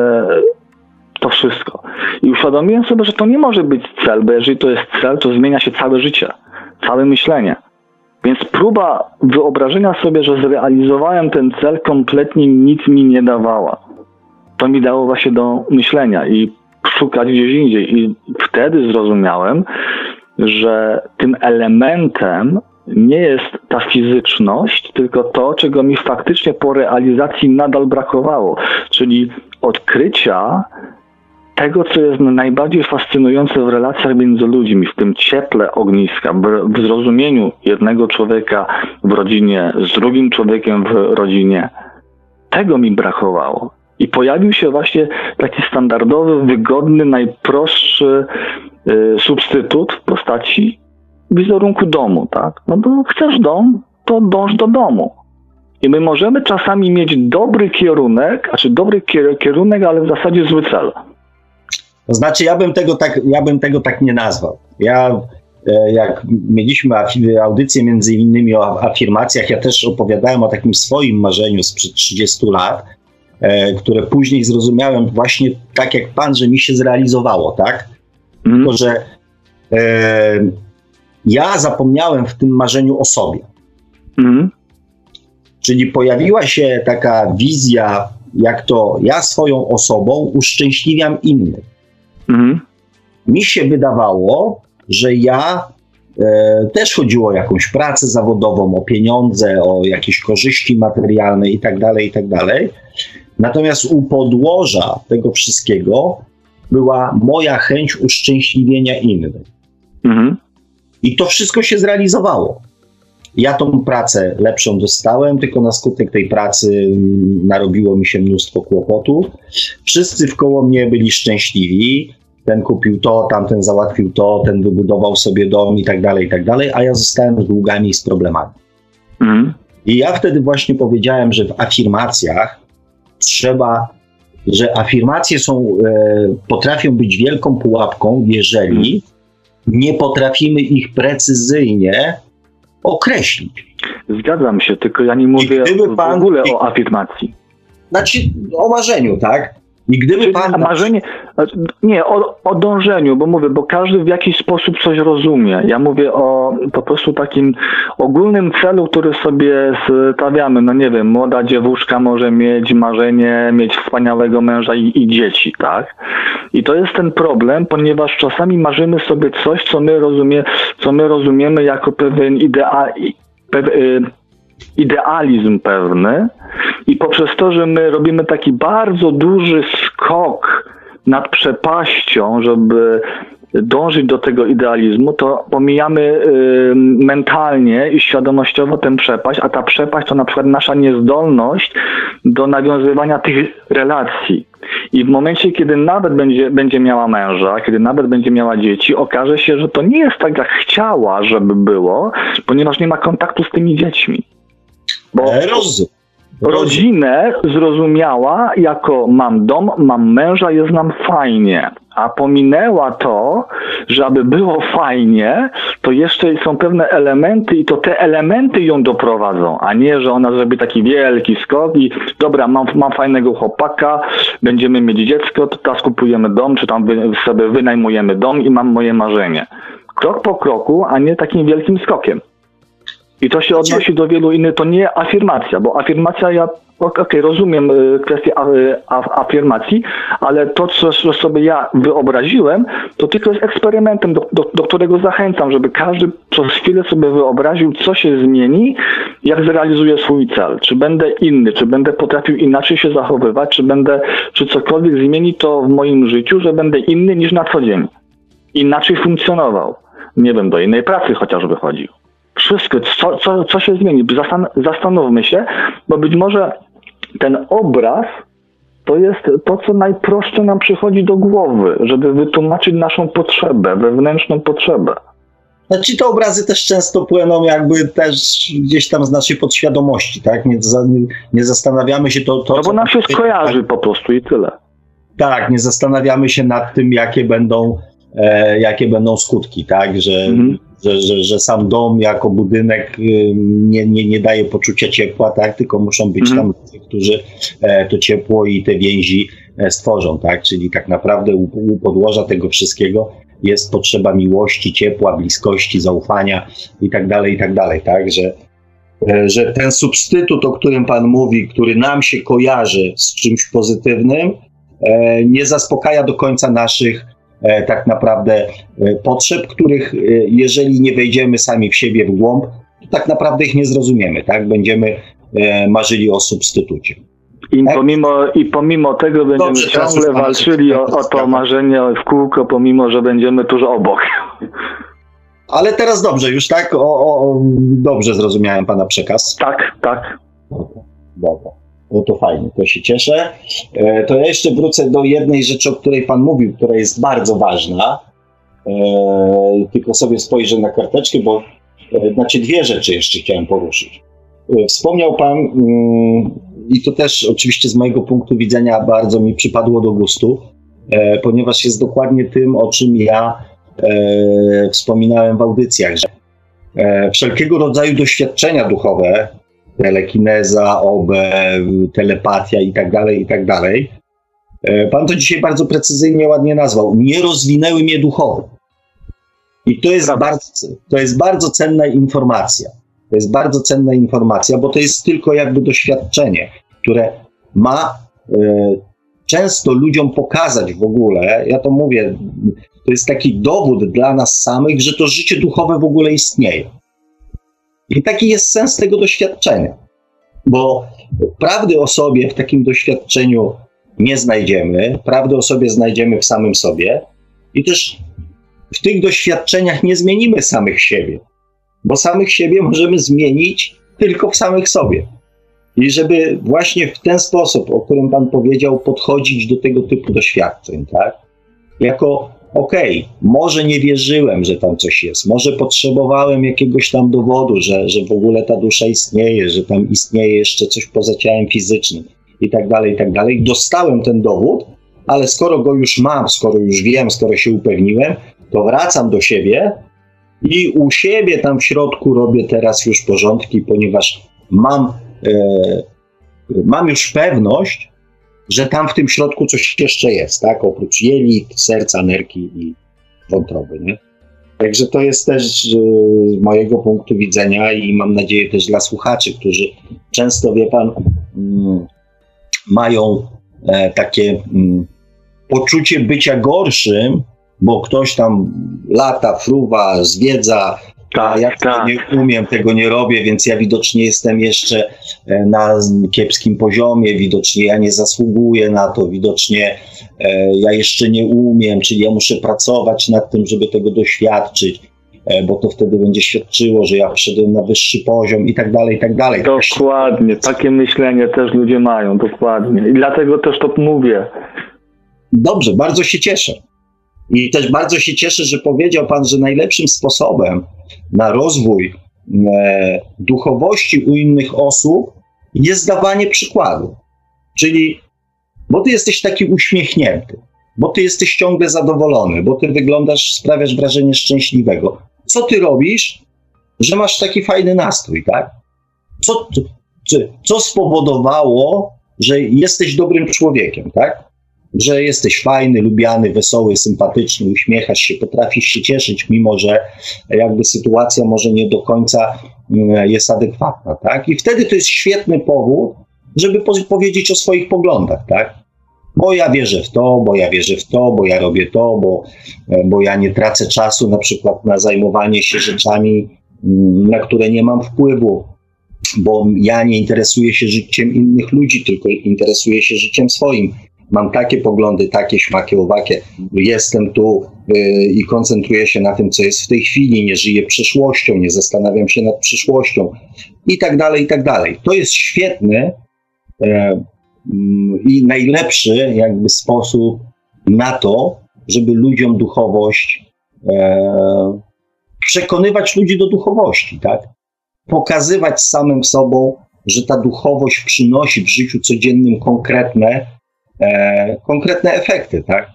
to wszystko. I uświadomiłem sobie, że to nie może być cel, bo jeżeli to jest cel, to zmienia się całe życie, całe myślenie. Więc próba wyobrażenia sobie, że zrealizowałem ten cel, kompletnie nic mi nie dawała. To mi dało właśnie do myślenia i szukać gdzieś indziej. I wtedy zrozumiałem, że tym elementem nie jest ta fizyczność, tylko to, czego mi faktycznie po realizacji nadal brakowało, czyli odkrycia tego, co jest najbardziej fascynujące w relacjach między ludźmi, w tym cieple ogniska, w zrozumieniu jednego człowieka w rodzinie z drugim człowiekiem w rodzinie. Tego mi brakowało. I pojawił się właśnie taki standardowy, wygodny, najprostszy y, substytut w postaci wizerunku domu, tak? No to chcesz dom, to dąż do domu. I my możemy czasami mieć dobry kierunek, znaczy dobry kierunek, ale w zasadzie zły cel. To znaczy, ja bym tego tak, ja bym tego tak nie nazwał. Ja, e, jak mieliśmy audycję między innymi o afirmacjach, ja też opowiadałem o takim swoim marzeniu sprzed 30 lat, e, które później zrozumiałem właśnie tak jak pan, że mi się zrealizowało, tak? Mm. Tylko, że e, ja zapomniałem w tym marzeniu o sobie. Mhm. Czyli pojawiła się taka wizja, jak to ja swoją osobą uszczęśliwiam innych. Mhm. Mi się wydawało, że ja e, też chodziło o jakąś pracę zawodową, o pieniądze, o jakieś korzyści materialne itd., tak itd. Tak Natomiast u podłoża tego wszystkiego była moja chęć uszczęśliwienia innych. Mhm. I to wszystko się zrealizowało. Ja tą pracę lepszą dostałem, tylko na skutek tej pracy narobiło mi się mnóstwo kłopotów. Wszyscy wkoło mnie byli szczęśliwi. Ten kupił to, tamten załatwił to, ten wybudował sobie dom i tak dalej, i tak dalej, a ja zostałem z długami i z problemami. Mhm. I ja wtedy właśnie powiedziałem, że w afirmacjach trzeba że afirmacje są, e, potrafią być wielką pułapką, jeżeli nie potrafimy ich precyzyjnie określić. Zgadzam się, tylko ja nie mówię gdyby pan- w ogóle o afirmacji. Znaczy, o marzeniu, tak? I gdyby pan. marzenie, znaczy, nie, o, o dążeniu, bo mówię, bo każdy w jakiś sposób coś rozumie. Ja mówię o po prostu takim ogólnym celu, który sobie stawiamy. No nie wiem, młoda dziewuszka może mieć marzenie, mieć wspaniałego męża i, i dzieci, tak? I to jest ten problem, ponieważ czasami marzymy sobie coś, co my, rozumie, co my rozumiemy jako pewien idea, pew, y, idealizm pewny i poprzez to, że my robimy taki bardzo duży skok nad przepaścią, żeby dążyć do tego idealizmu, to pomijamy mentalnie i świadomościowo tę przepaść, a ta przepaść to na przykład nasza niezdolność do nawiązywania tych relacji. I w momencie, kiedy nawet będzie, będzie miała męża, kiedy nawet będzie miała dzieci, okaże się, że to nie jest tak, jak chciała, żeby było, ponieważ nie ma kontaktu z tymi dziećmi. Bo Rozum. rodzinę zrozumiała jako mam dom, mam męża, jest nam fajnie. A pominęła to, że aby było fajnie, to jeszcze są pewne elementy i to te elementy ją doprowadzą, a nie, że ona zrobi taki wielki skok i dobra, mam, mam fajnego chłopaka, będziemy mieć dziecko, to teraz kupujemy dom, czy tam wy, sobie wynajmujemy dom i mam moje marzenie. Krok po kroku, a nie takim wielkim skokiem. I to się odnosi do wielu innych, to nie afirmacja, bo afirmacja, ja okej, rozumiem y, kwestię y, afirmacji, ale to, co sobie ja wyobraziłem, to tylko jest eksperymentem, do, do, do którego zachęcam, żeby każdy przez chwilę sobie wyobraził, co się zmieni, jak zrealizuje swój cel. Czy będę inny, czy będę potrafił inaczej się zachowywać, czy będę, czy cokolwiek zmieni to w moim życiu, że będę inny niż na co dzień. Inaczej funkcjonował. Nie wiem, do innej pracy chociażby chodził wszystko, co, co, co się zmieni. Zastan zastanówmy się, bo być może ten obraz to jest to, co najprostsze nam przychodzi do głowy, żeby wytłumaczyć naszą potrzebę, wewnętrzną potrzebę. Znaczy te obrazy też często płyną jakby też gdzieś tam z naszej podświadomości, tak? Nie, nie zastanawiamy się to, to No bo nam się skojarzy po prostu i tyle. Tak, nie zastanawiamy się nad tym, jakie będą, e, jakie będą skutki, tak? Że, Mhm. Że, że, że sam dom jako budynek y, nie, nie, nie daje poczucia ciepła, tak? Tylko muszą być Mhm. tam ludzie, którzy e, to ciepło i te więzi e, stworzą, tak? Czyli tak naprawdę u, u podłoża tego wszystkiego jest potrzeba miłości, ciepła, bliskości, zaufania i tak dalej, i tak dalej, tak? Że, e, że ten substytut, o którym Pan mówi, który nam się kojarzy z czymś pozytywnym, nie zaspokaja do końca naszych tak naprawdę e, potrzeb, których e, jeżeli nie wejdziemy sami w siebie w głąb, to tak naprawdę ich nie zrozumiemy, tak? Będziemy e, marzyli o substytucie. I Tak. pomimo, I pomimo tego będziemy Dobrze, ciągle walczyli o, o to marzenie w kółko, pomimo, że będziemy tuż obok. Ale teraz dobrze, już tak? O, o, dobrze zrozumiałem Pana przekaz. Tak, tak. Dobra. No to fajnie, to się cieszę. E, To ja jeszcze wrócę do jednej rzeczy, o której Pan mówił, która jest bardzo ważna. E, Tylko sobie spojrzę na karteczkę, bo e, znaczy dwie rzeczy jeszcze chciałem poruszyć. Wspomniał Pan, mm, i to też oczywiście z mojego punktu widzenia bardzo mi przypadło do gustu, ponieważ jest dokładnie tym, o czym ja wspominałem w audycjach, że wszelkiego rodzaju doświadczenia duchowe, telekineza, OB, telepatia i tak dalej, i tak dalej. E, Pan to dzisiaj bardzo precyzyjnie, ładnie nazwał. Nie rozwinęły mnie duchowo. I to jest, Prawda. bardzo, to jest bardzo cenna informacja. To jest bardzo cenna informacja, bo to jest tylko jakby doświadczenie, które ma e, często ludziom pokazać w ogóle, ja to mówię, to jest taki dowód dla nas samych, że to życie duchowe w ogóle istnieje. I taki jest sens tego doświadczenia. Bo prawdy o sobie w takim doświadczeniu nie znajdziemy, prawdy o sobie znajdziemy w samym sobie i też w tych doświadczeniach nie zmienimy samych siebie, bo samych siebie możemy zmienić tylko w samych sobie. I żeby właśnie w ten sposób, o którym Pan powiedział, podchodzić do tego typu doświadczeń, tak? Jako, okej, może nie wierzyłem, że tam coś jest, może potrzebowałem jakiegoś tam dowodu, że, że w ogóle ta dusza istnieje, że tam istnieje jeszcze coś poza ciałem fizycznym. i tak dalej, i tak dalej. Dostałem ten dowód, ale skoro go już mam, skoro już wiem, skoro się upewniłem, to wracam do siebie i u siebie tam w środku robię teraz już porządki, ponieważ mam, e, mam już pewność, że tam w tym środku coś jeszcze jest, tak? Oprócz jelit, serca, nerki i wątroby, nie? Także to jest też z mojego punktu widzenia i mam nadzieję też dla słuchaczy, którzy często, wie pan, mm, mają e, takie mm, poczucie bycia gorszym, bo ktoś tam lata, fruwa, zwiedza, tak, ja tak. nie umiem, tego nie robię, więc ja widocznie jestem jeszcze e, na kiepskim poziomie, widocznie ja nie zasługuję na to, widocznie e, ja jeszcze nie umiem, czyli ja muszę pracować nad tym, żeby tego doświadczyć, e, bo to wtedy będzie świadczyło, że ja wszedłem na wyższy poziom i tak dalej, i tak dalej. Dokładnie, takie myślenie też ludzie mają, dokładnie. I dlatego też to mówię. Dobrze, bardzo się cieszę. I też bardzo się cieszę, że powiedział Pan, że najlepszym sposobem na rozwój e, duchowości u innych osób jest dawanie przykładu. Czyli, bo Ty jesteś taki uśmiechnięty, bo Ty jesteś ciągle zadowolony, bo Ty wyglądasz, sprawiasz wrażenie szczęśliwego. Co Ty robisz, że masz taki fajny nastrój, tak? Co, co, co spowodowało, że jesteś dobrym człowiekiem, tak? Że jesteś fajny, lubiany, wesoły, sympatyczny, uśmiechasz się, potrafisz się cieszyć, mimo że jakby sytuacja może nie do końca mm, jest adekwatna, tak? I wtedy to jest świetny powód, żeby powiedzieć o swoich poglądach, tak? Bo ja wierzę w to, bo ja wierzę w to, bo ja robię to, bo, e, bo ja nie tracę czasu na przykład na zajmowanie się rzeczami, mm, na które nie mam wpływu, bo ja nie interesuję się życiem innych ludzi, tylko interesuję się życiem swoim mam takie poglądy, takie śmakie, owakie, jestem tu y, i koncentruję się na tym, co jest w tej chwili, nie żyję przyszłością, nie zastanawiam się nad przyszłością i tak dalej, i tak dalej. To jest świetny e, mm, i najlepszy jakby sposób na to, żeby ludziom duchowość, e, przekonywać ludzi do duchowości, tak? Pokazywać samym sobą, że ta duchowość przynosi w życiu codziennym konkretne e, konkretne efekty, tak?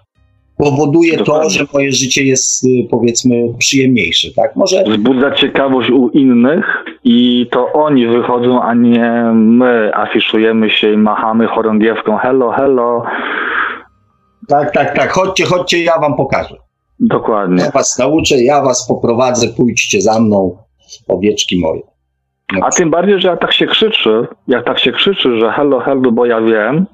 Powoduje Dokładnie. to, że moje życie jest y, powiedzmy przyjemniejsze, tak? Może... Wzbudza ciekawość u innych i to oni wychodzą, a nie my afiszujemy się i machamy chorągiewką hello, hello. Tak, tak, tak, chodźcie, chodźcie, ja wam pokażę. Dokładnie. Ja was nauczę, ja was poprowadzę, pójdźcie za mną, owieczki moje. A tym bardziej, że jak tak się krzyczy, jak tak się krzyczy, że hello, hello, bo ja wiem,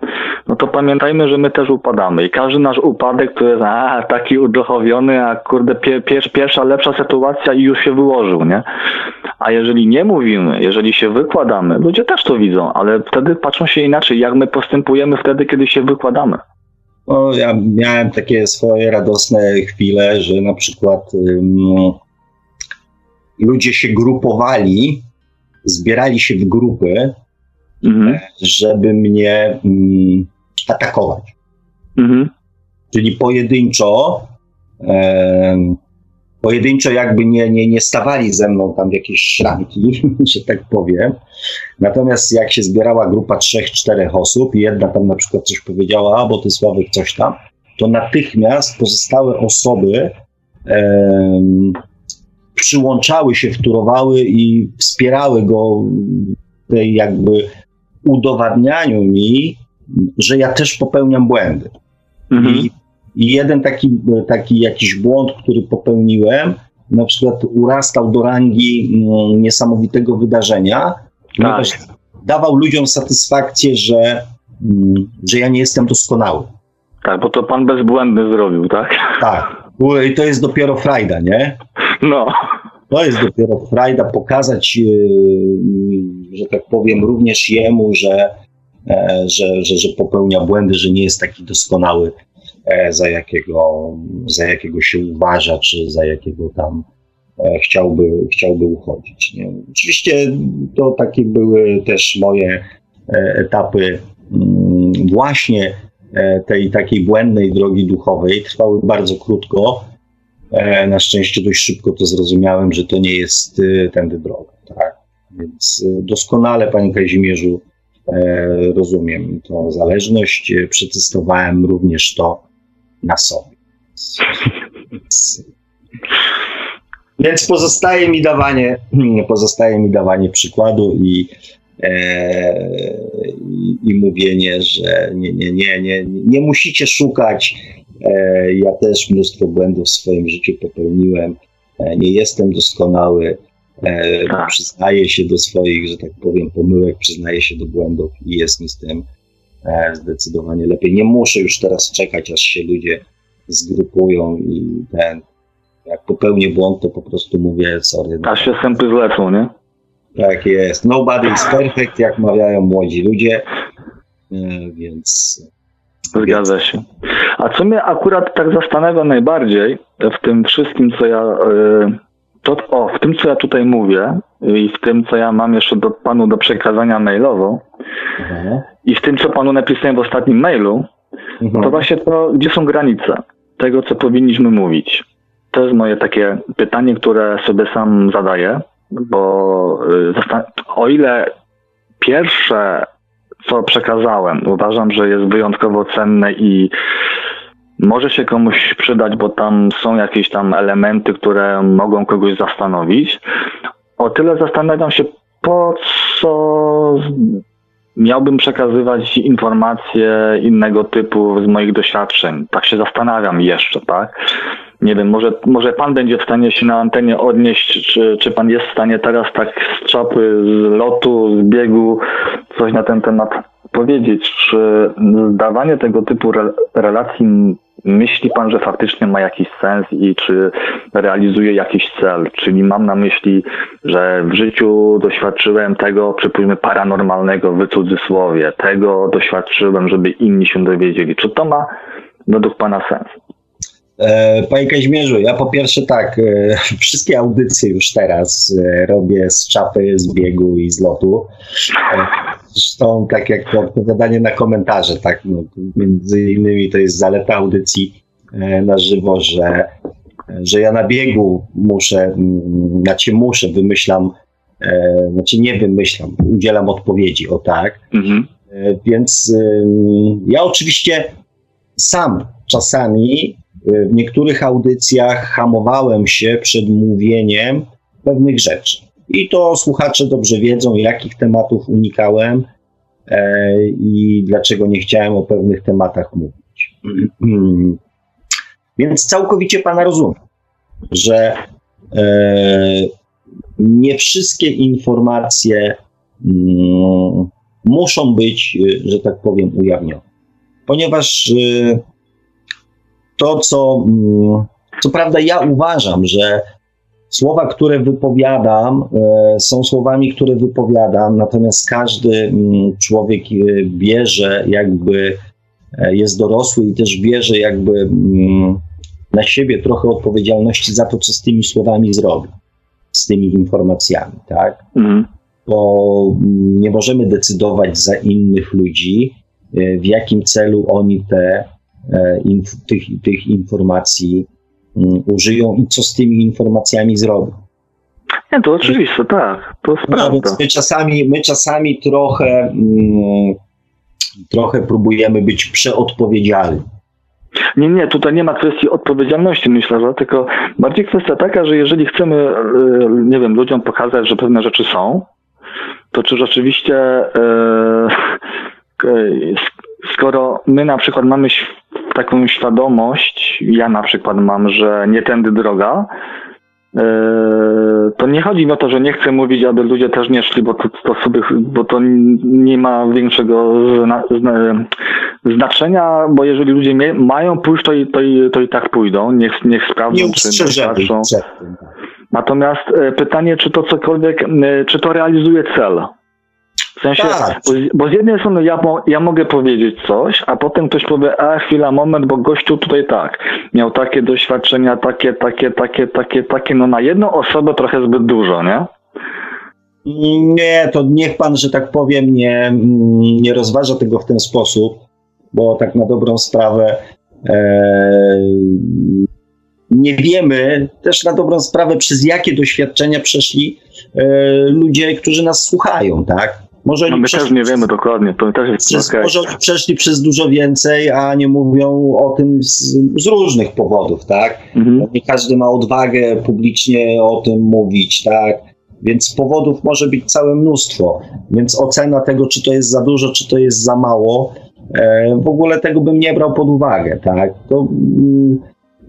no to pamiętajmy, że my też upadamy i każdy nasz upadek to jest a, taki uduchowiony, a kurde, pie, pier, pierwsza lepsza sytuacja i już się wyłożył, nie? A jeżeli nie mówimy, jeżeli się wykładamy, ludzie też to widzą, ale wtedy patrzą się inaczej, jak my postępujemy wtedy, kiedy się wykładamy. No, ja miałem takie swoje radosne chwile, że na przykład um, ludzie się grupowali zbierali się w grupy, mhm. żeby mnie mm, atakować. Mhm. Czyli pojedynczo, e, pojedynczo jakby nie, nie, nie stawali ze mną tam w jakieś szranki, że tak powiem. Natomiast jak się zbierała grupa trzech, czterech osób i jedna tam na przykład coś powiedziała, a bo ty Sławek coś tam, to natychmiast pozostałe osoby e, przyłączały się, wturowały i wspierały go w tej jakby udowadnianiu mi, że ja też popełniam błędy. Mhm. I, I, jeden taki, taki jakiś błąd, który popełniłem, na przykład urastał do rangi mm, niesamowitego wydarzenia, tak. dawał ludziom satysfakcję, że, mm, że ja nie jestem doskonały. Tak, bo to pan bezbłędny zrobił, tak? Tak. I to jest dopiero frajda, nie? No. To jest dopiero frajda pokazać, e, że tak powiem, również jemu, że, e, że, że, że popełnia błędy, że nie jest taki doskonały, e, za jakiego, za jakiego się uważa, czy za jakiego tam chciałby, chciałby uchodzić. Nie? Oczywiście to takie były też moje etapy mm, właśnie tej takiej błędnej drogi duchowej. Trwały bardzo krótko, E, na szczęście dość szybko to zrozumiałem, że to nie jest e, tędy droga. Tak? Więc e, doskonale, panie Kazimierzu, rozumiem tą zależność. Przetestowałem również to na sobie. Więc pozostaje mi dawanie, pozostaje mi dawanie przykładu i, e, i, i, mówienie, że nie, nie, nie, nie, nie musicie szukać. E, ja też mnóstwo błędów w swoim życiu popełniłem. E, nie jestem doskonały. E, tak. Przyznaję się do swoich, że tak powiem, pomyłek, przyznaję się do błędów i jest mi z tym zdecydowanie lepiej. Nie muszę już teraz czekać, aż się ludzie zgrupują i ten jak popełnię błąd, to po prostu mówię sorry. Aż się sępy zlecą, nie? Tak jest. Nobody is perfect, jak mawiają młodzi ludzie, więc... Zgadza się. A co mnie akurat tak zastanawia najbardziej w tym wszystkim, co ja... E, to, o, w tym, co ja tutaj mówię i w tym, co ja mam jeszcze do panu do przekazania mailowo mhm. i w tym, co panu napisałem w ostatnim mailu, mhm. to właśnie to, gdzie są granice tego, co powinniśmy mówić. To jest moje takie pytanie, które sobie sam zadaję, bo y, o ile pierwsze, co przekazałem, uważam, że jest wyjątkowo cenne i może się komuś przydać, bo tam są jakieś tam elementy, które mogą kogoś zastanowić. O tyle zastanawiam się, po co miałbym przekazywać informacje innego typu z moich doświadczeń. Tak się zastanawiam jeszcze, tak? Nie wiem, może, może pan będzie w stanie się na antenie odnieść, czy, czy pan jest w stanie teraz tak z czapy, z lotu, z biegu coś na ten temat powiedzieć, czy zdawanie tego typu re relacji myśli pan, że faktycznie ma jakiś sens i czy realizuje jakiś cel? Czyli mam na myśli, że w życiu doświadczyłem tego, przypuśćmy, paranormalnego w cudzysłowie, tego doświadczyłem, żeby inni się dowiedzieli. Czy to ma według pana sens? E, panie Kaźmierzu, ja po pierwsze tak, e, wszystkie audycje już teraz e, robię z czapy, z biegu i z lotu. Zresztą tak jak to odpowiadanie na komentarze, tak, no, między innymi to jest zaleta audycji na żywo, że, że ja na biegu muszę, znaczy muszę, wymyślam, znaczy nie wymyślam, udzielam odpowiedzi, o tak. Mhm. Więc ja oczywiście sam czasami w niektórych audycjach hamowałem się przed mówieniem pewnych rzeczy. I to słuchacze dobrze wiedzą, jakich tematów unikałem e, i dlaczego nie chciałem o pewnych tematach mówić. Więc całkowicie Pana rozumiem, że e, nie wszystkie informacje mm, muszą być, e, że tak powiem, ujawnione. Ponieważ e, to, co, mm, co prawda ja uważam, że słowa, które wypowiadam, e, są słowami, które wypowiadam, natomiast każdy mm, człowiek e, bierze jakby, e, jest dorosły i też bierze jakby mm, na siebie trochę odpowiedzialności za to, co z tymi słowami zrobi, z tymi informacjami, tak? Mhm. Bo nie możemy decydować za innych ludzi, w jakim celu oni te inf, tych, tych informacji um, użyją i co z tymi informacjami zrobią. Nie, to oczywiste, tak, to jest no, Więc my czasami, my czasami trochę, um, trochę próbujemy być przeodpowiedzialni. Nie, nie, tutaj nie ma kwestii odpowiedzialności, myślę, że tylko bardziej kwestia taka, że jeżeli chcemy, e, nie wiem, ludziom pokazać, że pewne rzeczy są, to czy rzeczywiście e, skoro my na przykład mamy taką świadomość, ja na przykład mam, że nie tędy droga, e, to nie chodzi o to, że nie chcę mówić, aby ludzie też nie szli, bo to, to sobie, bo to nie ma większego zna, zna, znaczenia, bo jeżeli ludzie mają pójść, to i, to, i, to i tak pójdą, niech, niech sprawdzą, czy wystarczą. Natomiast e, pytanie, czy to cokolwiek, e, czy to realizuje cel? W sensie, tak. bo, bo, z jednej strony ja, ja mogę powiedzieć coś, a potem ktoś powie, a chwila, moment, bo gościu tutaj tak, miał takie doświadczenia, takie, takie, takie, takie, takie, no na jedną osobę trochę zbyt dużo, nie? Nie, to niech pan, że tak powiem, nie, nie rozważa tego w ten sposób, bo tak na dobrą sprawę e, nie wiemy też na dobrą sprawę, przez jakie doświadczenia przeszli e, ludzie, którzy nas słuchają, tak? Może no my też nie wiemy dokładnie, to też jest przez, okay. Może oni przeszli przez dużo więcej, a nie mówią o tym z, z różnych powodów, tak? Mhm. Nie każdy ma odwagę publicznie o tym mówić, tak? Więc powodów może być całe mnóstwo. Więc ocena tego, czy to jest za dużo, czy to jest za mało, e, w ogóle tego bym nie brał pod uwagę, tak? To, mm,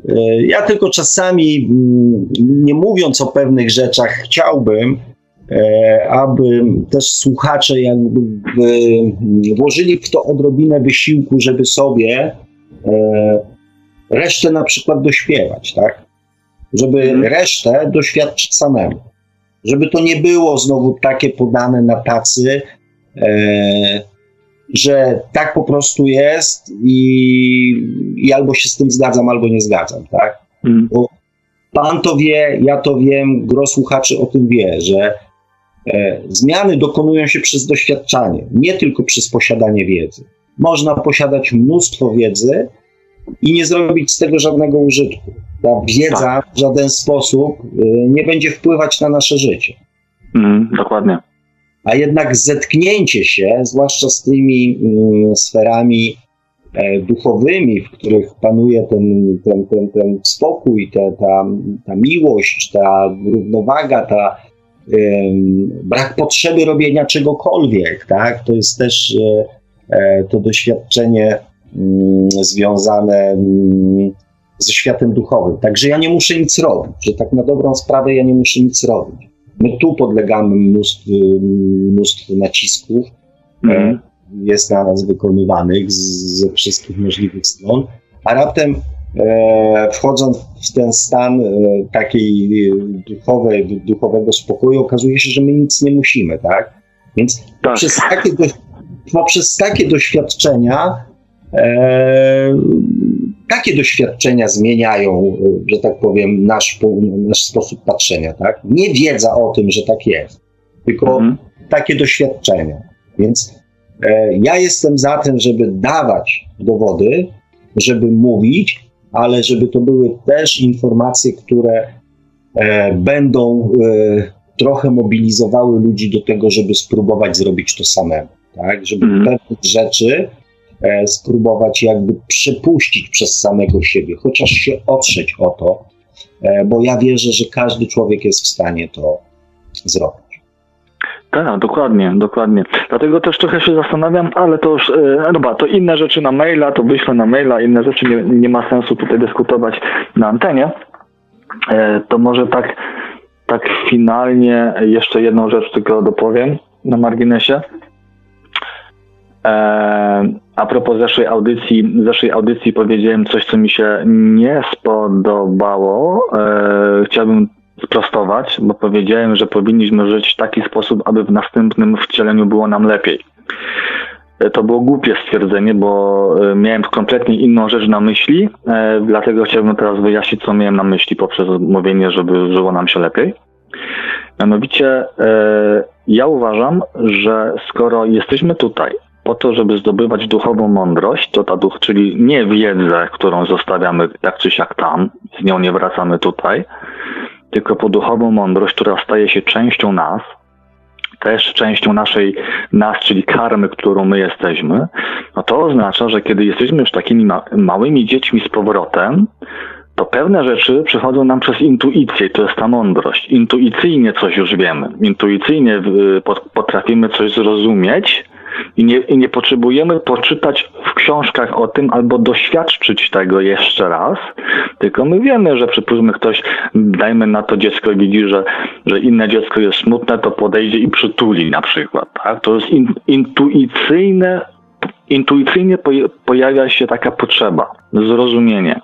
e, ja tylko czasami, mm, nie mówiąc o pewnych rzeczach, chciałbym, aby też słuchacze jakby w, włożyli w to odrobinę wysiłku, żeby sobie e, resztę na przykład dośpiewać, tak? Żeby Mhm. resztę doświadczyć samemu. Żeby to nie było znowu takie podane na tacy, e, że tak po prostu jest i, i albo się z tym zgadzam, albo nie zgadzam, tak? Mhm. Pan to wie, ja to wiem, gro słuchaczy o tym wie, że e, zmiany dokonują się przez doświadczanie, nie tylko przez posiadanie wiedzy. Można posiadać mnóstwo wiedzy i nie zrobić z tego żadnego użytku. Ta wiedza w żaden sposób e, nie będzie wpływać na nasze życie. Mhm, dokładnie. A jednak zetknięcie się, zwłaszcza z tymi mm, sferami e, duchowymi, w których panuje ten, ten, ten, ten spokój, ta, ta, ta miłość, ta równowaga, ta brak potrzeby robienia czegokolwiek, tak? To jest też e, e, to doświadczenie mm, związane mm, ze światem duchowym. Także ja nie muszę nic robić, że tak na dobrą sprawę ja nie muszę nic robić. My tu podlegamy mnóstwu, mnóstwu nacisków, Mhm. jest na nas wykonywanych z, ze wszystkich możliwych stron, a raptem wchodząc w ten stan e, takiej e, duchowej, duchowego spokoju, okazuje się, że my nic nie musimy, tak? Więc Tak. poprzez takie, do, poprzez takie doświadczenia e, takie doświadczenia zmieniają, e, że tak powiem, nasz, nasz sposób patrzenia, tak? Nie wiedza o tym, że tak jest, tylko Mhm. takie doświadczenia. Więc e, ja jestem za tym, żeby dawać dowody, żeby mówić, ale żeby to były też informacje, które e, będą e, trochę mobilizowały ludzi do tego, żeby spróbować zrobić to samemu. Tak? Żeby pewnych rzeczy e, spróbować jakby przepuścić przez samego siebie, chociaż się otrzeć o to, bo ja wierzę, że każdy człowiek jest w stanie to zrobić. Tak, dokładnie, dokładnie. Dlatego też trochę się zastanawiam, ale to już, e, dobra, to inne rzeczy na maila, to wyślę na maila, inne rzeczy nie, nie ma sensu tutaj dyskutować na antenie. E, To może tak, tak finalnie jeszcze jedną rzecz tylko dopowiem na marginesie. E, A propos zeszłej audycji, zeszłej audycji powiedziałem coś, co mi się nie spodobało. E, Chciałbym sprostować, bo powiedziałem, że powinniśmy żyć w taki sposób, aby w następnym wcieleniu było nam lepiej. E, To było głupie stwierdzenie, bo e, miałem kompletnie inną rzecz na myśli, e, dlatego chciałbym teraz wyjaśnić, co miałem na myśli poprzez mówienie, żeby żyło nam się lepiej. Mianowicie ja uważam, że skoro jesteśmy tutaj po to, żeby zdobywać duchową mądrość, to ta duch, czyli nie wiedzę, którą zostawiamy jak czy siak tam, z nią nie wracamy tutaj, tylko po duchową mądrość, która staje się częścią nas, też częścią naszej nas, czyli karmy, którą my jesteśmy, no to oznacza, że kiedy jesteśmy już takimi ma- małymi dziećmi z powrotem, to pewne rzeczy przychodzą nam przez intuicję, to jest ta mądrość. Intuicyjnie coś już wiemy, intuicyjnie y, pot- potrafimy coś zrozumieć i nie, i nie potrzebujemy poczytać w książkach o tym albo doświadczyć tego jeszcze raz, tylko my wiemy, że przypuśćmy ktoś, dajmy na to dziecko widzi, że, że inne dziecko jest smutne, to podejdzie i przytuli na przykład. Tak? To jest in, intuicyjne, intuicyjnie pojawia się taka potrzeba, zrozumienie.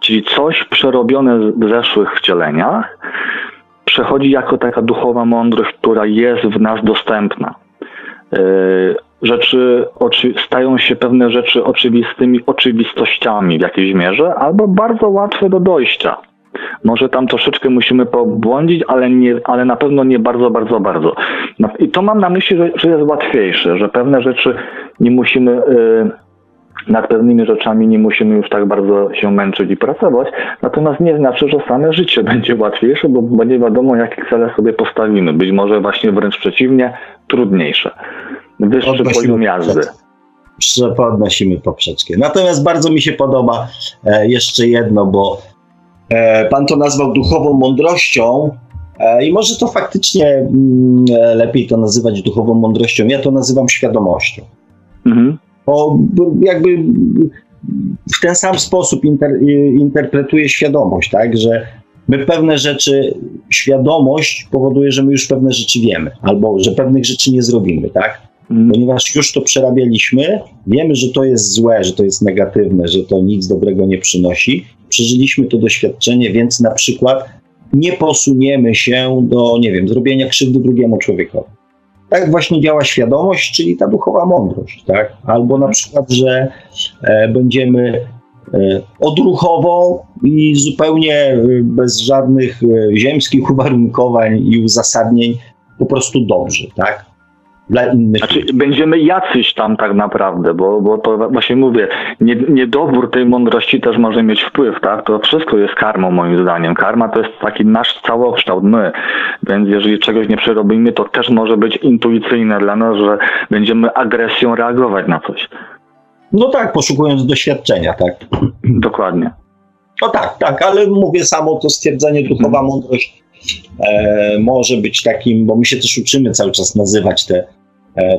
Czyli coś przerobione w zeszłych wcieleniach przechodzi jako taka duchowa mądrość, która jest w nas dostępna. Yy, Rzeczy, oczy, stają się pewne rzeczy oczywistymi oczywistościami w jakiejś mierze, albo bardzo łatwe do dojścia. Może tam troszeczkę musimy pobłądzić, ale, nie, ale na pewno nie bardzo, bardzo, bardzo. Na- I to mam na myśli, że, że jest łatwiejsze, że pewne rzeczy nie musimy, yy, nad pewnymi rzeczami nie musimy już tak bardzo się męczyć i pracować, natomiast nie znaczy, że same życie będzie łatwiejsze, bo, nie wiadomo, jakie cele sobie postawimy. Być może właśnie wręcz przeciwnie, trudniejsze. Wyższy Odnosimy poziom jazdy. że podnosimy poprzeczkę. Natomiast bardzo mi się podoba e, jeszcze jedno, bo e, pan to nazwał duchową mądrością e, i może to faktycznie mm, e, lepiej to nazywać duchową mądrością. Ja to nazywam świadomością. Mhm. Bo jakby w ten sam sposób inter, interpretuję świadomość, tak, że my pewne rzeczy, świadomość powoduje, że my już pewne rzeczy wiemy, albo że pewnych rzeczy nie zrobimy, tak? Mhm. ponieważ już to przerabialiśmy, wiemy, że to jest złe, że to jest negatywne, że to nic dobrego nie przynosi. Przeżyliśmy to doświadczenie, więc na przykład nie posuniemy się do, nie wiem, zrobienia krzywdy drugiemu człowiekowi. Tak właśnie działa świadomość, czyli ta duchowa mądrość, tak? Albo na przykład, że e, będziemy e, odruchową i zupełnie e, bez żadnych ziemskich uwarunkowań i uzasadnień po prostu dobrzy, tak? Dla innych Znaczy, będziemy jacyś tam tak naprawdę, bo, bo to właśnie mówię, nie, niedobór tej mądrości też może mieć wpływ, tak? To wszystko jest karmą moim zdaniem. Karma to jest taki nasz całokształt, my. Więc jeżeli czegoś nie przerobimy, to też może być intuicyjne dla nas, że będziemy agresją reagować na coś. No tak, poszukując doświadczenia, tak. Dokładnie. No tak, tak, ale mówię samo to stwierdzenie duchowa mądrość e, może być takim, bo my się też uczymy cały czas nazywać te,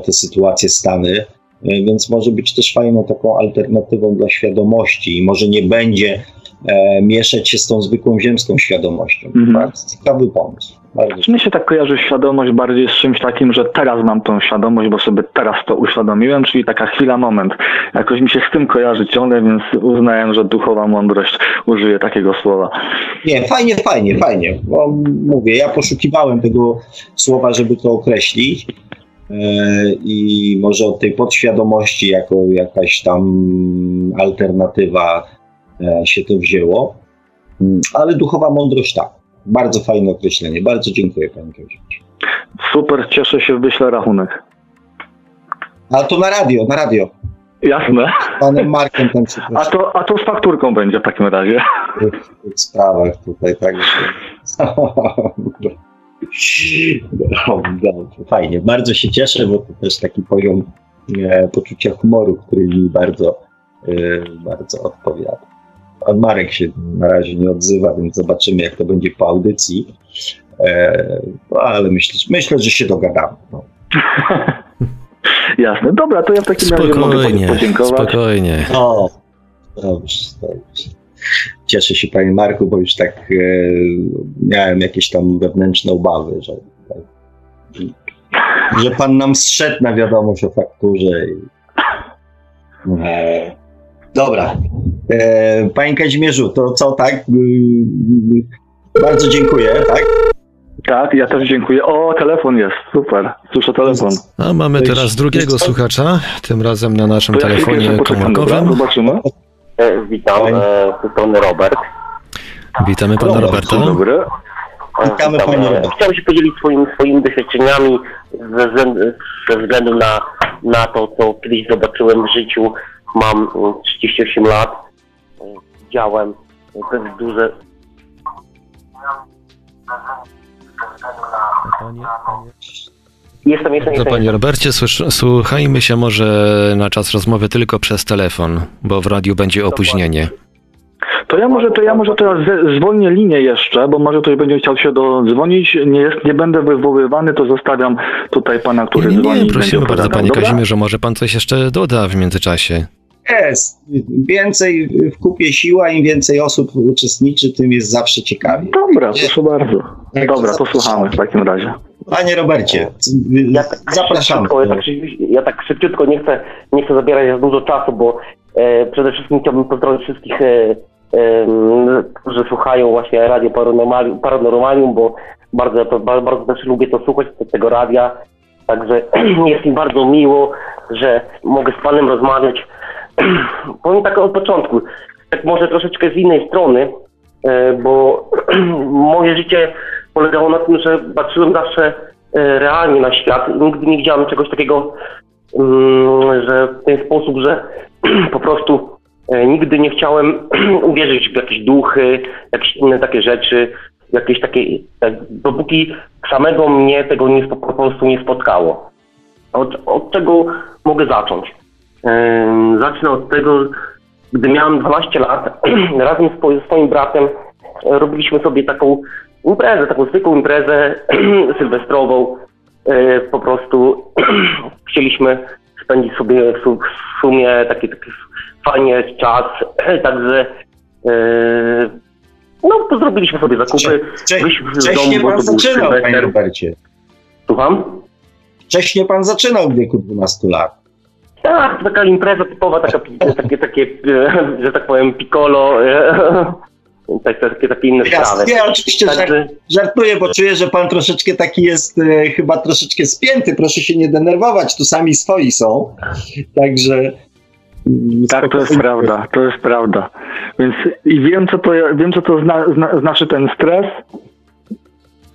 te sytuacje, stany, e, więc może być też fajną taką alternatywą dla świadomości i może nie będzie e, mieszać się z tą zwykłą ziemską świadomością. Mhm. Bardzo ciekawy pomysł. Bardzo Czy mi się tak kojarzy świadomość bardziej z czymś takim, że teraz mam tą świadomość, bo sobie teraz to uświadomiłem, czyli taka chwila, moment. Jakoś mi się z tym kojarzy ciągle, więc uznałem, że duchowa mądrość użyję takiego słowa. Nie, fajnie, fajnie, fajnie. Bo mówię, ja poszukiwałem tego słowa, żeby to określić. E, I może od tej podświadomości, jako jakaś tam alternatywa e, się to wzięło. Mm, Ale duchowa mądrość tak. Bardzo fajne określenie. Bardzo dziękuję, panie Kazimierz. Super, cieszę się, wyślę rachunek. A to na radio, na radio. Jasne. Z panem Markiem się A to, a to z fakturką będzie w takim razie. w tych sprawach tutaj, także. Dobrze, fajnie. Bardzo się cieszę, bo to też taki poziom e, poczucia humoru, który mi bardzo, e, bardzo odpowiada. Pan Marek się na razie nie odzywa, więc zobaczymy, jak to będzie po audycji. E, no, ale myślę, myślę, że się dogadamy. No. Jasne. Dobra, to ja w takim razie mogę Spokojnie, podziękować. spokojnie. O, dobrze, dobrze. Cieszę się, panie Marku, bo już tak e, miałem jakieś tam wewnętrzne obawy, że, że pan nam zszedł na wiadomość o fakturze. I, e, dobra. E, panie Kazimierzu, to co, tak? Bardzo dziękuję, tak? Tak, ja też dziękuję. O, telefon jest. Super. Słyszę telefon. A mamy teraz drugiego słuchacza, tym razem na naszym To ja chwilkę telefonie dobra? komórkowym. Zobaczymy. E, Witam, z tej strony Robert. Witamy pana Roberta. Dzień dobry. Witamy, witam. panie Robert. Chciałem się podzielić swoim, swoimi doświadczeniami ze względu, ze względu na, na to, co kiedyś zobaczyłem w życiu. Mam mm, 38 lat. E, Widziałem te duże... Jestem, jestem, panie Robercie, słuchajmy się może na czas rozmowy tylko przez telefon, bo w radiu będzie opóźnienie. To ja może, to ja może teraz zwolnię linię jeszcze, bo może ktoś będzie chciał się dodzwonić. Nie, jest, nie będę wywoływany, to zostawiam tutaj pana, który Nie, nie, dzwoni. nie prosimy bardzo panie Dobra? Kazimierzu, może pan coś jeszcze doda w międzyczasie. Jest. Więcej w kupie siła, im więcej osób uczestniczy, tym jest zawsze ciekawiej. Dobra, proszę bardzo. Tak, Dobra, to słuchamy w takim razie. Panie Robercie, Ja tak zapraszamy. Szybciutko, ja, tak, szybciutko- ja tak szybciutko nie chcę, nie chcę zabierać za dużo czasu, bo e, przede wszystkim chciałbym pozdrowić wszystkich, e, e, którzy słuchają właśnie Radio Paranormalium, Paranormalium bo bardzo, bardzo, bardzo też lubię to słuchać, te- tego radia. Także jest mi bardzo miło, że mogę z Panem rozmawiać. Powiem tak od początku, tak może troszeczkę z innej strony, e, bo moje życie polegało na tym, że patrzyłem zawsze e, realnie na świat i nigdy nie widziałem czegoś takiego mm, że w ten sposób, że po prostu e, nigdy nie chciałem uwierzyć w jakieś duchy, jakieś inne takie rzeczy, jakieś takie, tak, dopóki samego mnie tego nie, po prostu nie spotkało. Od, od czego mogę zacząć? Ym, zacznę od tego, gdy miałem 12 lat, razem z, swoim bratem e, robiliśmy sobie taką imprezę, taką zwykłą imprezę sylwestrową. E, Po prostu chcieliśmy spędzić sobie w su- w sumie taki, taki fajnie czas, także e, no to zrobiliśmy sobie zakupy. Wcze- Wyszliśmy Wcześniej pan zaczynał, panie. Robercie. Słucham? Wcześniej pan zaczynał w wieku 12 lat. Tak, taka impreza typowa, taka, takie, takie, e, że tak powiem, piccolo, tak, takie, takie inne Ja, sprawy. ja oczywiście Także, żartuję, bo czuję, że pan troszeczkę taki jest, e, chyba troszeczkę spięty. Proszę się nie denerwować, tu sami swoi są. Także. mm, Tak, to jest prawda, to jest prawda. Więc i wiem, co to, wiem, co to zna, zna, znaczy ten stres.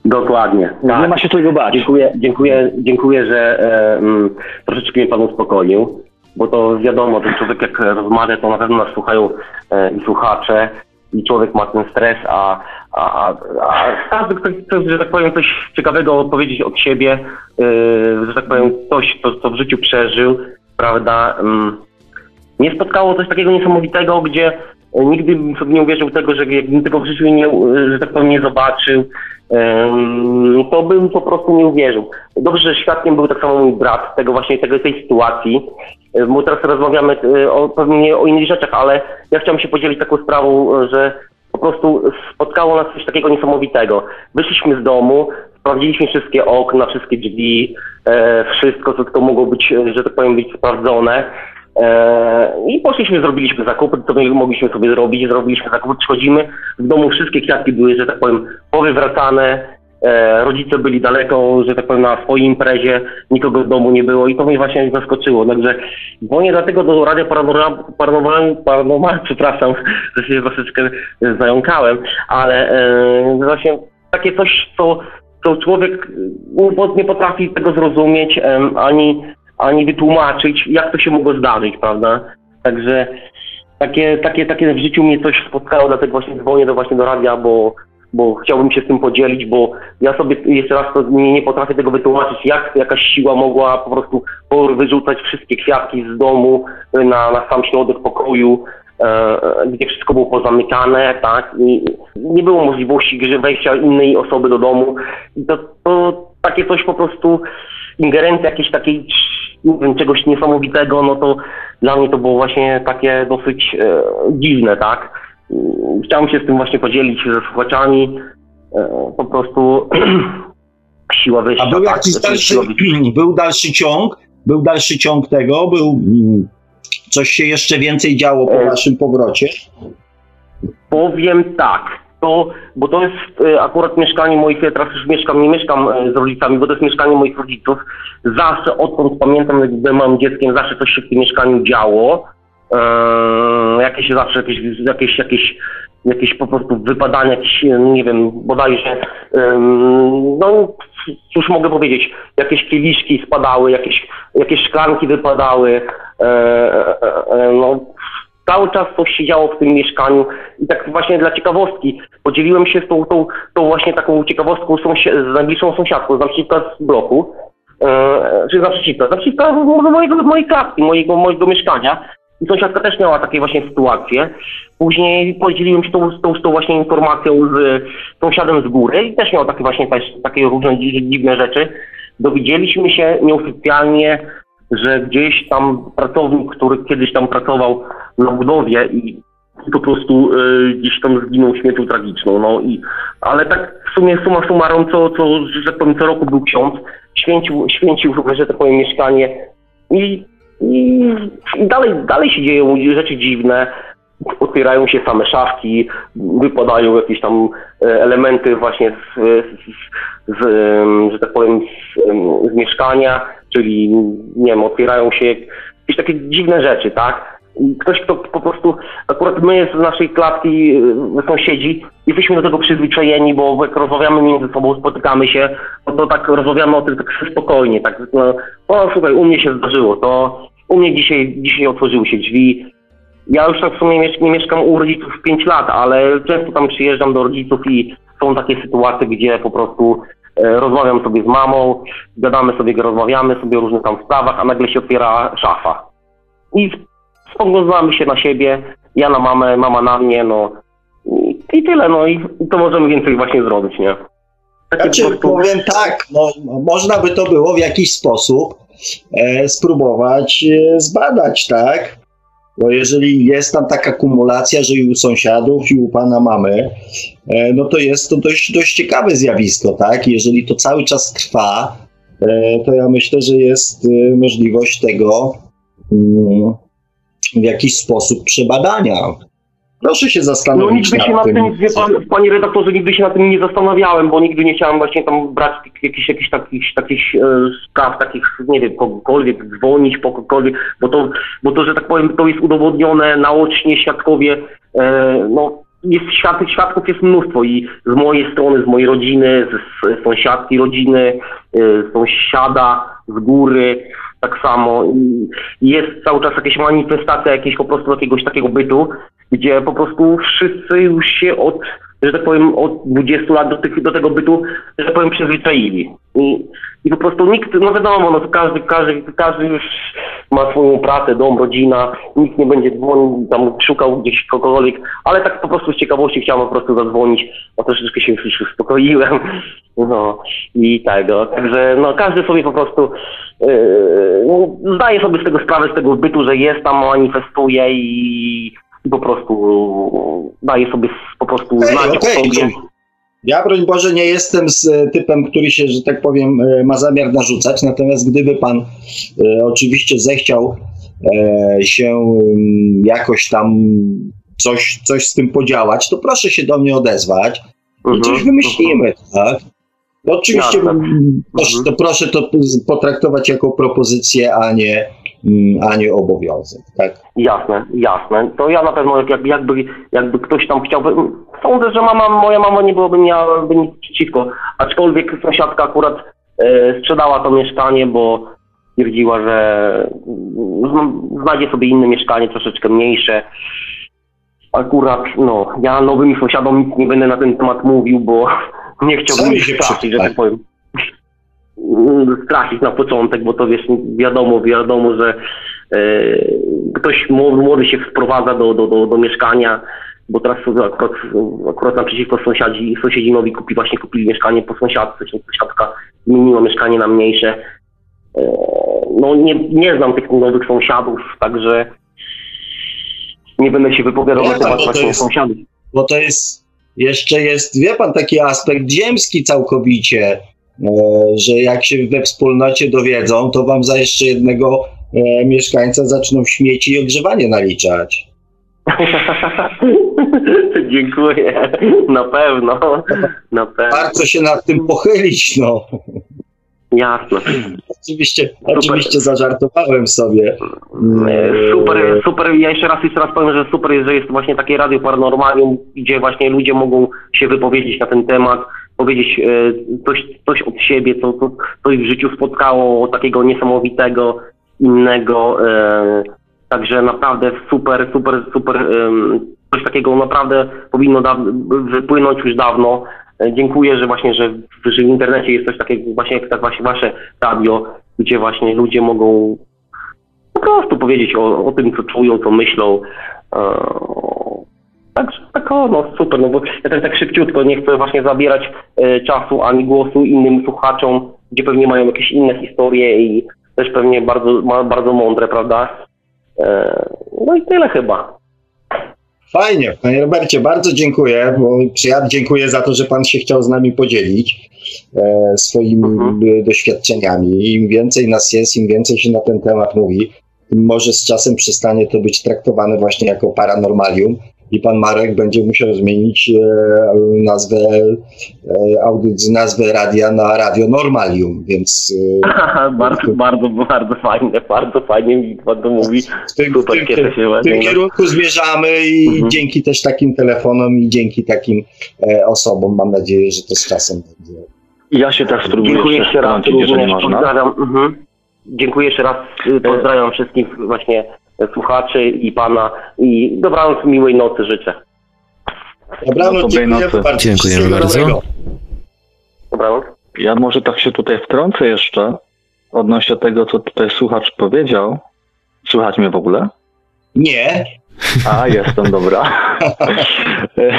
dokładnie. Nie Tak. ma się czego bać. Dziękuję, dziękuję, dziękuję, że e, mm, troszeczkę mnie pan uspokoił, bo to wiadomo, ten człowiek jak rozmawia, to na pewno nas słuchają e, i słuchacze i człowiek ma ten stres, a, a, a, każdy ktoś chce, że tak powiem, coś ciekawego odpowiedzieć od siebie, e, że tak powiem, coś, co, co w życiu przeżył, prawda, mm, mnie spotkało coś takiego niesamowitego, gdzie nigdy bym sobie nie uwierzył tego, że jakbym tego w życiu nie, że tak powiem, nie zobaczył, to bym po prostu nie uwierzył. Dobrze, że świadkiem był tak samo mój brat tego właśnie tego, tej sytuacji, bo teraz rozmawiamy e, o, pewnie o innych rzeczach, ale ja chciałem się podzielić taką sprawą, e, że po prostu spotkało nas coś takiego niesamowitego. Wyszliśmy z domu, sprawdziliśmy wszystkie okna, wszystkie drzwi, e, wszystko, co tylko mogło być, że tak powiem, być sprawdzone. E, I poszliśmy, zrobiliśmy zakupy, my mogliśmy sobie zrobić, zrobiliśmy zakupy, przychodzimy, w domu wszystkie kwiatki były, że tak powiem, powywracane, e, rodzice byli daleko, że tak powiem, na swojej imprezie, nikogo w domu nie było i to mnie właśnie zaskoczyło, także dzwonię dlatego do Radia Paranormal, Paranormal, Paranormal przepraszam, że się troszeczkę zająkałem, ale e, właśnie takie coś, co, co człowiek nie po- nie potrafi tego zrozumieć, em, ani ani wytłumaczyć, jak to się mogło zdarzyć, prawda? Także takie, takie, takie w życiu mnie coś spotkało, dlatego właśnie dzwonię do właśnie do radia, bo, bo chciałbym się z tym podzielić, bo ja sobie jeszcze raz to nie, nie potrafię tego wytłumaczyć, jak jakaś siła mogła po prostu wyrzucać wszystkie kwiatki z domu na, na sam środek pokoju, e, gdzie wszystko było pozamykane, tak? I nie było możliwości że wejścia innej osoby do domu. To, to takie coś po prostu, ingerencja jakiejś takiej nie wiem, czegoś niesamowitego, no to dla mnie to było właśnie takie dosyć e, dziwne, tak? Chciałem się z tym właśnie podzielić ze słuchaczami. E, po prostu siła wyjścia. A był tak? jakiś Znaczy, dalszy, był dalszy ciąg? Był dalszy ciąg tego? Był mm, coś się jeszcze więcej działo po E. waszym powrocie? Powiem tak, to, bo to jest e, akurat mieszkanie moich, ja teraz już mieszkam, nie mieszkam e, z rodzicami, bo to jest mieszkanie moich rodziców. Zawsze, odkąd pamiętam, jak byłem małym dzieckiem, zawsze coś się w tym mieszkaniu działo. E, jakieś zawsze jakieś, jakieś, jakieś, jakieś po prostu wypadania, jakieś, e, nie wiem, bodajże, em, no cóż mogę powiedzieć, jakieś kieliszki spadały, jakieś, jakieś szklanki wypadały, e, e, e, no cały czas coś się działo w tym mieszkaniu i tak właśnie dla ciekawostki podzieliłem się z tą, tą, tą właśnie taką ciekawostką z najbliższą sąsiadką z naprzeciwka z bloku, e, czy z naprzeciwka, z naprzeciwka mojego, mojej klatki, mojego, mojego mieszkania i sąsiadka też miała takie właśnie sytuacje. Później podzieliłem się tą, tą, tą właśnie informacją z sąsiadem z góry i też miał takie właśnie też, takie różne dzi- dziwne rzeczy. Dowiedzieliśmy się nieoficjalnie, że gdzieś tam pracownik, który kiedyś tam pracował na budowie i po prostu y, gdzieś tam zginął śmiercią tragiczną, no i ale tak w sumie suma summarum, co, co, że tak powiem, co roku był ksiądz, święcił, święcił, że tak powiem, mieszkanie i, i, dalej, dalej się dzieją rzeczy dziwne, otwierają się same szafki, wypadają jakieś tam e, elementy właśnie z, z, z że tak powiem, z, z mieszkania, czyli nie wiem, otwierają się jakieś takie dziwne rzeczy, tak? Ktoś, kto po prostu, akurat my z naszej klatki y, sąsiedzi, jesteśmy do tego przyzwyczajeni, bo jak rozmawiamy między sobą, spotykamy się, no to tak rozmawiamy o tym tak spokojnie, tak, no, o słuchaj, u mnie się zdarzyło, to u mnie dzisiaj, dzisiaj otworzyły się drzwi, ja już tak w sumie nie mieszkam u rodziców 5 lat, ale często tam przyjeżdżam do rodziców i są takie sytuacje, gdzie po prostu e, rozmawiam sobie z mamą, gadamy sobie, rozmawiamy sobie o różnych tam sprawach, a nagle się otwiera szafa. I spoglądamy się na siebie, ja na mamę, mama na mnie, no i, tyle, no i to możemy więcej właśnie zrobić, nie? Takie znaczy, prostu... powiem tak, no, można by to było w jakiś sposób e, spróbować e, zbadać, tak? Bo jeżeli jest tam taka kumulacja, że i u sąsiadów, i u pana mamy, e, no to jest to dość, dość ciekawe zjawisko, tak? Jeżeli to cały czas trwa, e, to ja myślę, że jest e, możliwość tego mm, w jakiś sposób przebadania. Proszę się zastanowić no, nigdy nad się tym. Nad tym wie pan, panie redaktorze, nigdy się nad tym nie zastanawiałem, bo nigdy nie chciałem właśnie tam brać jakichś, jakichś takich, takich e, spraw, takich, nie wiem, kogokolwiek, dzwonić po kogokolwiek, bo to, bo to, że tak powiem, to jest udowodnione naocznie, świadkowie, e, no jest świadków, świadków jest mnóstwo i z mojej strony, z mojej rodziny, z, z sąsiadki rodziny, e, sąsiada, z góry, tak samo. I jest cały czas jakaś manifestacja jakiegoś po prostu jakiegoś takiego bytu, gdzie po prostu wszyscy już się od, że tak powiem, od 20 lat do, tych, do tego bytu, że tak powiem, przyzwyczaili. I, I po prostu nikt, no wiadomo, no każdy, każdy, każdy już ma swoją pracę, dom, rodzina, nikt nie będzie dzwonił, tam szukał gdzieś kogokolwiek, ale tak po prostu z ciekawości chciałem po prostu zadzwonić, bo troszeczkę się już uspokoiłem, no i tego, także no każdy sobie po prostu yy, zdaje sobie z tego sprawę, z tego bytu, że jest tam, manifestuje i i po prostu daje sobie po prostu okay, znać okay. sobie. Ja, broń Boże, nie jestem z e, typem, który się, że tak powiem, e, ma zamiar narzucać, natomiast gdyby pan e, oczywiście zechciał e, się mm, jakoś tam coś, coś z tym podziałać, to proszę się do mnie odezwać i uh -huh, coś wymyślimy, -huh. tak? No, oczywiście Jasne. proszę, to proszę to potraktować jako propozycję, a nie, a nie obowiązek, tak? Jasne, jasne. To ja na pewno jak, jakby, jakby ktoś tam chciałby, sądzę, że mama, moja mama nie byłoby miałaby nic przeciwko, aczkolwiek sąsiadka akurat e, sprzedała to mieszkanie, bo twierdziła, że mm, znajdzie sobie inne mieszkanie, troszeczkę mniejsze. Akurat, no, ja nowymi sąsiadom nic nie będę na ten temat mówił, bo nie chciałbym ich straszyć, że tak powiem. Straszyć na początek, bo to wiesz, wiadomo, wiadomo, że e, ktoś młody się wprowadza do, do, do, do mieszkania, bo teraz akurat, akurat naprzeciwko sąsiadzi, sąsiedzi nowi kupi, właśnie kupili mieszkanie po sąsiadce, czyli sąsiadka zmieniła mieszkanie na mniejsze. E, no nie, nie znam tych nowych sąsiadów, także nie będę się wypowiadał na temat właśnie sąsiadów. Bo to jest jeszcze jest, wie pan, taki aspekt ziemski całkowicie, że jak się we wspólnocie dowiedzą, to wam za jeszcze jednego e, mieszkańca zaczną śmieci i ogrzewanie naliczać. Dziękuję. Na pewno. Na pewno. Warto się nad tym pochylić, no. Jasne. Oczywiście, oczywiście zażartowałem sobie. Super, super. Ja jeszcze raz jeszcze raz powiem, że super jest, że jest właśnie takie radio paranormalium, gdzie właśnie ludzie mogą się wypowiedzieć na ten temat, powiedzieć e, coś, coś od siebie, co, co, coś w życiu spotkało takiego niesamowitego, innego. E, także naprawdę super, super, super. Coś takiego naprawdę powinno wypłynąć już dawno. E, dziękuję, że właśnie, że w, że w internecie jest coś takiego właśnie jak tak właśnie wasze radio, gdzie właśnie ludzie mogą po prostu powiedzieć o, o tym, co czują, co myślą. Tak, tak o, no super, no bo ja tak, tak szybciutko nie chcę właśnie zabierać e, czasu ani głosu innym słuchaczom, gdzie pewnie mają jakieś inne historie i też pewnie bardzo, bardzo mądre, prawda? E, no i tyle chyba. Fajnie, panie Robercie, bardzo dziękuję, bo ja dziękuję za to, że pan się chciał z nami podzielić e, swoimi mhm. doświadczeniami. Im więcej nas jest, im więcej się na ten temat mówi, tym może z czasem przestanie to być traktowane właśnie jako paranormalium i pan Marek będzie musiał zmienić e, nazwę, e, audycji, nazwę radia na Radio Normalium, więc... E, bardzo, bardzo, bardzo fajnie, bardzo fajnie mi pan to mówi. W tym, Super, w tym, się w tym kierunku zmierzamy i mhm. dzięki też takim telefonom i dzięki takim osobom mam nadzieję, że to z czasem będzie. Ja się tak spróbuję Dziękuję jeszcze raz, jeżeli można. Pozdrawiam, mhm. Dziękuję jeszcze raz, pozdrawiam wszystkich właśnie słuchaczy i pana i dobranoc, miłej nocy życzę. Dobranoc, dziękuję bardzo. Dziękujemy bardzo. Dobranoc. Ja może tak się tutaj wtrącę jeszcze odnośnie tego, co tutaj słuchacz powiedział. Słychać mnie w ogóle? Nie. A, jestem, dobra. E,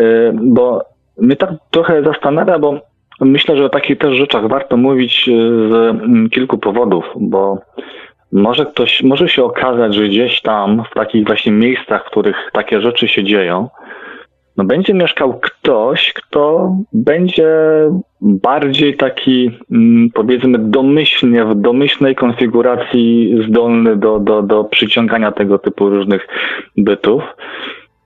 e, bo mnie tak trochę zastanawia, bo myślę, że o takich też rzeczach warto mówić e, z mm, kilku powodów, bo może ktoś, może się okazać, że gdzieś tam, w takich właśnie miejscach, w których takie rzeczy się dzieją, no będzie mieszkał ktoś, kto będzie bardziej taki, mm, powiedzmy, domyślnie, w domyślnej konfiguracji zdolny do, do, do przyciągania tego typu różnych bytów.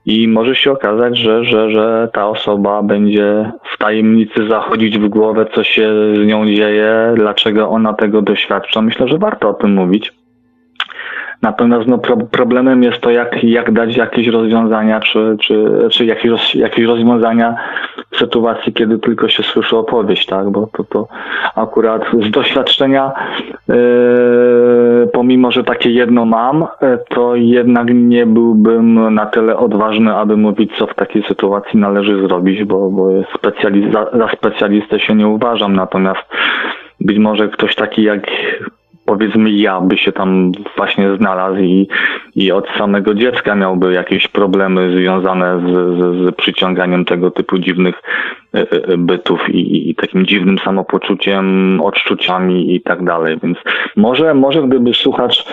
I może się okazać, że, że, że ta osoba będzie w tajemnicy zachodzić w głowę, co się z nią dzieje, dlaczego ona tego doświadcza. Myślę, że warto o tym mówić. Natomiast no, pro, problemem jest to, jak, jak dać jakieś rozwiązania, czy, czy, czy jakieś, jakieś rozwiązania w sytuacji, kiedy tylko się słyszy opowieść, tak? Bo to, to akurat z doświadczenia, yy, pomimo, że takie jedno mam, to jednak nie byłbym na tyle odważny, aby mówić, co w takiej sytuacji należy zrobić, bo, bo specjaliz- za, za specjalistę się nie uważam. Natomiast być może ktoś taki jak powiedzmy ja by się tam właśnie znalazł i, i od samego dziecka miałby jakieś problemy związane z, z, z przyciąganiem tego typu dziwnych e, e, bytów i, i, takim dziwnym samopoczuciem, odczuciami i tak dalej. Więc może, może gdyby słuchacz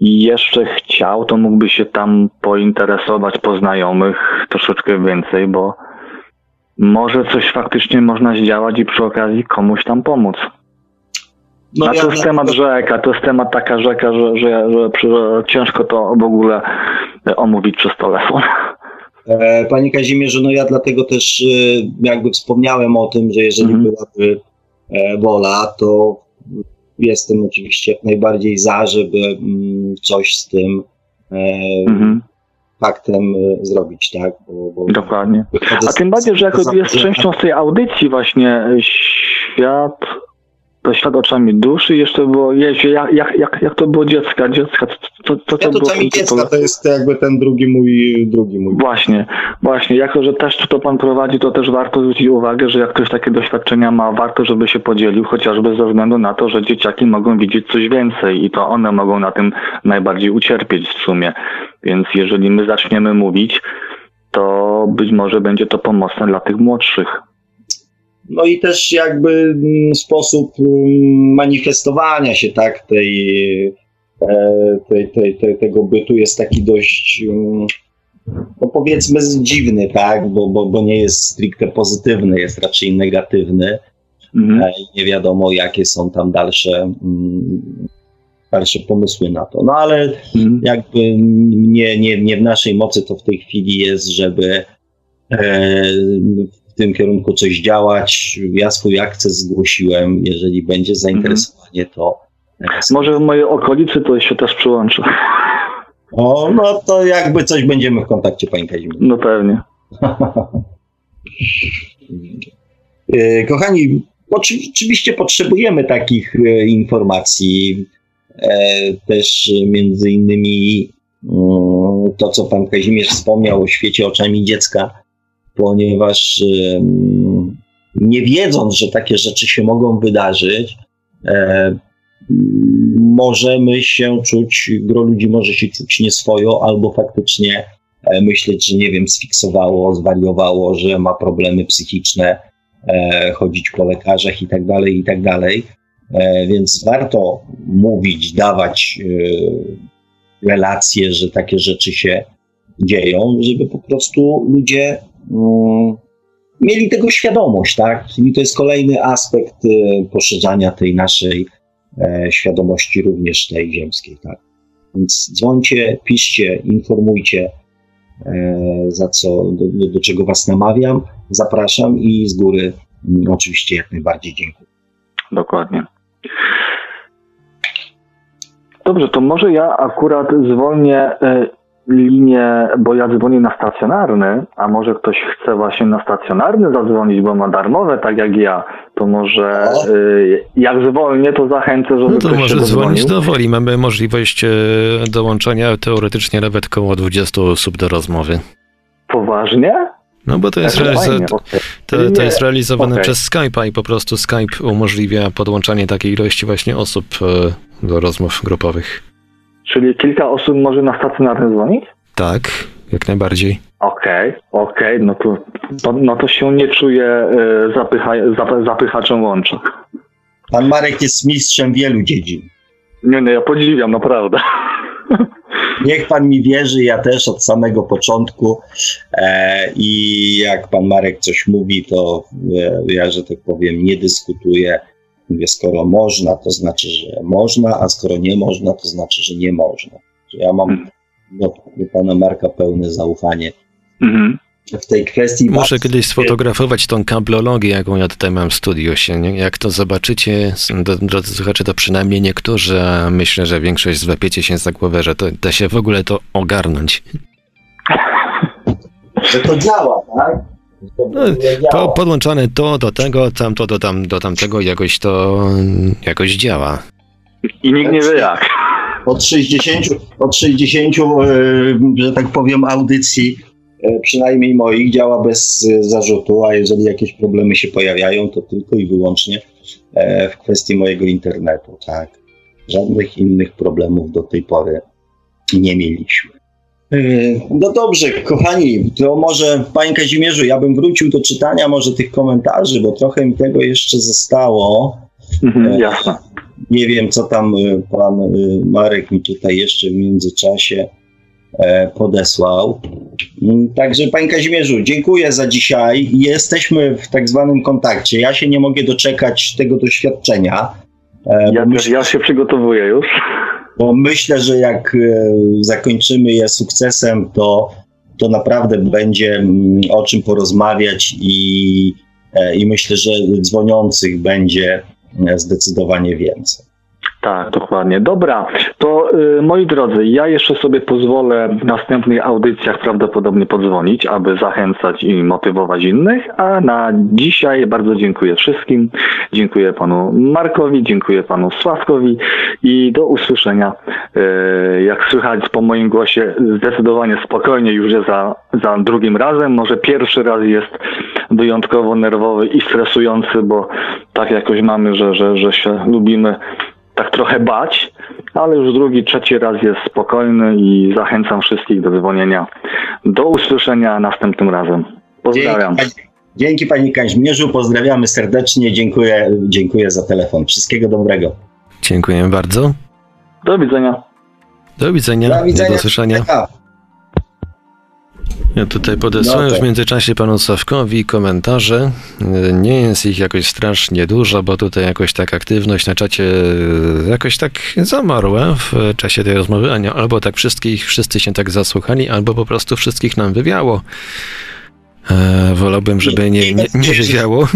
jeszcze chciał, to mógłby się tam pointeresować po znajomych troszeczkę więcej, bo może coś faktycznie można zdziałać i przy okazji komuś tam pomóc. No, A to jest temat rzeka, to jest temat taka rzeka, że, że, że, że ciężko to w ogóle omówić przez telefon. E, panie Kazimierzu, no ja dlatego też e, jakby wspomniałem o tym, że jeżeli mhm. byłaby e, wola, to jestem oczywiście jak najbardziej za, żeby mm, coś z tym mhm. faktem zrobić, tak? Bo, bo Dokładnie. A tym bardziej, że jako jest częścią z tej audycji właśnie świat to świat oczami duszy jeszcze było, jeździ, jak, jak, jak, jak to było dziecka, dziecka, to, to, to, świat było dziecka to jest jakby ten drugi mój, drugi mój. Właśnie, właśnie, jako, że też to pan prowadzi, to też warto zwrócić uwagę, że jak ktoś takie doświadczenia ma, warto, żeby się podzielił, chociażby ze względu na to, że dzieciaki mogą widzieć coś więcej i to one mogą na tym najbardziej ucierpieć w sumie, więc jeżeli my zaczniemy mówić, to być może będzie to pomocne dla tych młodszych. No i też jakby mm, sposób mm, manifestowania się tak tej, e, tej, tej, tej, tego bytu jest taki dość mm, no powiedzmy dziwny, tak, bo, bo, bo nie jest stricte pozytywny, jest raczej negatywny. Mhm. Nie wiadomo, jakie są tam dalsze, dalsze pomysły na to. No ale mhm. jakby nie, nie, nie w naszej mocy to w tej chwili jest, żeby e, w tym kierunku coś działać. Ja swój akces zgłosiłem. Jeżeli będzie zainteresowanie, to. Może w mojej okolicy to się też przyłączy. O, no to jakby coś będziemy w kontakcie, panie Kazimierz. No pewnie. E, kochani, oczywiście potrzebujemy takich e, informacji. E, też między innymi mm, to, co pan Kazimierz wspomniał o świecie oczami dziecka ponieważ nie wiedząc, że takie rzeczy się mogą wydarzyć, e, możemy się czuć, gro ludzi może się czuć nieswojo, albo faktycznie e, myśleć, że nie wiem, sfiksowało, zwariowało, że ma problemy psychiczne, e, chodzić po lekarzach i tak dalej, i tak dalej. Więc warto mówić, dawać relacje, że takie rzeczy się dzieją, żeby po prostu ludzie mieli tego świadomość, tak? I to jest kolejny aspekt y, poszerzania tej naszej e, świadomości, również tej ziemskiej, tak? Więc dzwońcie, piszcie, informujcie. za co, do, do czego Was namawiam. Zapraszam i z góry mm, oczywiście jak najbardziej dziękuję. Dokładnie. Dobrze, to może ja akurat zwolnię e, linię, bo ja dzwonię na stacjonarny, a może ktoś chce właśnie na stacjonarny zadzwonić, bo ma darmowe, tak jak ja, to może y, jak zwolnię, to zachęcę, żeby no to ktoś może się dzwonić do woli. Mamy możliwość e, dołączenia teoretycznie nawet około 20 osób do rozmowy. Poważnie? No bo to jest, Tak, realiza- fajnie, to, to jest realizowane okej. przez Skype'a i po prostu Skype umożliwia podłączanie takiej ilości właśnie osób e, do rozmów grupowych. Czyli kilka osób może na stacjonarny dzwonić? Tak, jak najbardziej. Okej, okej, no, to, to, no to się nie czuję y, zapycha, zap, zapychaczem łącza. Pan Marek jest mistrzem wielu dziedzin. Nie, nie, ja podziwiam, naprawdę. Niech pan mi wierzy, ja też od samego początku. E, I jak pan Marek coś mówi, to e, ja, że tak powiem, nie dyskutuję. Mówię, skoro można, to znaczy, że można, a skoro nie można, to znaczy, że nie można. Ja mam do, do pana Marka pełne zaufanie Mhm. w tej kwestii. Muszę Bardzo- kiedyś sfotografować tą kablologię, jaką ja tutaj mam w studiu się. Jak to zobaczycie, drodzy słuchacze, to przynajmniej niektórzy, a myślę, że większość złapiecie się za głowę, że to da się w ogóle to ogarnąć. Że to działa, tak? To No, działa. podłączane to do tego, tamto do, tam, do tamtego, jakoś to jakoś działa. I nikt nie wie jak. Od 60, od 60 e, że tak powiem, audycji, e, przynajmniej moich, działa bez e, zarzutu, a jeżeli jakieś problemy się pojawiają, to tylko i wyłącznie e, w kwestii mojego internetu, tak. Żadnych innych problemów do tej pory nie mieliśmy. E, No dobrze, kochani, to może Panie Kazimierzu, ja bym wrócił do czytania może tych komentarzy, bo trochę mi tego jeszcze zostało. Mhm, jasne. Nie wiem, co tam y, pan y, Marek mi tutaj jeszcze w międzyczasie e, podesłał. Mm, Także, panie Kazimierzu, dziękuję za dzisiaj. Jesteśmy w tak zwanym kontakcie. Ja się nie mogę doczekać tego doświadczenia. e, Ja ja się przygotowuję już. Bo myślę, że jak e, zakończymy je sukcesem, to, to naprawdę będzie mm, o czym porozmawiać i, e, i myślę, że dzwoniących będzie e, zdecydowanie więcej. Tak, dokładnie. Dobra, to y, moi drodzy, ja jeszcze sobie pozwolę w następnych audycjach prawdopodobnie podzwonić, aby zachęcać i motywować innych, a na dzisiaj bardzo dziękuję wszystkim. Dziękuję panu Markowi, dziękuję panu Sławkowi i do usłyszenia. Y, jak słychać po moim głosie, zdecydowanie spokojnie już jest za, za drugim razem. Może pierwszy raz jest wyjątkowo nerwowy i stresujący, bo tak jakoś mamy, że, że, że się lubimy tak trochę bać, ale już drugi, trzeci raz jest spokojny i zachęcam wszystkich do dzwonienia. Do usłyszenia następnym razem. Pozdrawiam. Dzięki, dzięki panie Kazimierzu, pozdrawiamy serdecznie, dziękuję, dziękuję za telefon. Wszystkiego dobrego. Dziękuję bardzo. Do widzenia. Do widzenia. Do widzenia. Do usłyszenia. Ja tutaj podesłałem No tak. w międzyczasie panu Sławkowi komentarze. E, Nie jest ich jakoś strasznie dużo, bo tutaj jakoś tak aktywność na czacie e, jakoś tak zamarła w czasie tej rozmowy. Albo tak wszystkich, wszyscy się tak zasłuchali, albo po prostu wszystkich nam wywiało. E, wolałbym, żeby nie, nie, nie wywiało.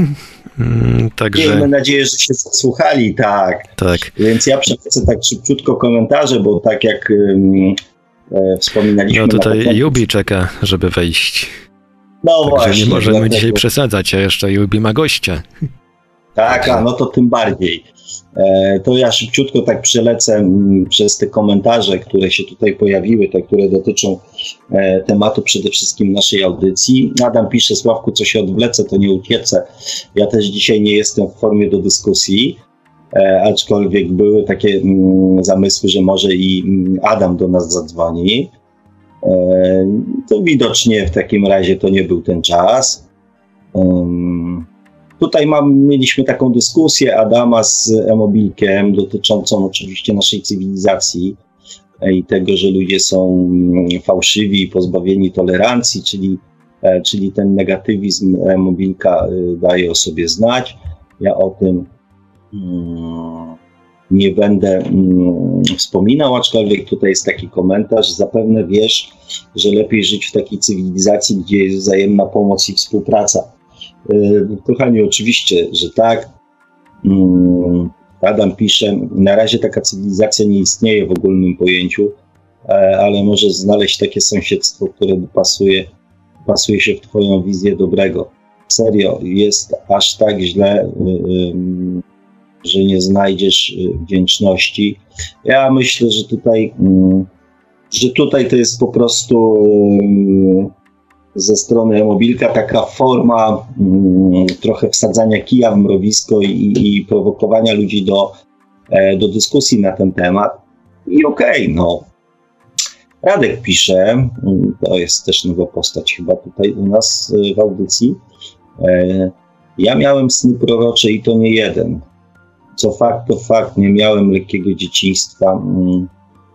Mm, Także Miejmy nadzieję, że się zasłuchali, tak. tak. Więc ja przelecę tak szybciutko komentarze, bo tak jak wspominaliśmy No tutaj Jubi czeka, żeby wejść. No Także właśnie. nie możemy dlatego- dzisiaj przesadzać, a jeszcze Jubi ma gościa. Tak, a no to tym bardziej. E, To ja szybciutko tak przelecę mm, przez te komentarze, które się tutaj pojawiły, te, które dotyczą e, tematu przede wszystkim naszej audycji. Adam pisze, Sławku, co się odwlecę, to nie uciecę. Ja też dzisiaj nie jestem w formie do dyskusji, e, aczkolwiek były takie mm, zamysły, że może i mm, Adam do nas zadzwoni. E, To widocznie w takim razie to nie był ten czas. Tutaj mam, mieliśmy taką dyskusję Adama z Emobilkiem dotyczącą oczywiście naszej cywilizacji e, i tego, że ludzie są mm, fałszywi pozbawieni tolerancji, czyli, e, czyli ten negatywizm Emobilka e, daje o sobie znać. Ja o tym nie będę mm, wspominał, aczkolwiek tutaj jest taki komentarz. Zapewne wiesz, że lepiej żyć w takiej cywilizacji, gdzie jest wzajemna pomoc i współpraca. Yy, kochani, oczywiście, że tak. Yy, Adam pisze, na razie taka cywilizacja nie istnieje w ogólnym pojęciu, e, ale może znaleźć takie sąsiedztwo, które pasuje, pasuje się w Twoją wizję dobrego. Serio, jest aż tak źle, yy, że nie znajdziesz y, wdzięczności. Ja myślę, że tutaj, mm, że tutaj to jest po prostu y, ze strony mobilka taka forma mm, trochę wsadzania kija w mrowisko i, i prowokowania ludzi do, e, do dyskusji na ten temat. I okej, okay, no. Radek pisze, mm, to jest też nowa postać chyba tutaj u nas y, w audycji. E, ja miałem sny prorocze i to nie jeden co fakt to fakt, nie miałem lekkiego dzieciństwa mm,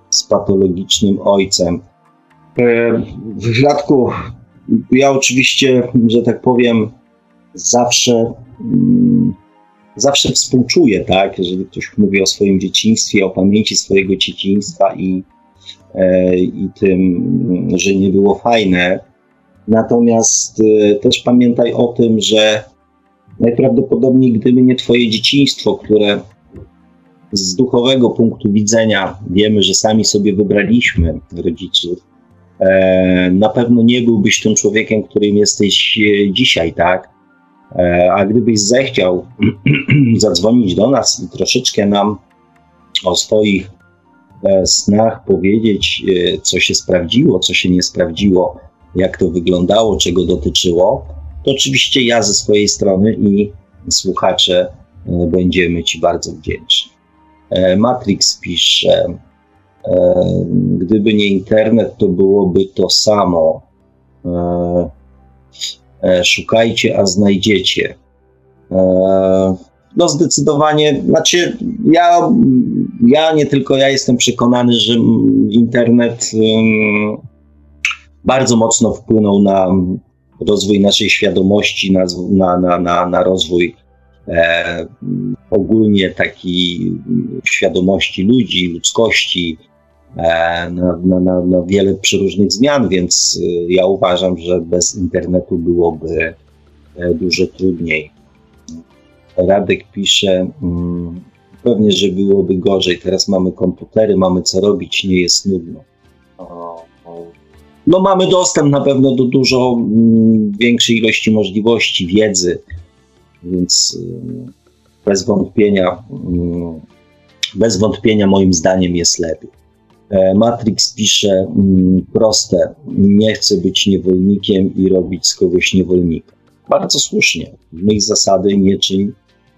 z patologicznym ojcem. E, w Radku, ja oczywiście, że tak powiem, zawsze, mm, zawsze współczuję, tak, jeżeli ktoś mówi o swoim dzieciństwie, o pamięci swojego dzieciństwa i, e, i tym, że nie było fajne. Natomiast e, też pamiętaj o tym, że Najprawdopodobniej, gdyby nie Twoje dzieciństwo, które z duchowego punktu widzenia wiemy, że sami sobie wybraliśmy rodziców, e, na pewno nie byłbyś tym człowiekiem, którym jesteś e, dzisiaj, tak? E, a gdybyś zechciał zadzwonić do nas i troszeczkę nam o swoich snach powiedzieć, co się sprawdziło, co się nie sprawdziło, jak to wyglądało, czego dotyczyło, to oczywiście ja ze swojej strony i słuchacze e, będziemy Ci bardzo wdzięczni. E, Matrix pisze, e, gdyby nie internet, to byłoby to samo. Szukajcie, a znajdziecie. No zdecydowanie, znaczy ja, ja nie tylko ja jestem przekonany, że internet bardzo mocno wpłynął na rozwój naszej świadomości, na, na, na, na rozwój e, ogólnie takiej świadomości ludzi, ludzkości, e, na, na, na, wiele przeróżnych zmian, więc e, ja uważam, że bez internetu byłoby e, dużo trudniej. Radek pisze, mm, pewnie, że byłoby gorzej. Teraz mamy komputery, mamy co robić, nie jest nudno no mamy dostęp na pewno do dużo mm, większej ilości możliwości, wiedzy, więc y, bez wątpienia, mm, bez wątpienia moim zdaniem jest lepiej. E, Matrix pisze mm, proste, nie chcę być niewolnikiem i robić z kogoś niewolnika. Bardzo słusznie. Mych zasady nie czyń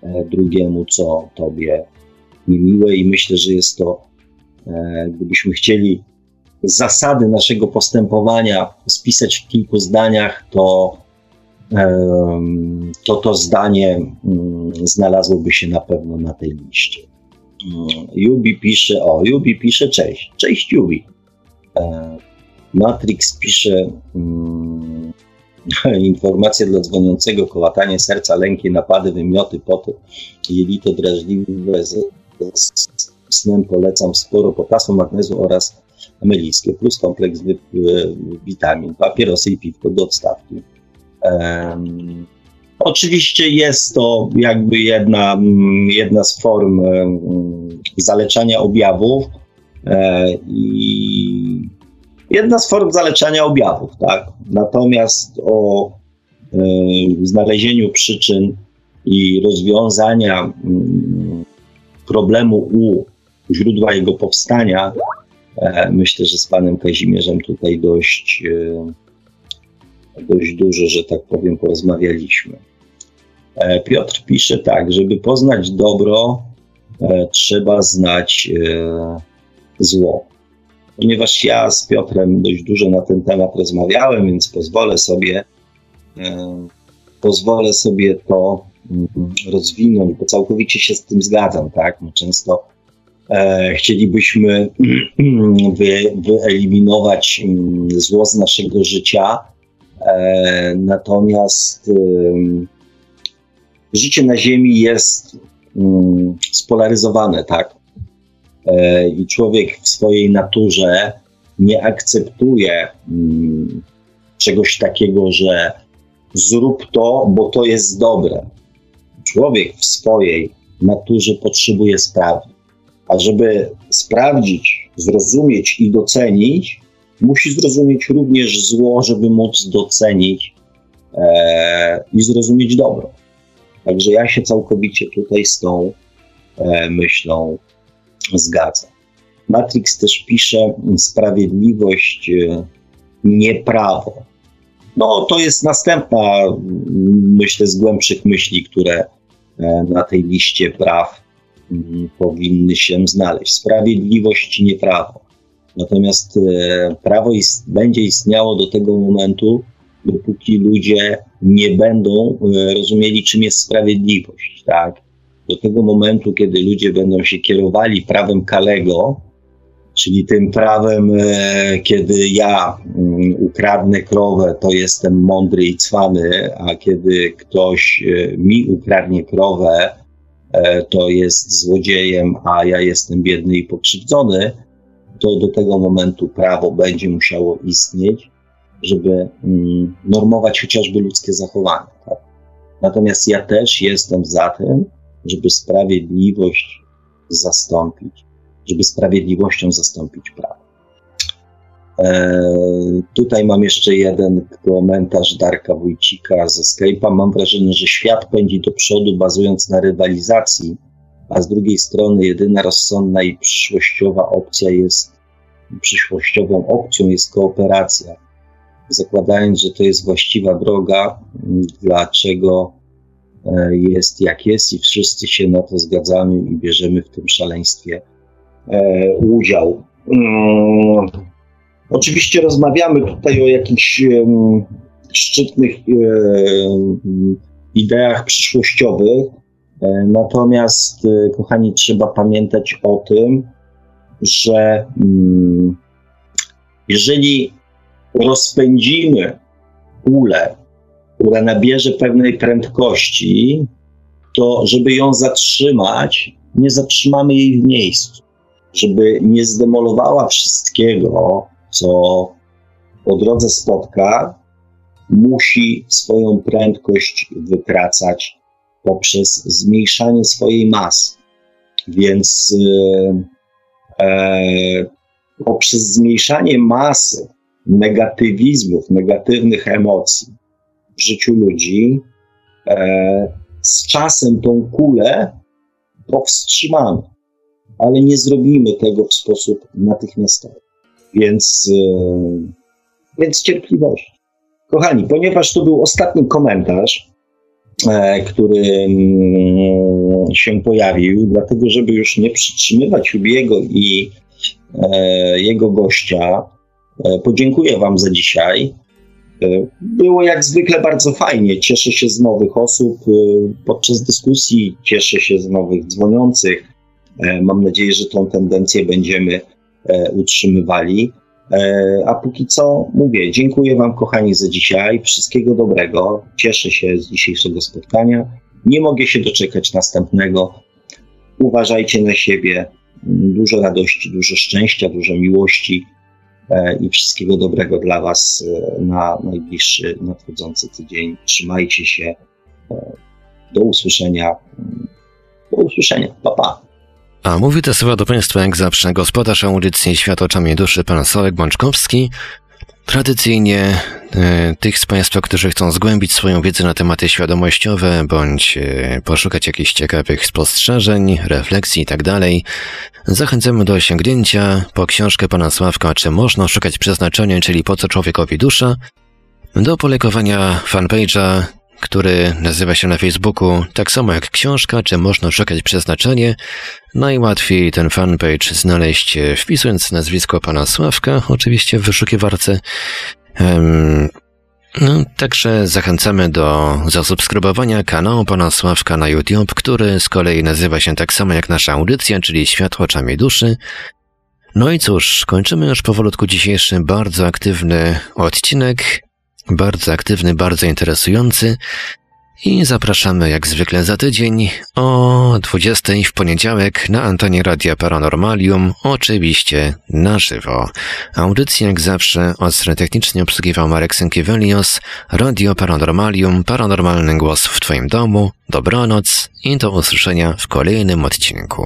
e, drugiemu, co tobie niemiłe i myślę, że jest to, e, gdybyśmy chcieli zasady naszego postępowania spisać w kilku zdaniach, to to, to zdanie mm, znalazłoby się na pewno na tej liście. Mm, Jubi pisze, o, Jubi pisze, cześć, cześć Jubi. E, Matrix pisze, mm, informacje dla dzwoniącego, kołatanie serca, lęki, napady, wymioty, poty, jelito drażliwe, z snem polecam sporo potasu, magnezu oraz meliskie, plus kompleks witamin, papierosy i piwko do odstawki. Um, oczywiście jest to jakby jedna, jedna z form zaleczania objawów e, i jedna z form zaleczania objawów, tak? Natomiast o e, znalezieniu przyczyn i rozwiązania um, problemu u źródła jego powstania myślę, że z panem Kazimierzem tutaj dość, e, dość dużo, że tak powiem, porozmawialiśmy. E, Piotr pisze tak, żeby poznać dobro, trzeba znać zło. Ponieważ ja z Piotrem dość dużo na ten temat rozmawiałem, więc pozwolę sobie, pozwolę sobie to mm, rozwinąć, bo całkowicie się z tym zgadzam, tak? My często E, chcielibyśmy wy, wyeliminować mm, zło z naszego życia, e, natomiast życie na Ziemi jest spolaryzowane, tak? e, i człowiek w swojej naturze nie akceptuje czegoś takiego, że zrób to, bo to jest dobre. Człowiek w swojej naturze potrzebuje sprawdzić. A żeby sprawdzić, zrozumieć i docenić, musi zrozumieć również zło, żeby móc docenić e, i zrozumieć dobro. Także ja się całkowicie tutaj z tą e, myślą zgadzam. Matrix też pisze sprawiedliwość, e, nie prawo. No, to jest następna, myślę, z głębszych myśli, które e, na tej liście praw powinny się znaleźć. Sprawiedliwość, nie prawo. Natomiast e, prawo ist będzie istniało do tego momentu, dopóki ludzie nie będą e, rozumieli, czym jest sprawiedliwość. Tak? Do tego momentu, kiedy ludzie będą się kierowali prawem Kalego, czyli tym prawem, e, kiedy ja mm, ukradnę krowę, to jestem mądry i cwany, a kiedy ktoś mi ukradnie krowę, to jest złodziejem, a ja jestem biedny i pokrzywdzony, to do tego momentu prawo będzie musiało istnieć, żeby mm, normować chociażby ludzkie zachowanie. Tak? Natomiast ja też jestem za tym, żeby sprawiedliwość zastąpić, żeby sprawiedliwością zastąpić prawo. E, tutaj mam jeszcze jeden komentarz Darka Wójcika ze Skype'a. Mam wrażenie, że świat pędzi do przodu, bazując na rywalizacji, a z drugiej strony jedyna rozsądna i przyszłościowa opcja jest, przyszłościową opcją jest kooperacja. Zakładając, że to jest właściwa droga, dlaczego e, jest jak jest i wszyscy się na to zgadzamy i bierzemy w tym szaleństwie e, udział. Oczywiście rozmawiamy tutaj o jakichś um, szczytnych um, ideach przyszłościowych, E, natomiast, e, kochani, trzeba pamiętać o tym, że mm, jeżeli rozpędzimy kulę, która nabierze pewnej prędkości, to żeby ją zatrzymać, nie zatrzymamy jej w miejscu. Żeby nie zdemolowała wszystkiego, co po drodze spotka, musi swoją prędkość wykracać poprzez zmniejszanie swojej masy. Więc e, e, poprzez zmniejszanie masy negatywizmów, negatywnych emocji w życiu ludzi, e, z czasem tą kulę powstrzymamy, ale nie zrobimy tego w sposób natychmiastowy. Więc, e, więc cierpliwość. Kochani, ponieważ to był ostatni komentarz, E, który mm, się pojawił, dlatego żeby już nie przytrzymywać Hubiego i e, jego gościa, podziękuję Wam za dzisiaj. Było jak zwykle bardzo fajnie. Cieszę się z nowych osób podczas dyskusji, cieszę się z nowych dzwoniących. Mam nadzieję, że tą tendencję będziemy utrzymywali. E, a póki co mówię, dziękuję Wam, kochani, za dzisiaj. Wszystkiego dobrego. Cieszę się z dzisiejszego spotkania. Nie mogę się doczekać następnego. Uważajcie na siebie. Dużo radości, dużo szczęścia, dużo miłości e, i wszystkiego dobrego dla Was e, na najbliższy nadchodzący tydzień. Trzymajcie się. Do usłyszenia. Do usłyszenia. Pa, pa. A mówi te słowa do Państwa jak zawsze gospodarz audycji Świat oczami duszy, pan Solek Bączkowski. Tradycyjnie e, tych z Państwa, którzy chcą zgłębić swoją wiedzę na tematy świadomościowe, bądź e, poszukać jakichś ciekawych spostrzeżeń, refleksji itd., tak zachęcamy do sięgnięcia po książkę pana Sławka Czy można szukać przeznaczenia, czyli po co człowiekowi dusza, do polekowania fanpage'a który nazywa się na Facebooku tak samo jak książka, czy można szukać przeznaczenie. Najłatwiej ten fanpage znaleźć e, wpisując nazwisko pana Sławka, oczywiście w wyszukiwarce. Um, no, także zachęcamy do zasubskrybowania kanału pana Sławka na YouTube, który z kolei nazywa się tak samo jak nasza audycja, czyli Światło oczami duszy. No i cóż, kończymy już powolutku dzisiejszy bardzo aktywny odcinek bardzo aktywny, bardzo interesujący. I zapraszamy jak zwykle za tydzień o 20 w poniedziałek na antenie Radia Paranormalium, oczywiście na żywo. Audycję jak zawsze ostry technicznie obsługiwał Marek Sękiewelios, Radio Paranormalium, paranormalny głos w Twoim domu, dobranoc i do usłyszenia w kolejnym odcinku.